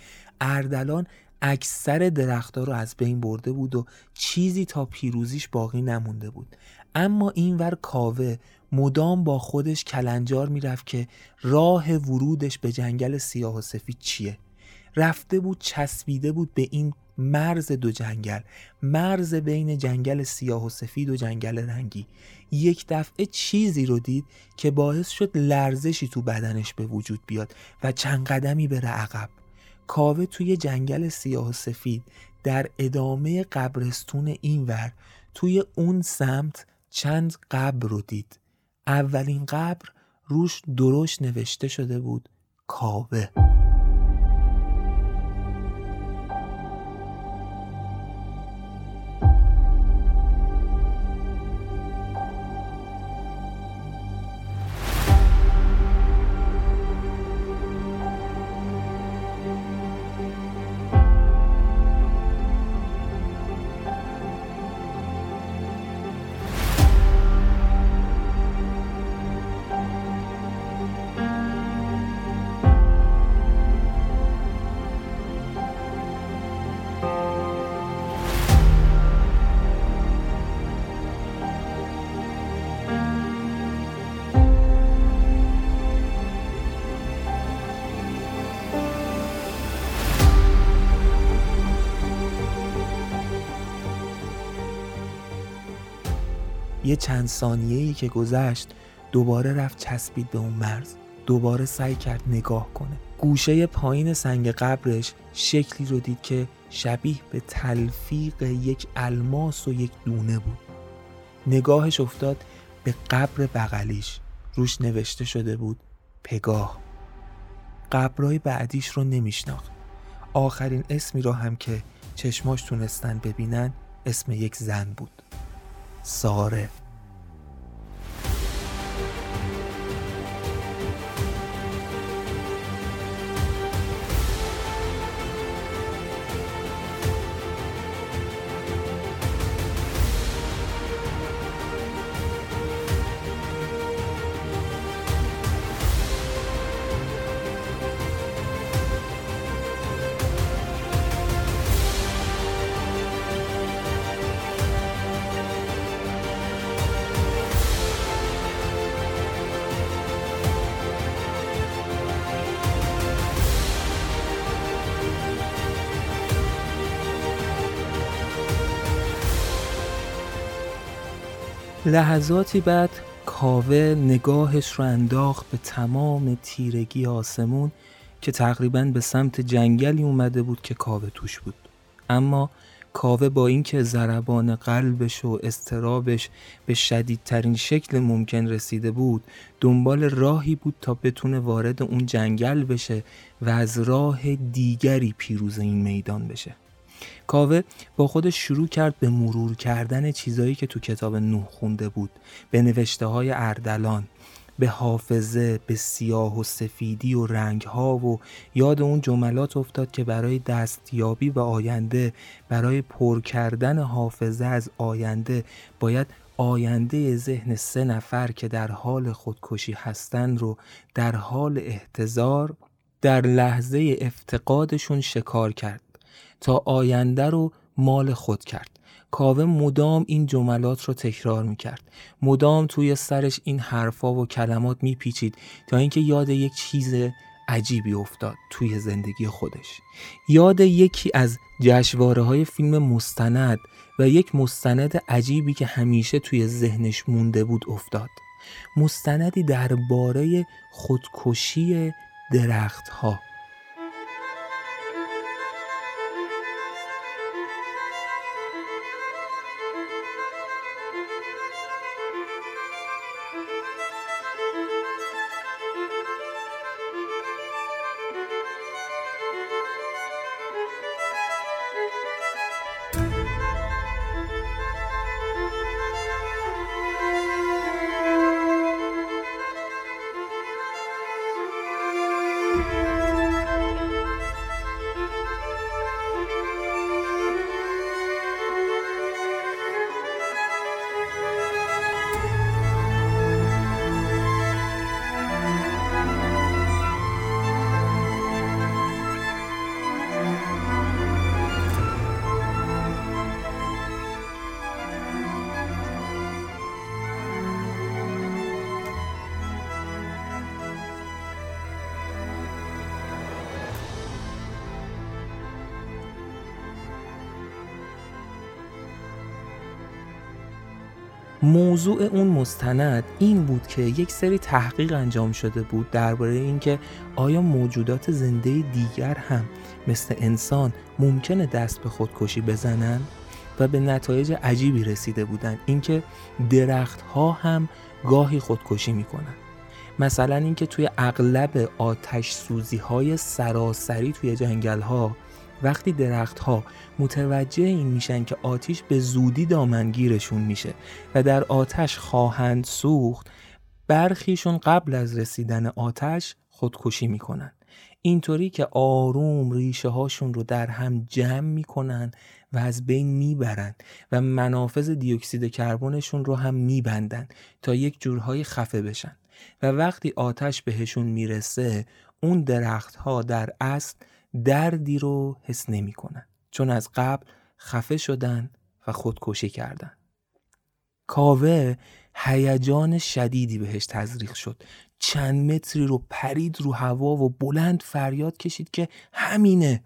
اردلان اکثر درختها رو از بین برده بود و چیزی تا پیروزیش باقی نمونده بود. اما اینور کاوه مدام با خودش کلنجار می‌رفت که راه ورودش به جنگل سیاه و سفید چیه. رفته بود چسبیده بود به این مرز دو جنگل مرز بین جنگل سیاه و سفید و جنگل رنگی. یک دفعه چیزی رو دید که باعث شد لرزشی تو بدنش به وجود بیاد و چند قدمی بره عقب. کاوه توی جنگل سیاه و سفید در ادامه قبرستون اینور توی اون سمت چند قبر رو دید. اولین قبر روش درشت نوشته شده بود کاوه. یه چند ثانیه ای که گذشت دوباره رفت چسبید به اون مرز. دوباره سعی کرد نگاه کنه. گوشه پایین سنگ قبرش شکلی رو دید که شبیه به تلفیق یک الماس و یک دونه بود. نگاهش افتاد به قبر بغلیش. روش نوشته شده بود پگاه. قبرهای بعدیش رو نمیشناخت. آخرین اسمی رو هم که چشماش تونستن ببینن اسم یک زن بود. ساره لحظاتی بعد کاوه نگاهش رو انداخت به تمام تیرگی آسمون که تقریبا به سمت جنگلی اومده بود که کاوه توش بود. اما کاوه با اینکه ضربان قلبش و استرابش به شدیدترین شکل ممکن رسیده بود دنبال راهی بود تا بتونه وارد اون جنگل بشه و از راه دیگری پیروز این میدان بشه. کاوه با خودش شروع کرد به مرور کردن چیزایی که تو کتاب نوح خونده بود به نوشته های اردلان به حافظه به سیاه و سفیدی و رنگ ها و یاد اون جملات افتاد که برای دستیابی به آینده برای پر کردن حافظه از آینده باید آینده ذهن سه نفر که در حال خودکشی هستند رو در حال احتضار در لحظه افتقادشون شکار کرد. تا آینده رو مال خود کرد. کاوه مدام این جملات رو تکرار می‌کرد. مدام توی سرش این حرفا و کلمات میپیچید تا اینکه یاد یک چیز عجیبی افتاد توی زندگی خودش. یاد یکی از جشواره های فیلم مستند و یک مستند عجیبی که همیشه توی ذهنش مونده بود افتاد. مستندی درباره خودکشی درختها. موضوع اون مستند این بود که یک سری تحقیق انجام شده بود درباره اینکه آیا موجودات زنده دیگر هم مثل انسان ممکنه دست به خودکشی بزنن و به نتایج عجیبی رسیده بودن اینکه درخت ها هم گاهی خودکشی می‌کنن. مثلا اینکه توی اغلب آتش سوزی های سراسری توی جنگل ها وقتی درختها متوجه این میشن که آتیش به زودی دامنگیرشون میشه و در آتش خواهند سوخت برخیشون قبل از رسیدن آتش خودکشی می‌کنن. اینطوری که آروم ریشه هاشون رو در هم جمع می‌کنن و از بین می‌برن و منافذ دیوکسید کربنشون رو هم میبندن تا یک جورهای خفه بشن. و وقتی آتش بهشون می‌رسه اون درختها در اصل دردی رو حس نمی کنن. چون از قبل خفه شدن و خودکشی کردن. کاوه هیجان شدیدی بهش تزریق شد. چند متری رو پرید رو هوا و بلند فریاد کشید که همینه.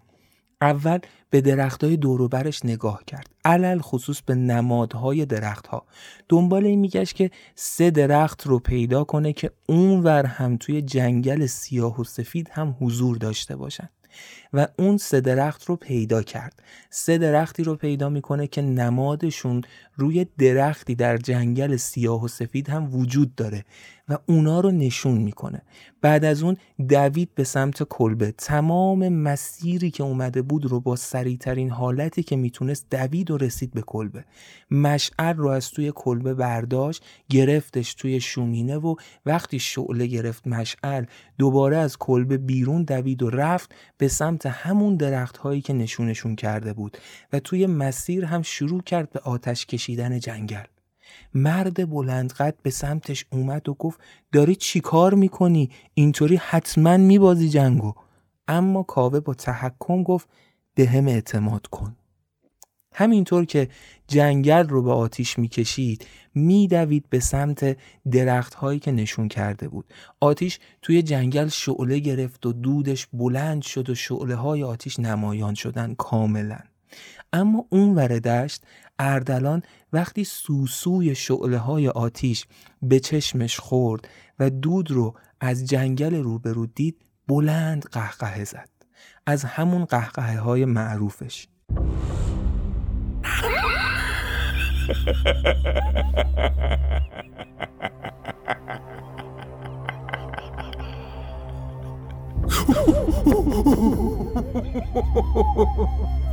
اول به درختهای دوروبرش نگاه کرد. علل خصوص به نمادهای درختها. دنبال این میگشت که سه درخت رو پیدا کنه که اونور هم توی جنگل سیاه و سفید هم حضور داشته باشن. و اون سه درخت رو پیدا کرد. سه درختی رو پیدا می‌کنه که نمادشون روی درختی در جنگل سیاه و سفید هم وجود داره. و اونا رو نشون می‌کنه. بعد از اون دوید به سمت کلبه. تمام مسیری که اومده بود رو با سریعترین حالتی که می‌تونست دوید و رسید به کلبه. مشعل رو از توی کلبه برداشت گرفتش توی شومینه و وقتی شعله گرفت مشعل دوباره از کلبه بیرون دوید و رفت به سمت همون درخت هایی که نشونشون کرده بود. و توی مسیر هم شروع کرد به آتش کشیدن جنگل. مرد بلندقد به سمتش اومد و گفت داری چی کار می‌کنی؟ اینطوری حتما میبازی جنگو. اما کاوه با تحکم گفت به هم اعتماد کن. همینطور که جنگل رو به آتیش می‌کشید میدوید به سمت درخت هایی که نشون کرده بود. آتیش توی جنگل شعله گرفت و دودش بلند شد و شعله های آتیش نمایان شدن کاملا. اما اون ور دشت اردلان وقتی سوسوی شعله های آتیش به چشمش خورد و دود رو از جنگل روبرو دید بلند قهقه زد. از همون قهقه های معروفش. *laughs*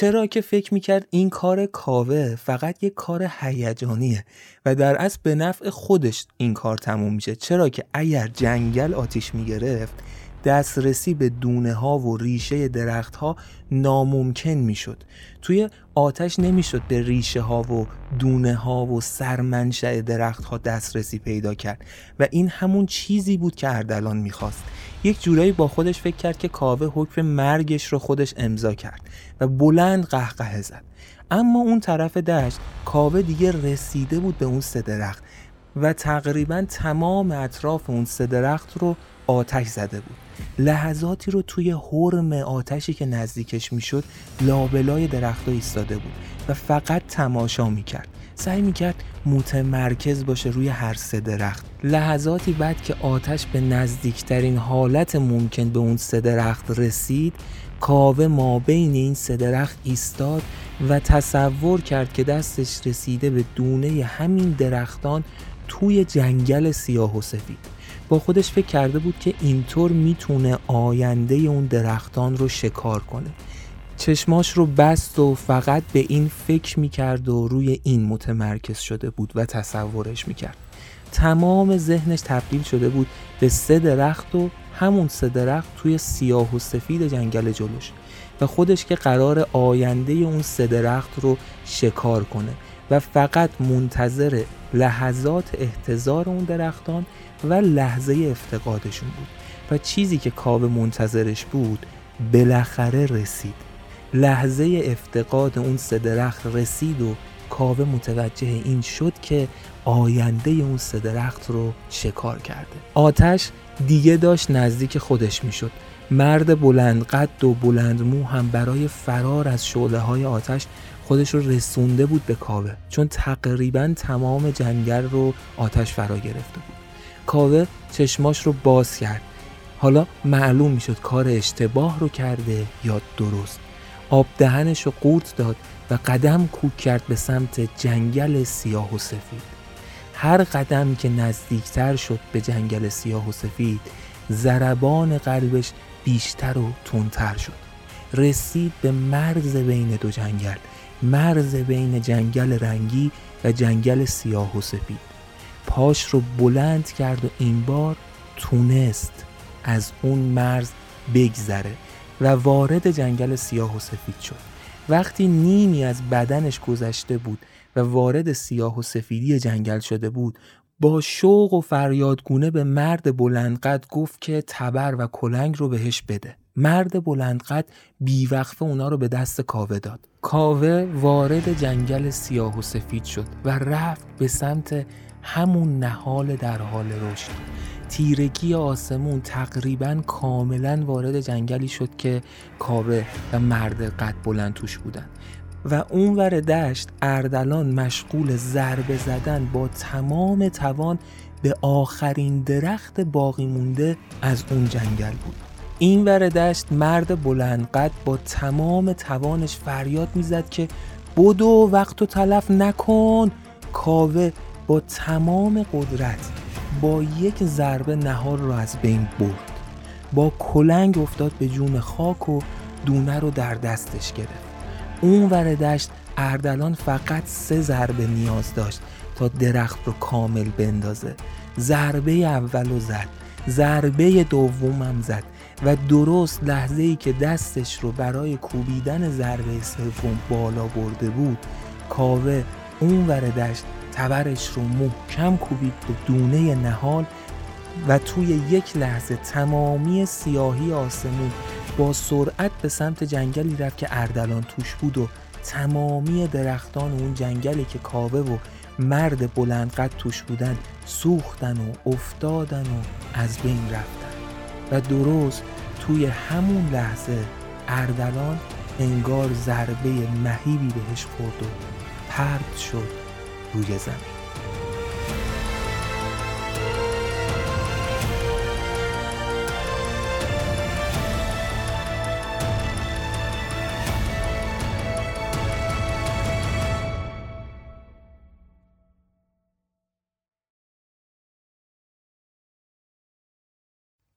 چرا که فکر می‌کرد این کار کاوه فقط یک کار هیجانیه و در اصل به نفع خودش این کار تموم میشه. چرا که اگر جنگل آتیش می‌گرفت دسترسی به دونه ها و ریشه درخت ها ناممکن می‌شد. توی آتش نمی‌شد به ریشه ها و دونه ها و سرمنشأ درخت ها دسترسی پیدا کرد و این همون چیزی بود که اردلان می‌خواست. یک جورایی با خودش فکر کرد که کاوه حکم مرگش رو خودش امضا کرد و بلند قهقه زد. اما اون طرف دشت کاوه دیگه رسیده بود به اون سه درخت و تقریبا تمام اطراف اون سه درخت رو آتش زده بود. لحظاتی رو توی حرم آتشی که نزدیکش می‌شد لابلای درخت ایستاده بود و فقط تماشا می‌کرد. سعی می‌کرد متمرکز باشه روی هر سه درخت. لحظاتی بعد که آتش به نزدیکترین حالت ممکن به اون سه درخت رسید کاوه ما بین این سه درخت ایستاد و تصور کرد که دستش رسیده به دونه همین درختان توی جنگل سیاه و سفید. با خودش فکر کرده بود که اینطور می‌تونه آینده اون درختان رو شکار کنه. چشماش رو بست و فقط به این فکر می‌کرد و روی این متمرکز شده بود و تصورش می‌کرد. تمام ذهنش تبدیل شده بود به سه درخت و همون سه درخت توی سیاه و سفید جنگل جلوش و خودش که قرار آینده اون سه درخت رو شکار کنه و فقط منتظر لحظات احتضار اون درختان و لحظه افتقادشون بود و چیزی که کاوه منتظرش بود بالاخره رسید. لحظه افتقاد اون سه درخت رسید و کاوه متوجه این شد که آینده اون سه درخت رو شکار کرده. آتش دیگه داشت نزدیک خودش می‌شد. مرد بلند قد و بلند مو هم برای فرار از شعله های آتش خودش رو رسونده بود به کاوه چون تقریبا تمام جنگل رو آتش فرا گرفته بود. کاوه چشماش رو باز کرد. حالا معلوم می‌شد کار اشتباه رو کرده یا درست. آب دهنش رو قورت داد و قدم کوک کرد به سمت جنگل سیاه و سفید. هر قدم که نزدیکتر شد به جنگل سیاه و سفید ضربان قلبش بیشتر و تندتر شد. رسید به مرز بین دو جنگل. مرز بین جنگل رنگی و جنگل سیاه و سفید. پاش رو بلند کرد و این بار تونست از اون مرز بگذره و وارد جنگل سیاه و سفید شد. وقتی نیمی از بدنش گذشته بود و وارد سیاه و سفیدی جنگل شده بود با شوق و فریادگونه به مرد بلندقد گفت که تبر و کلنگ رو بهش بده. مرد بلندقد بیوقفه اونا رو به دست کاوه داد. کاوه وارد جنگل سیاه و سفید شد و رفت به سمت همون نهال در حال رشد. تیرگی آسمون تقریبا کاملا وارد جنگلی شد که کاوه و مرد قد بلند توش بودن. و اون ور دشت اردلان مشغول ضربه زدن با تمام توان به آخرین درخت باقی مونده از اون جنگل بود. این ور دشت مرد بلند قد با تمام توانش فریاد می‌زد که بدو وقت و تلف نکن کاوه با تمام قدرت با یک ضربه نهار رو از بین برد. با کلنگ افتاد به جون خاک و دونه رو در دستش گرفت. اون ور دشت اردلان فقط سه ضربه نیاز داشت تا درخت رو کامل بندازه. ضربه اول رو زد ضربه دومم زد و درست لحظه ای که دستش رو برای کوبیدن ضربه سوم بالا برده بود کاوه اون ور دشت تبرش رو محکم کوبید به دونه نهال و توی یک لحظه تمامی سیاهی آسمون با سرعت به سمت جنگلی رفت که اردلان توش بود و تمامی درختان اون جنگلی که کاوه و مرد بلندقد توش بودن سوختن و افتادن و از بین رفتن. و درست توی همون لحظه اردلان انگار ضربه مهیبی بهش خورد و پرد شد. روی زمین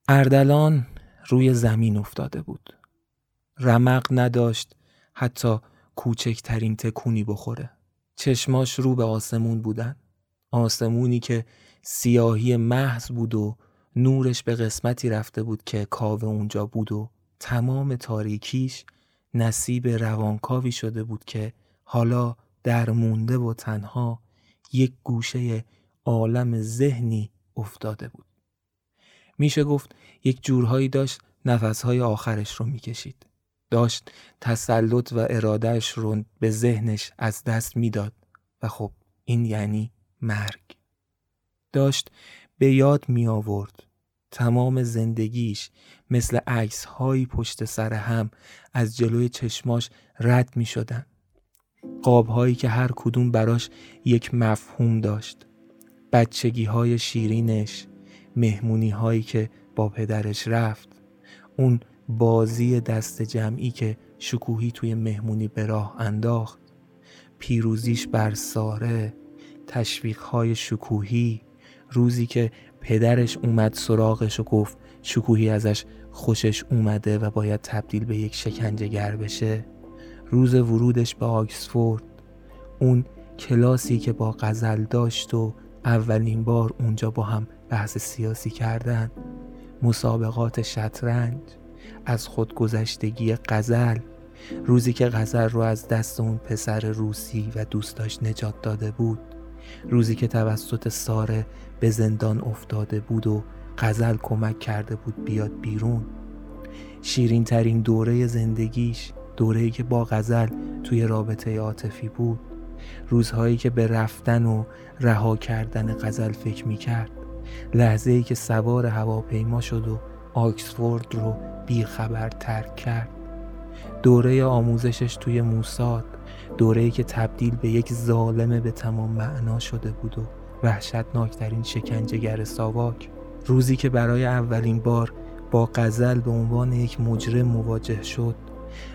اردلان روی زمین افتاده بود. رمق نداشت حتی کوچکترین تکونی بخوره. چشماش رو به آسمون بودن. آسمونی که سیاهی محض بود و نورش به قسمتی رفته بود که کاوه اونجا بود و تمام تاریکیش نصیب روانکاوی شده بود که حالا درمونده و تنها یک گوشه عالم ذهنی افتاده بود. میشه گفت یک جورهایی داشت نفسهای آخرش رو می‌کشید. داشت تسلط و ارادهش رو به ذهنش از دست می‌داد و خب این یعنی مرگ. داشت به یاد می آورد تمام زندگیش مثل عکس هایی پشت سر هم از جلوی چشماش رد می شدن. قاب هایی که هر کدوم براش یک مفهوم داشت. بچگی های شیرینش، مهمونی هایی که با پدرش رفت اون بازی دست جمعی که شکوهی توی مهمونی به راه انداخت پیروزیش بر ساره تشویق های شکوهی روزی که پدرش اومد سراغش و گفت شکوهی ازش خوشش اومده و باید تبدیل به یک شکنجهگر بشه. روز ورودش به آکسفورد. اون کلاسی که با غزل داشت و اولین بار اونجا با هم بحث سیاسی کردن. مسابقات شطرنج. از خودگذشتگی غزل. روزی که غزل رو از دست اون پسر روسی و دوستاش نجات داده بود. روزی که توسط ساره به زندان افتاده بود و غزل کمک کرده بود بیاد بیرون. شیرین ترین دوره زندگیش دوره‌ای که با غزل توی رابطه عاطفی بود. روزهایی که به رفتن و رها کردن غزل فکر می‌کرد. لحظه ای که سوار هواپیما شد و آکسفورد رو بیخبر ترک کرد. دوره آموزشش توی موساد دوره که تبدیل به یک ظالم به تمام معنا شده بود و وحشتناکترین شکنجهگر ساواک. روزی که برای اولین بار با قزل به عنوان یک مجرم مواجه شد.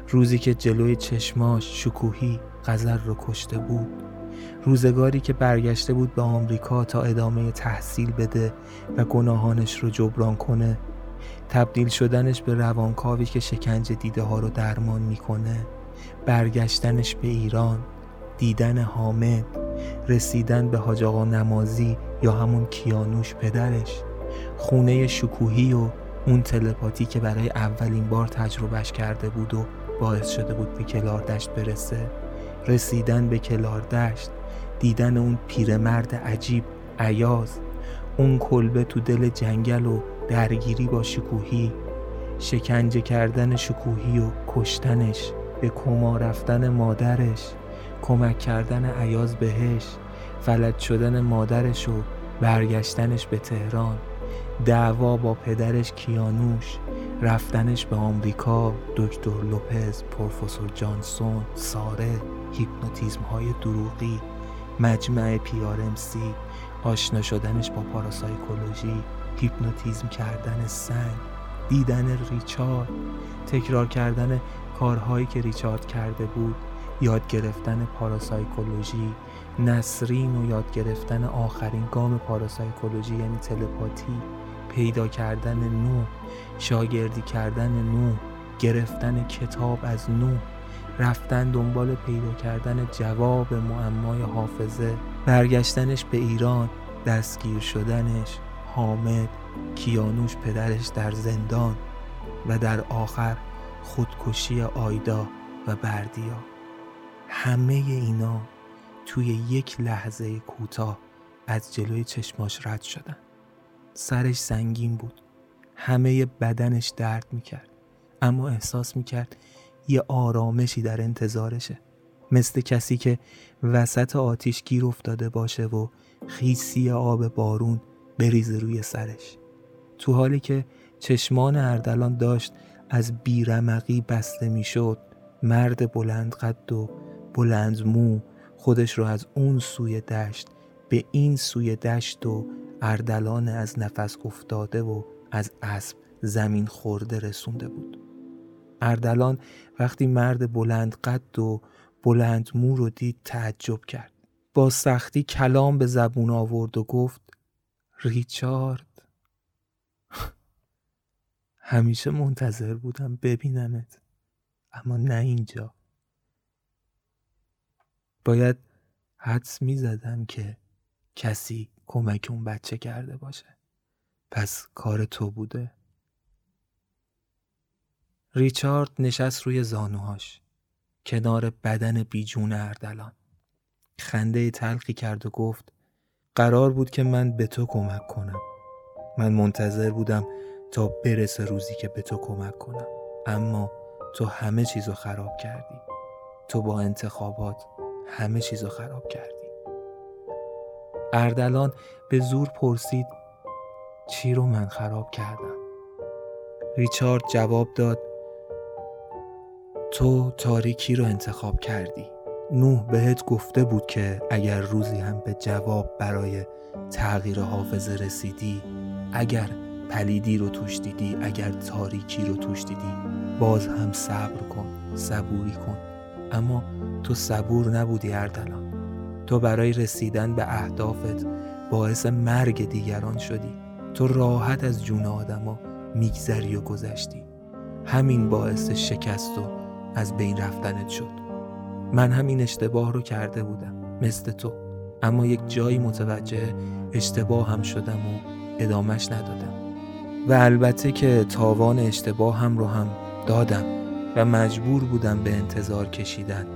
روزی که جلوی چشماش شکوهی قزل رو کشته بود. روزگاری که برگشته بود به آمریکا تا ادامه تحصیل بده و گناهانش رو جبران کنه. تبدیل شدنش به روانکاوی که شکنجه دیده ها رو درمان می‌کنه. برگشتنش به ایران دیدن حامد رسیدن به حاج آقا نمازی یا همون کیانوش پدرش. خونه شکوهی و اون تلپاتی که برای اولین بار تجربهش کرده بود و باعث شده بود به کلار دشت برسه. رسیدن به کلار دشت دیدن اون پیرمرد عجیب عیاز اون کلبه تو دل جنگل و درگیری با شکوهی شکنجه کردن شکوهی و کشتنش به کما رفتن مادرش کمک کردن ایاز بهش فلج شدن مادرش و برگشتنش به تهران دعوا با پدرش کیانوش رفتنش به آمریکا دکتر لوپز پروفسور جانسون ساره هیپنوتیزم های دروغی مجمع سی آشنا شدنش با parapsychology. هیپنوتیزم کردن سنگ دیدن ریچارد تکرار کردن کارهایی که ریچارد کرده بود یاد گرفتن پاراسایکولوژی نسرین و یاد گرفتن آخرین گام پاراسایکولوژی یعنی تلپاتی پیدا کردن نو شاگردی کردن نو گرفتن کتاب از نو رفتن دنبال پیدا کردن جواب معمای حافظه برگشتنش به ایران دستگیر شدنش. حامد کیانوش پدرش در زندان و در آخر خودکشی آیدا و بردیا. همه اینا توی یک لحظه کوتاه از جلوی چشماش رد شدن. سرش سنگین بود. همه بدنش درد می‌کرد. اما احساس می‌کرد یه آرامشی در انتظارشه. مثل کسی که وسط آتیش گیر افتاده باشه و خیسی آب بارون بریزه روی سرش. تو حالی که چشمان اردلان داشت از بیرمقی بسته می‌شد مرد بلند قد و بلند مو خودش رو از اون سوی دشت به این سوی دشت و اردلان از نفس افتاده و از اسب زمین خورده رسونده بود. اردلان وقتی مرد بلند قد و بلند مو رو دید تعجب کرد. با سختی کلام به زبون آورد و گفت ریچارد. همیشه منتظر بودم ببینمت اما نه اینجا. باید حدس می زدم که کسی کمک اون بچه کرده باشه. پس کار تو بوده. ریچارد نشست روی زانوهاش کنار بدن بیجون اردلان. خنده تلخی کرد و گفت قرار بود که من به تو کمک کنم. من منتظر بودم تا برسه روزی که به تو کمک کنم. اما تو همه چیزو خراب کردی. تو با انتخابات همه چیزو خراب کردی. اردلان به زور پرسید چی رو من خراب کردم؟ ریچارد جواب داد تو تاریکی رو انتخاب کردی. نوح بهت گفته بود که اگر روزی هم به جواب برای تغییر حافظه رسیدی اگر پلیدی رو توش دیدی اگر تاریکی رو توش دیدی باز هم صبر کن صبوری کن. اما تو صبور نبودی اردلان. تو برای رسیدن به اهدافت باعث مرگ دیگران شدی. تو راحت از جون آدما میگذری و گذشتی. همین باعث شکست و از بین رفتنت شد. من همین اشتباه رو کرده بودم مثل تو. اما یک جایی متوجه اشتباه هم شدم و ادامش ندادم. و البته که تاوان اشتباه هم رو هم دادم و مجبور بودم به انتظار کشیدن.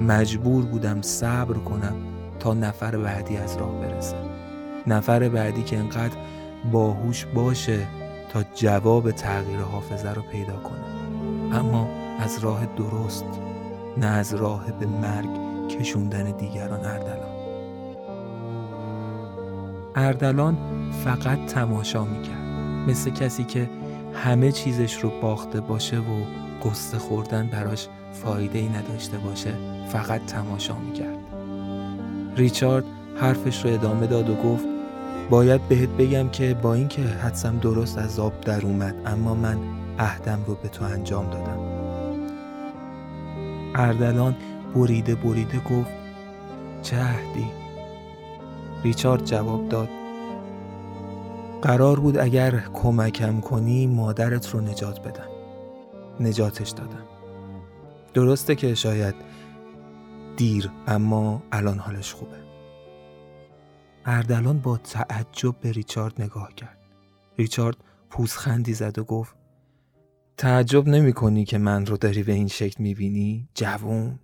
مجبور بودم صبر کنم تا نفر بعدی از راه برسه نفر بعدی که انقدر باهوش باشه تا جواب تغییر حافظه رو پیدا کنه. اما از راه درست نه از راه به مرگ کشوندن دیگران اردلان. اردلان فقط تماشا می‌کرد مثل کسی که همه چیزش رو باخته باشه و قصه خوردن براش فایده ای نداشته باشه فقط تماشا می‌کرد. ریچارد حرفش رو ادامه داد و گفت باید بهت بگم که با اینکه حدسم درست از آب در اومد اما من عهدم رو به تو انجام دادم. اردلان بریده بریده گفت چه عهدی؟ ریچارد جواب داد قرار بود اگر کمکم کنی مادرت رو نجات بدم. نجاتش دادم. درسته که شاید دیر اما الان حالش خوبه. اردلان با تعجب به ریچارد نگاه کرد. ریچارد پوزخندی زد و گفت تعجب نمی کنی که من رو داری به این شکل می بینی؟ جوون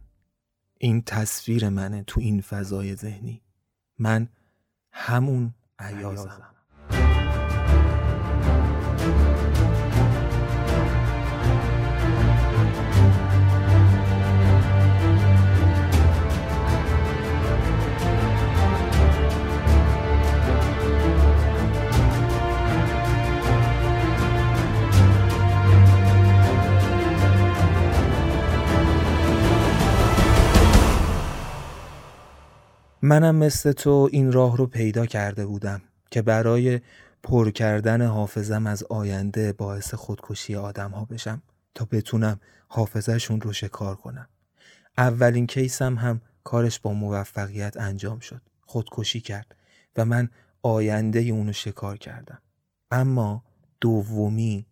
این تصویر منه تو این فضای ذهنی. من همون عیازم. منم مثل تو این راه رو پیدا کرده بودم که برای پر کردن حافظم از آینده باعث خودکشی آدم ها بشم تا بتونم حافظشون رو شکار کنم. اولین کیسم هم کارش با موفقیت انجام شد. خودکشی کرد و من آینده اونو شکار کردم. اما دومی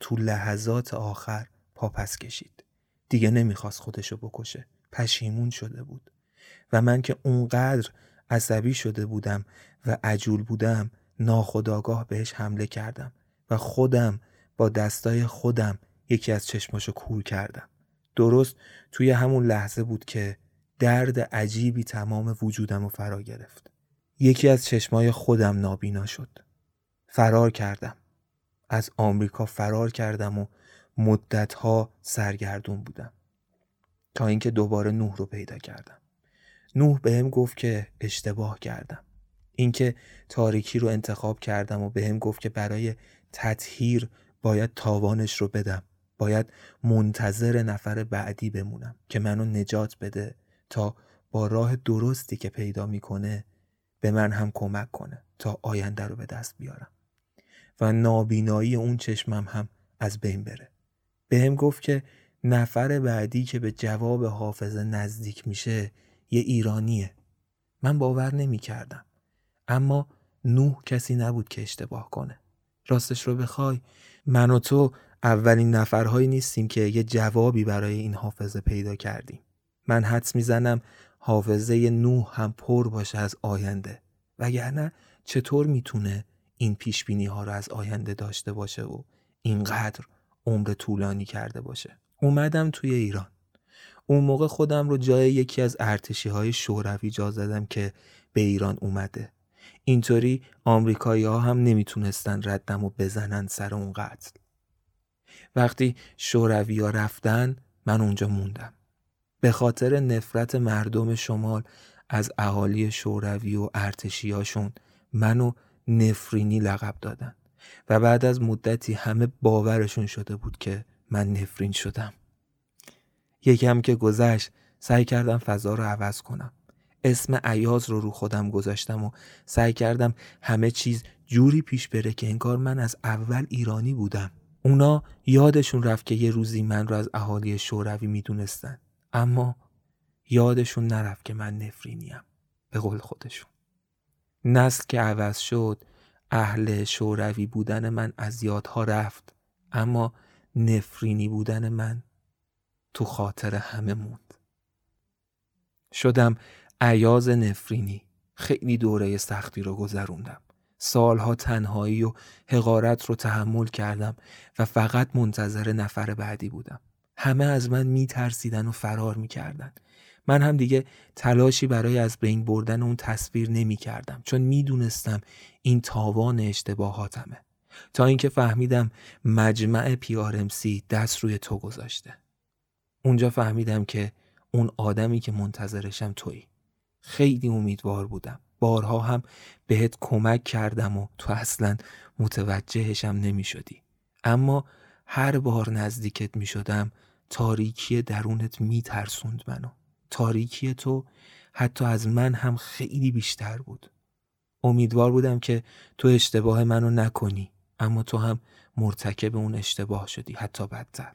تو لحظات آخر پاپس کشید. دیگه نمی‌خواست خودشو بکشه. پشیمون شده بود. و من که اونقدر عصبی شده بودم و عجول بودم ناخداگاه بهش حمله کردم و خودم با دستای خودم یکی از چشماشو کور کردم. درست توی همون لحظه بود که درد عجیبی تمام وجودم رو فرا گرفت. یکی از چشمای خودم نابینا شد. فرار کردم. از آمریکا فرار کردم و مدتها سرگردون بودم. تا اینکه دوباره نوح رو پیدا کردم. نوح بهم گفت که اشتباه کردم. اینکه تاریکی رو انتخاب کردم و بهم گفت که برای تطهیر باید تاوانش رو بدم. باید منتظر نفر بعدی بمونم که منو نجات بده تا با راه درستی که پیدا می‌کنه به من هم کمک کنه تا آینده رو به دست بیارم. و نابینایی اون چشمم هم از بین بره. بهم گفت که نفر بعدی که به جواب حافظه نزدیک میشه یه ایرانیه. من باور نمی کردم اما نوح کسی نبود که اشتباه کنه. راستش رو بخوای من و تو اولین نفرهایی نیستیم که یه جوابی برای این حافظه پیدا کردیم. من حدس می‌زنم حافظه نوح هم پر باشه از آینده. وگرنه چطور می‌تونه این پیش ها رو از آینده داشته باشه و اینقدر عمر طولانی کرده باشه؟ اومدم توی ایران. اون موقع خودم رو جای یکی از ارتشی های شوروی جا زدم که به ایران اومده. اینطوری آمریکایی ها هم نمی‌تونستن ردم و بزنن سر اون قتل. وقتی شوروی ها رفتن من اونجا موندم. به خاطر نفرت مردم شمال از اهالی شوروی و ارتشیاشون منو نفرینی لقب دادن. و بعد از مدتی همه باورشون شده بود که من نفرین شدم. یکم که گذشت سعی کردم فضا رو عوض کنم. اسم عیاز رو رو خودم گذاشتم و سعی کردم همه چیز جوری پیش بره که انگار من از اول ایرانی بودم. اونا یادشون رفت که یه روزی من رو از اهالی شوروی می‌دونستن. اما یادشون نرفت که من نفرینیم. به قول خودشون. نسل که عوض شد اهل شوروی بودن من از یادها رفت. اما نفرینی بودن من تو خاطر همه موند. شدم عیاز نفرینی. خیلی دوره سختی رو گذروندم. سالها تنهایی و حقارت رو تحمل کردم و فقط منتظر نفر بعدی بودم. همه از من میترسیدن و فرار می‌کردن. من هم دیگه تلاشی برای از بین بردن اون تصویر نمی کردم چون می‌دونستم این تاوان اشتباهاتمه. تا اینکه فهمیدم مجمع پیارمسی دست روی تو گذاشته. اونجا فهمیدم که اون آدمی که منتظرشم تویی. خیلی امیدوار بودم. بارها هم بهت کمک کردم و تو اصلا متوجهشم نمی شدی اما هر بار نزدیکت می شدم تاریکی درونت می ترسوند منو. تاریکی تو حتی از من هم خیلی بیشتر بود. امیدوار بودم که تو اشتباه منو نکنی اما تو هم مرتکب اون اشتباه شدی حتی بدتر.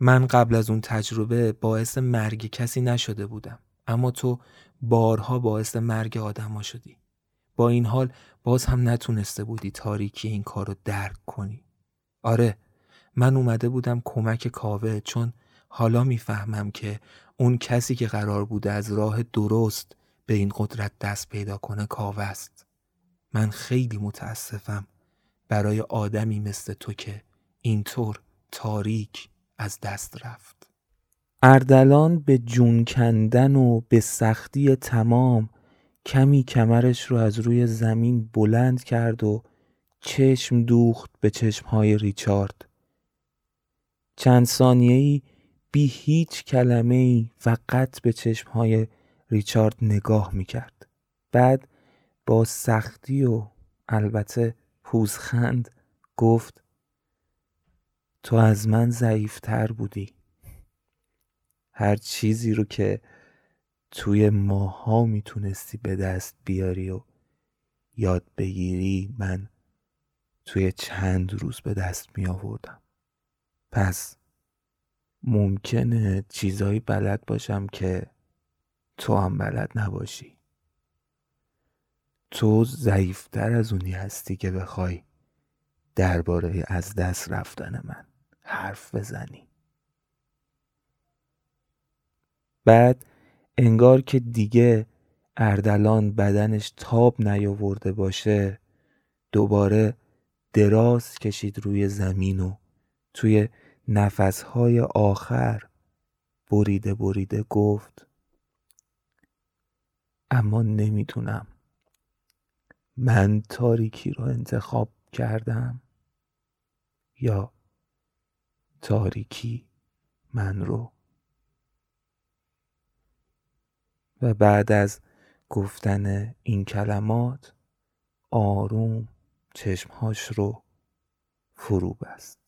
من قبل از اون تجربه باعث مرگ کسی نشده بودم. اما تو بارها باعث مرگ آدما شدی. با این حال باز هم نتونسته بودی تاریکی این کارو درک کنی. آره من اومده بودم کمک کاوه چون حالا می‌فهمم که اون کسی که قرار بوده از راه درست به این قدرت دست پیدا کنه کاوه است. من خیلی متاسفم برای آدمی مثل تو که اینطور تاریک از دست رفت. اردلان به جون کندن و به سختی تمام کمی کمرش رو از روی زمین بلند کرد و چشم دوخت به چشمهای ریچارد. چند ثانیه‌ای بی هیچ کلمه ای فقط به چشمهای ریچارد نگاه می‌کرد. بعد با سختی و البته پوزخند گفت تو از من ضعیفتر بودی. هر چیزی رو که توی ماها می‌تونستی به دست بیاری و یاد بگیری من توی چند روز به دست می آوردم پس ممکنه چیزایی بلد باشم که تو هم بلد نباشی. تو ضعیفتر از اونی هستی که بخوای درباره از دست رفتن من. حرف بزنی. بعد انگار که دیگه اردلان بدنش تاب نیاورده باشه دوباره دراز کشید روی زمین و توی نفسهای آخر بریده بریده گفت اما نمی‌تونم. من تاریکی رو انتخاب کردم یا تاریکی من رو. و بعد از گفتن این کلمات آروم چشمهاش رو فرو بست.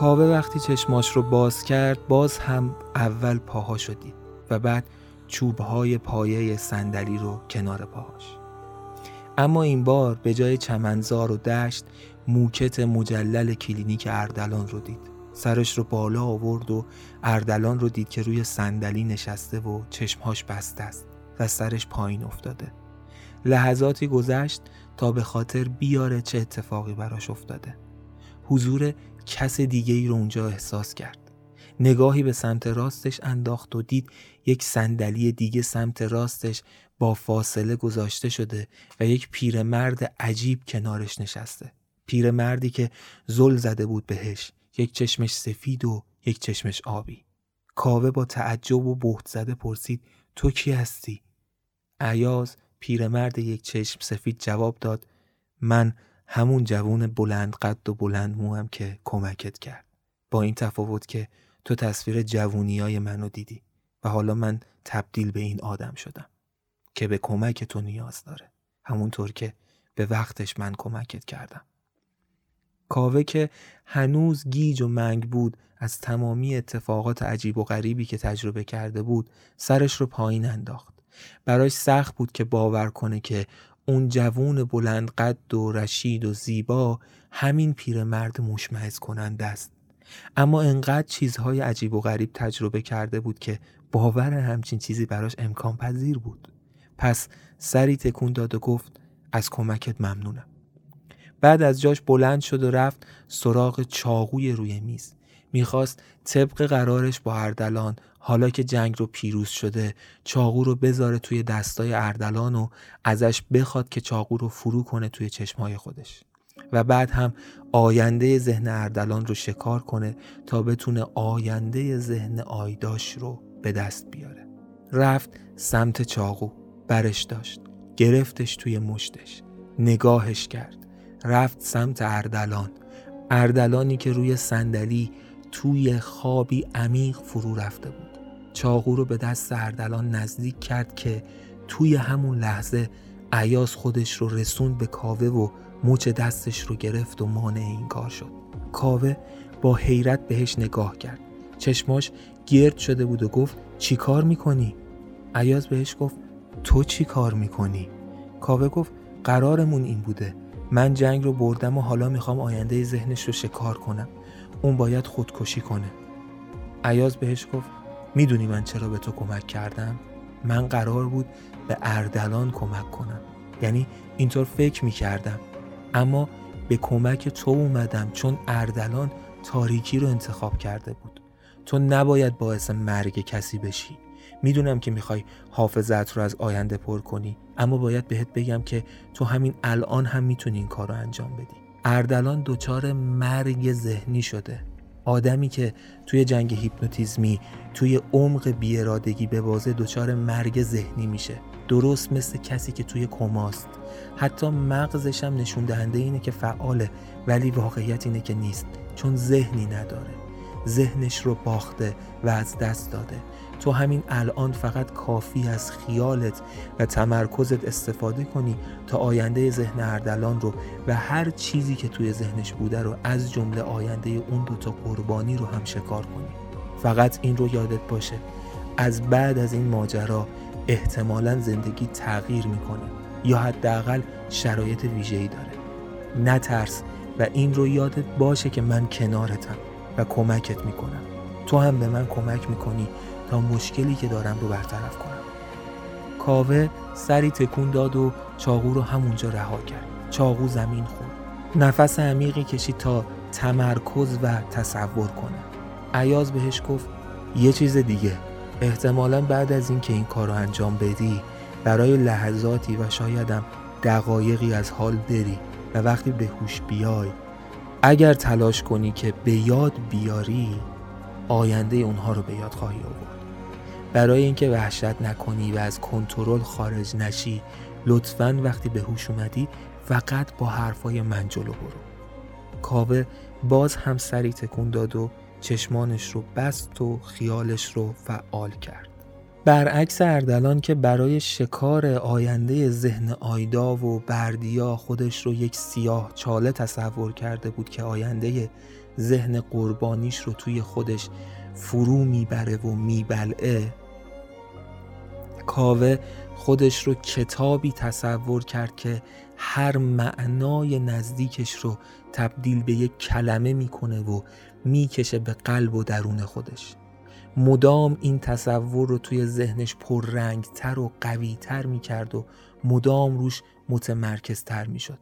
کاوه وقتی چشماش رو باز کرد باز هم اول پاها شدید و بعد چوبهای پایه صندلی رو کنار پاهاش. اما این بار به جای چمنزار و دشت موکت مجلل کلینیک اردلان رو دید. سرش رو بالا آورد و اردلان رو دید که روی صندلی نشسته و چشمهاش بسته است و سرش پایین افتاده. لحظاتی گذشت تا به خاطر بیاره چه اتفاقی براش افتاده. حضور کس دیگه ای رو اونجا احساس کرد. نگاهی به سمت راستش انداخت و دید یک صندلی دیگه سمت راستش با فاصله گذاشته شده و یک پیرمرد عجیب کنارش نشسته. پیرمردی که زل زده بود بهش یک چشمش سفید و یک چشمش آبی. کاوه با تعجب و بهت زده پرسید تو کی هستی؟ عیاز پیرمرد یک چشم سفید جواب داد من همون جوون بلند قد و بلند مو هم که کمکت کرد. با این تفاوت که تو تصویر جوونیای منو دیدی و حالا من تبدیل به این آدم شدم که به کمک تو نیاز داره. همونطور که به وقتش من کمکت کردم. کاوه که هنوز گیج و منگ بود از تمامی اتفاقات عجیب و غریبی که تجربه کرده بود سرش رو پایین انداخت. براش سخت بود که باور کنه که اون جوون بلند قد و رشید و زیبا همین پیرمرد مشمعز کننده است. اما انقدر چیزهای عجیب و غریب تجربه کرده بود که باور همچین چیزی براش امکان پذیر بود. پس سری تکون داد و گفت از کمکت ممنونم. بعد از جاش بلند شد و رفت سراغ چاقوی روی میز. می‌خواست طبق قرارش با اردلان حالا که جنگ رو پیروز شده چاقو رو بذاره توی دستای اردلان و ازش بخواد که چاقو رو فرو کنه توی چشمای خودش. و بعد هم آینده ذهن اردلان رو شکار کنه تا بتونه آینده ذهن آیداش رو به دست بیاره. رفت سمت چاقو برش داشت گرفتش توی مشتش نگاهش کرد. رفت سمت اردلان اردلانی که روی صندلی توی خوابی عمیق فرو رفته بود. چاقو رو به دست اردلان نزدیک کرد که توی همون لحظه عیاز خودش رو رسوند به کاوه و موچ دستش رو گرفت و مانع این کار شد. کاوه با حیرت بهش نگاه کرد. چشماش گرد شده بود و گفت چی کار می‌کنی؟ عیاز بهش گفت تو چی کار می‌کنی؟ کاوه گفت قرارمون این بوده. من جنگ رو بردم و حالا می‌خوام آینده ذهنش رو شکار کنم. اون باید خودکشی کنه. عیاز بهش گفت می‌دونی من چرا به تو کمک کردم؟ من قرار بود به اردلان کمک کنم. یعنی اینطور فکر می‌کردم. اما به کمک تو اومدم چون اردلان تاریکی رو انتخاب کرده بود. تو نباید باعث مرگ کسی بشی. می‌دونم که می‌خوای حافظت رو از آینده پر کنی اما باید بهت بگم که تو همین الان هم می‌تونی این کار رو انجام بدی. اردلان دچار مرگ ذهنی شده. آدمی که توی جنگ هیپنوتیزمی توی عمق بیارادگی به بازه دچار مرگ ذهنی میشه. درست مثل کسی که توی کماست. حتی مغزش هم نشون دهنده اینه که فعاله ولی واقعیت اینه که نیست. چون ذهنی نداره. ذهنش رو باخته و از دست داده. تو همین الان فقط کافی از خیالت و تمرکزت استفاده کنی تا آینده ذهن اردلان رو و هر چیزی که توی ذهنش بوده رو از جمله آینده اون دوتا قربانی رو هم شکار کنی. فقط این رو یادت باشه. از بعد از این ماجرا احتمالا زندگی تغییر می‌کنه یا حداقل شرایط ویژه‌ای داره. نترس و این رو یادت باشه که من کنارتم و کمکت می‌کنم. تو هم به من کمک می‌کنی تا مشکلی که دارم رو برطرف کنم. کاوه سری تکون داد و چاقو رو همونجا رها کرد. چاقو زمین خورد. نفس عمیقی کشید تا تمرکز و تصور کنه. عیاز بهش گفت یه چیز دیگه. احتمالا بعد از اینکه این کار رو انجام بدی برای لحظاتی و شایدم دقایقی از حال بری و وقتی به هوش بیای اگر تلاش کنی که به یاد بیاری آینده اونها رو به یاد خواهی آورد. برای اینکه وحشت نکنی و از کنترل خارج نشی لطفا وقتی به هوش اومدی فقط با حرفای من جلو برو. کاوه باز هم سری تکون داد و چشمانش رو بست و خیالش رو فعال کرد. برعکس اردلان که برای شکار آینده ذهن آیدا و بردیا خودش رو یک سیاه چاله تصور کرده بود که آینده ذهن قربانیش رو توی خودش فرو می‌بره و میبلعه کاوه خودش رو کتابی تصور کرد که هر معنای نزدیکش رو تبدیل به یک کلمه می‌کنه و می‌کشه به قلب و درون خودش. مدام این تصور رو توی ذهنش پررنگتر و قویتر می‌کرد و مدام روش متمرکزتر می‌شد.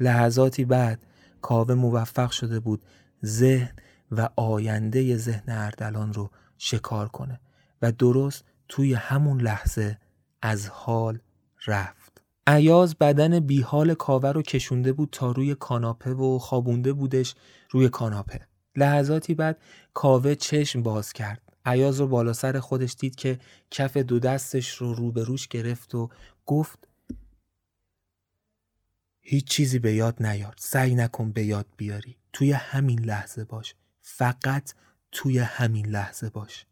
لحظاتی بعد کاوه موفق شده بود ذهن و آینده ذهن اردلان رو شکار کنه و درست توی همون لحظه از حال رفت. عیاز بدن بیحال کاوه رو کشونده بود تا روی کاناپه و خوابونده بودش روی کاناپه. لحظاتی بعد کاوه چشم باز کرد. عیاز رو بالا سر خودش دید که کف دو دستش رو روبروش گرفت و گفت هیچ چیزی به یاد نیار. سعی نکن به یاد بیاری. توی همین لحظه باش. فقط توی همین لحظه باش.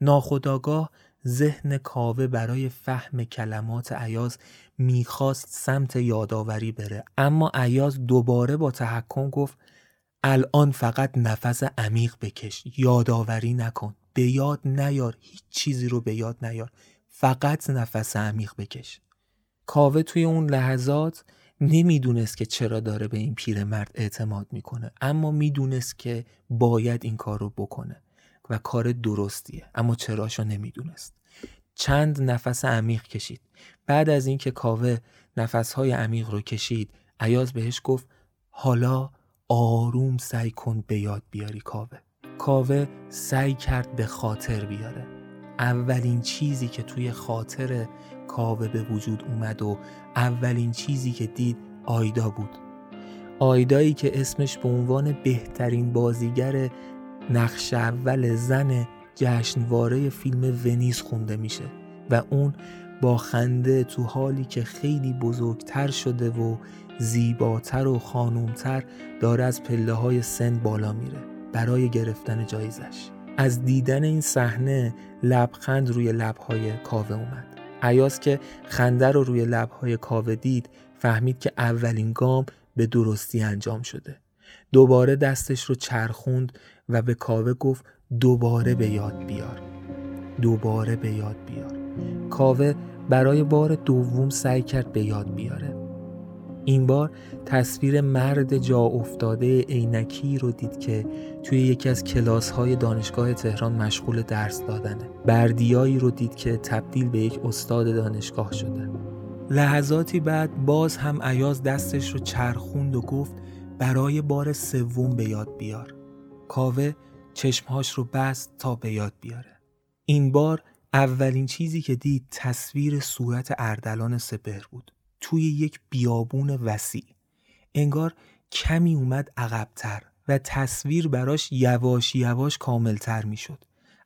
ناخداگاه ذهن کاوه برای فهم کلمات عیاز می‌خواست سمت یادآوری بره. اما عیاز دوباره با تحکم گفت الان فقط نفس عمیق بکش یادآوری نکن. به یاد نیار هیچ چیزی رو به یاد نیار. فقط نفس عمیق بکش. کاوه توی اون لحظات نمی‌دونست که چرا داره به این پیرمرد اعتماد می‌کنه اما می‌دونست که باید این کار رو بکنه. و کار درستیه. اما چراشو نمی‌دونست. چند نفس عمیق کشید. بعد از اینکه کاوه نفسهای عمیق رو کشید عیاز بهش گفت حالا آروم سعی کن به یاد بیاری کاوه. کاوه سعی کرد به خاطر بیاره. اولین چیزی که توی خاطر کاوه به وجود اومد و اولین چیزی که دید آیدا بود. آیدایی که اسمش به عنوان بهترین بازیگر نقش اول زن جشنواره فیلم ونیز خونده میشه و اون با خنده تو حالی که خیلی بزرگتر شده و زیباتر و خانومتر داره از پله های سن بالا میره برای گرفتن جایزش. از دیدن این صحنه لبخند روی لبهای کاوه اومد. عیاز که خنده رو روی لبهای کاوه دید فهمید که اولین گام به درستی انجام شده. دوباره دستش رو چرخوند و به کاوه گفت دوباره به یاد بیار. دوباره به یاد بیار. کاوه برای بار دوم سعی کرد به یاد بیاره. این بار تصویر مرد جا افتاده عینکی رو دید که توی یکی از کلاس های دانشگاه تهران مشغول درس دادنه. بردیایی رو دید که تبدیل به یک استاد دانشگاه شده. لحظاتی بعد باز هم عیاز دستش رو چرخوند و گفت برای بار سوم به یاد بیار. کاوه چشمهاش رو بست تا به یاد بیاره. این بار اولین چیزی که دید تصویر صورت اردلان سپهر بود. توی یک بیابون وسیع. انگار کمی اومد عقبتر و تصویر براش یواش یواش کاملتر می‌شد.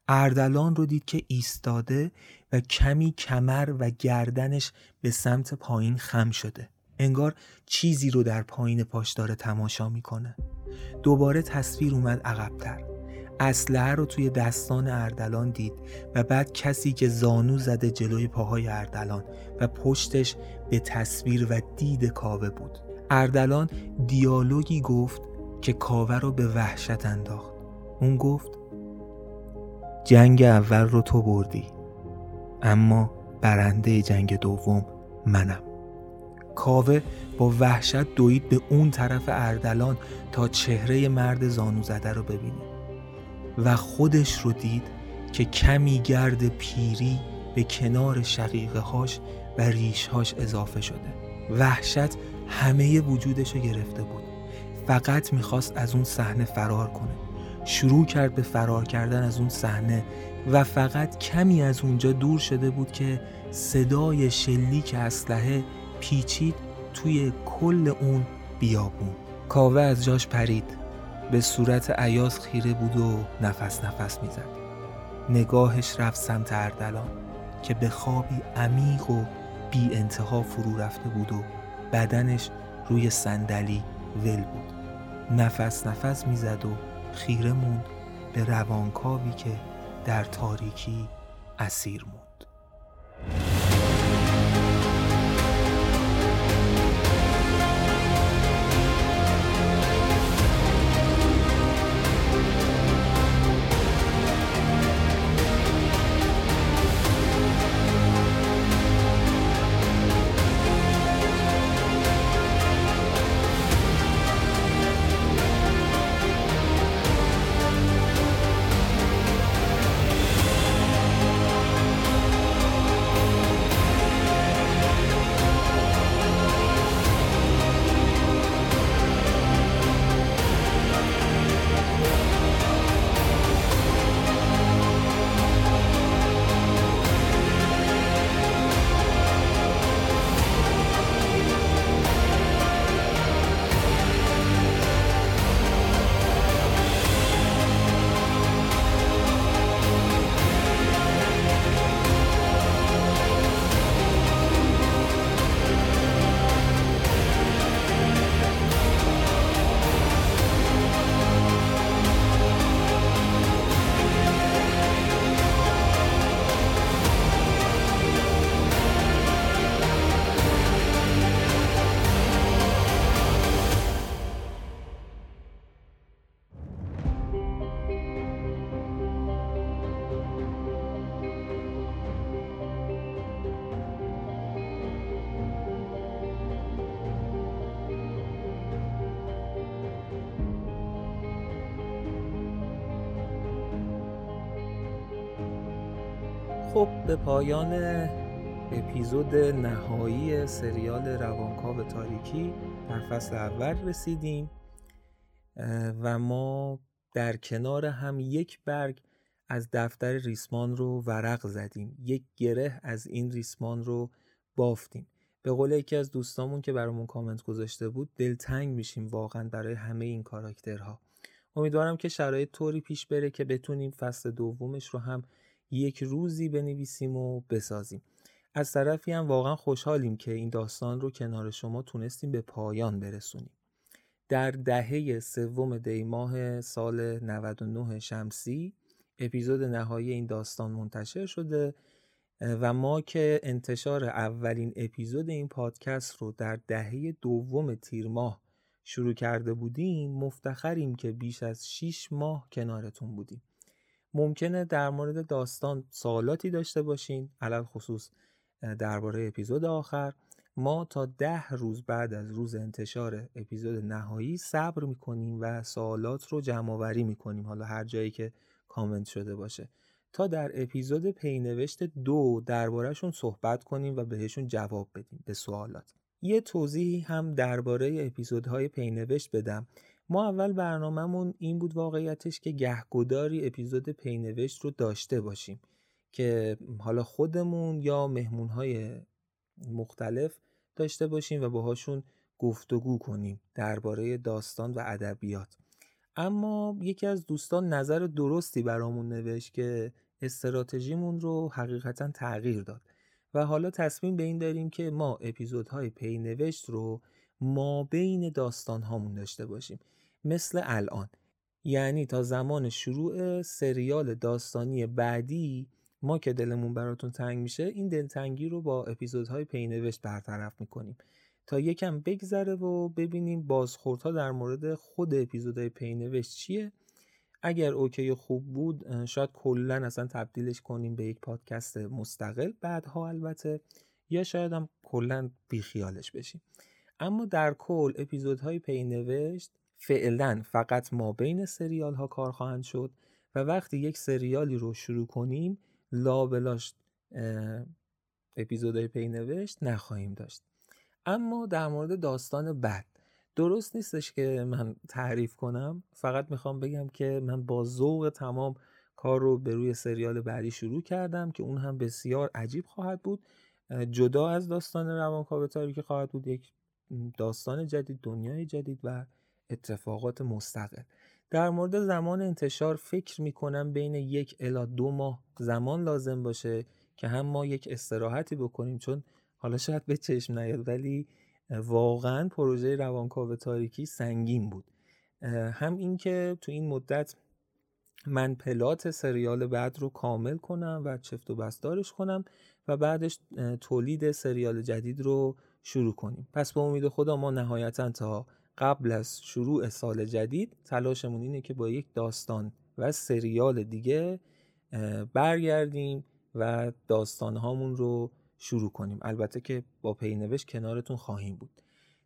اردلان رو دید که ایستاده و کمی کمر و گردنش به سمت پایین خم شده. انگار چیزی رو در پایین پاش داره تماشا می‌کنه. دوباره تصویر اومد عقبتر. اسلحه رو توی دستان اردلان دید و بعد کسی که زانو زده جلوی پاهای اردلان و پشتش به تصویر و دید کاوه بود. اردلان دیالوگی گفت که کاوه رو به وحشت انداخت. اون گفت جنگ اول رو تو بردی اما برنده جنگ دوم منم. کاوه با وحشت دوید به اون طرف اردلان تا چهره مرد زانو زده رو ببینه و خودش رو دید که کمی گرد پیری به کنار شقیقه هاش و ریش هاش اضافه شده. وحشت همه وجودش رو گرفته بود. فقط می‌خواست از اون صحنه فرار کنه. شروع کرد به فرار کردن از اون صحنه و فقط کمی از اونجا دور شده بود که صدای شلیک اسلحه پیچید توی کل اون بیابون. کاوه از جاش پرید. به صورت عیاز خیره بود و نفس نفس می‌زد. نگاهش رفت سمت اردلان که به خوابی عمیق و بی انتها فرو رفته بود و بدنش روی صندلی ول بود. نفس نفس می‌زد و خیره موند به روانکاوی که در تاریکی اسیر موند. پایان اپیزود نهایی سریال روانکاو تاریکی در فصل اول رسیدیم و ما در کنار هم یک برگ از دفتر ریسمان رو ورق زدیم. یک گره از این ریسمان رو بافتیم. به قول یکی از دوستامون که برامون کامنت گذاشته بود دلتنگ میشیم واقعا برای همه این کاراکترها. امیدوارم که شرایط طوری پیش بره که بتونیم فصل دومش رو هم یک روزی بنویسیم و بسازیم. از طرفی هم واقعا خوشحالیم که این داستان رو کنار شما تونستیم به پایان برسونیم. در دهه سوم دی ماه سال 99 شمسی اپیزود نهایی این داستان منتشر شده و ما که انتشار اولین اپیزود این پادکست رو در دهه دوم تیر ماه شروع کرده بودیم مفتخریم که بیش از 6 ماه کنارتون بودیم. ممکنه در مورد داستان سوالاتی داشته باشین علل خصوص درباره اپیزود آخر. ما تا ده روز بعد از روز انتشار اپیزود نهایی صبر می‌کنیم و سوالات رو جمع آوری می‌کنیم حالا هر جایی که کامنت شده باشه. تا در اپیزود پینوشت دو دربارهشون صحبت کنیم و بهشون جواب بدیم به سوالات. یه توضیحی هم درباره اپیزودهای پینوشت بدم. ما اول برنامهمون این بود واقعیتش که گهگداری اپیزود پینوشت رو داشته باشیم که حالا خودمون یا مهمونهای مختلف داشته باشیم و باهاشون گفتگو کنیم درباره داستان و ادبیات. اما یکی از دوستان نظر درستی برامون نوشت که استراتژیمون رو حقیقتا تغییر داد و حالا تصمیم به این داریم که ما اپیزودهای پی نوشت رو ما بین داستان هامون داشته باشیم. مثل الان. یعنی تا زمان شروع سریال داستانی بعدی ما که دلمون براتون تنگ میشه این دلتنگی رو با اپیزودهای پینوشت برطرف می‌کنیم. تا یکم بگذره و ببینیم بازخوردها در مورد خود اپیزودهای پینوشت چیه. اگر اوکی خوب بود شاید کلا اصلا تبدیلش کنیم به یک پادکست مستقل. بعدها البته یا شاید هم کلا بیخیالش بشیم. اما در کل اپیزودهای پینوشت فعلا فقط ما بین سریال ها کار خواهند شد و وقتی یک سریالی رو شروع کنیم لابلاش اپیزودهای پی نوشت نخواهیم داشت. اما در مورد داستان بعد درست نیستش که من تعریف کنم. فقط می‌خوام بگم که من با ذوق تمام کار رو به روی سریال بعدی شروع کردم که اون هم بسیار عجیب خواهد بود. جدا از داستان روانکاو تاریکی خواهد بود. یک داستان جدید دنیای جدید و اتفاقات مستقل. در مورد زمان انتشار فکر می‌کنم بین یک الا دو ماه زمان لازم باشه که هم ما یک استراحتی بکنیم چون حالا شاید به چشم نیاد ولی واقعا پروژه روانکاو تاریکی سنگین بود. هم اینکه تو این مدت من پلات سریال بعد رو کامل کنم و چفت و بستارش کنم و بعدش تولید سریال جدید رو شروع کنیم. پس به امید خدا ما نهایتا تا قبل از شروع سال جدید تلاشمون اینه که با یک داستان و سریال دیگه برگردیم و داستان هامون رو شروع کنیم. البته که با پینوش کنارتون خواهیم بود.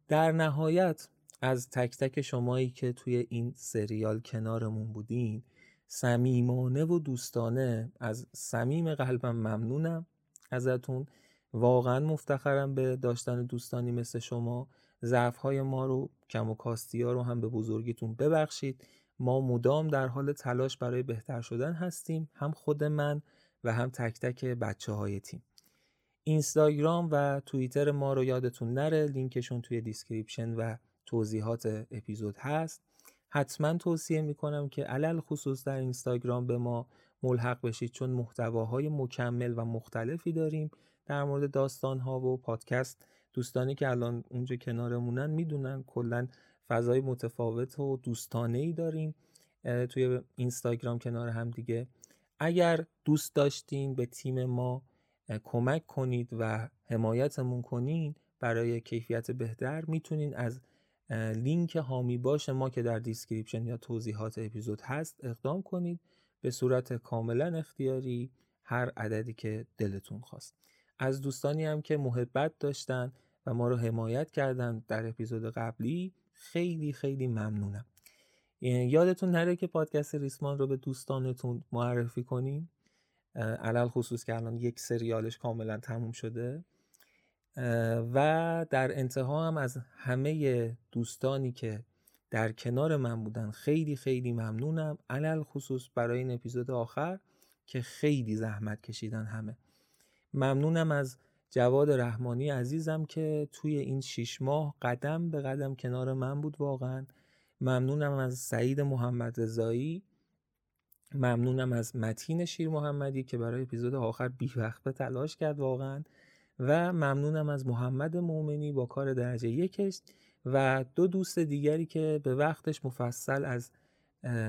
در نهایت از تک تک شمایی که توی این سریال کنارمون بودین صمیمانه و دوستانه از صمیم قلبم ممنونم ازتون. واقعا مفتخرم به داشتن دوستانی مثل شما. ضعف های ما رو کم و کاستی ها رو هم به بزرگیتون ببخشید. ما مدام در حال تلاش برای بهتر شدن هستیم هم خود من و هم تک تک بچه های تیم. اینستاگرام و توییتر ما رو یادتون نره. لینکشون توی description و توضیحات اپیزود هست. حتما توصیه می‌کنم که علل خصوص در اینستاگرام به ما ملحق بشید چون محتواهای مکمل و مختلفی داریم. در مورد داستان ها و پادکست دوستانی که الان اونجا کنارمونن می‌دونن کلا فضای متفاوت و دوستانه ای داریم توی اینستاگرام کنار هم دیگه. اگر دوست داشتین به تیم ما کمک کنید و حمایتمون کنین برای کیفیت بهتر می‌تونین از لینک حامی باش ما که در description یا توضیحات اپیزود هست اقدام کنید. به صورت کاملا اختیاری هر عددی که دلتون خواست. از دوستانی هم که محبت داشتن و ما رو حمایت کردن در اپیزود قبلی خیلی خیلی ممنونم. یادتون نره که پادکست ریسمان رو به دوستانتون معرفی کنین. علی‌الخصوص که الان یک سریالش کاملا تموم شده. و در انتها هم از همه دوستانی که در کنار من بودن خیلی خیلی ممنونم. علل خصوص برای این اپیزود آخر که خیلی زحمت کشیدن همه. ممنونم از جواد رحمانی عزیزم که توی این شیش ماه قدم به قدم کنار من بود واقعا. ممنونم از سعید محمد رضایی. ممنونم از متین شیر محمدی که برای اپیزود آخر بی تلاش کرد واقعا. و ممنونم از محمد مومنی با کار درجه یکش و دو دوست دیگری که به وقتش مفصل از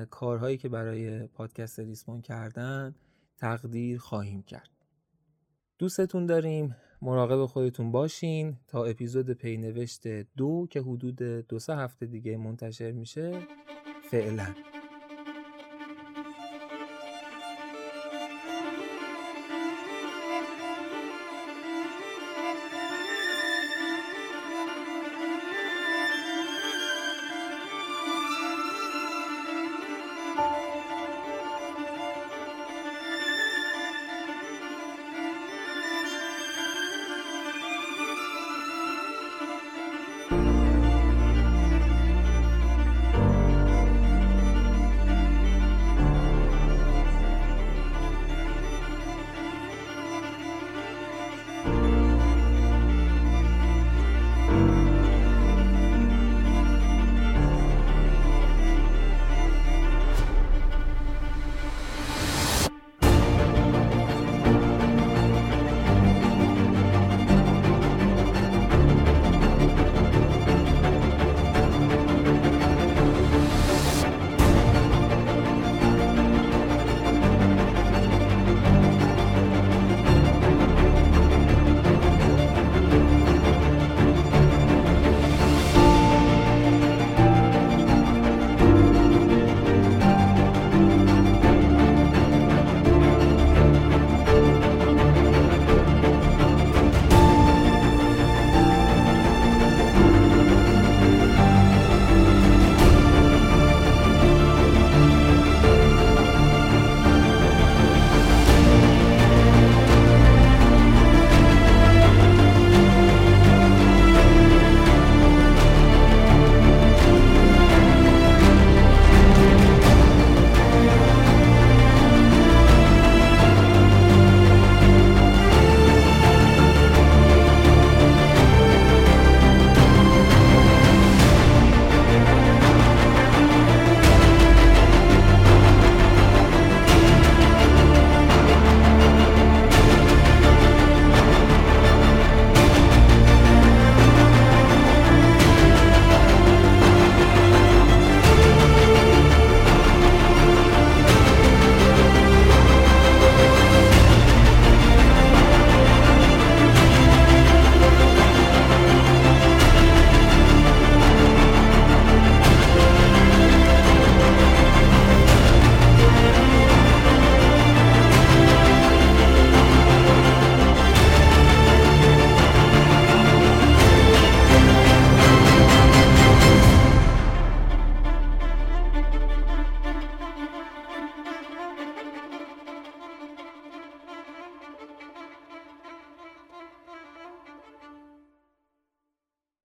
کارهایی که برای پادکست ریسمان کردن تقدیر خواهیم کرد. دوستتون داریم مراقب خودتون باشین تا اپیزود پینوشت دو که حدود دو سه هفته دیگه منتشر میشه فعلا.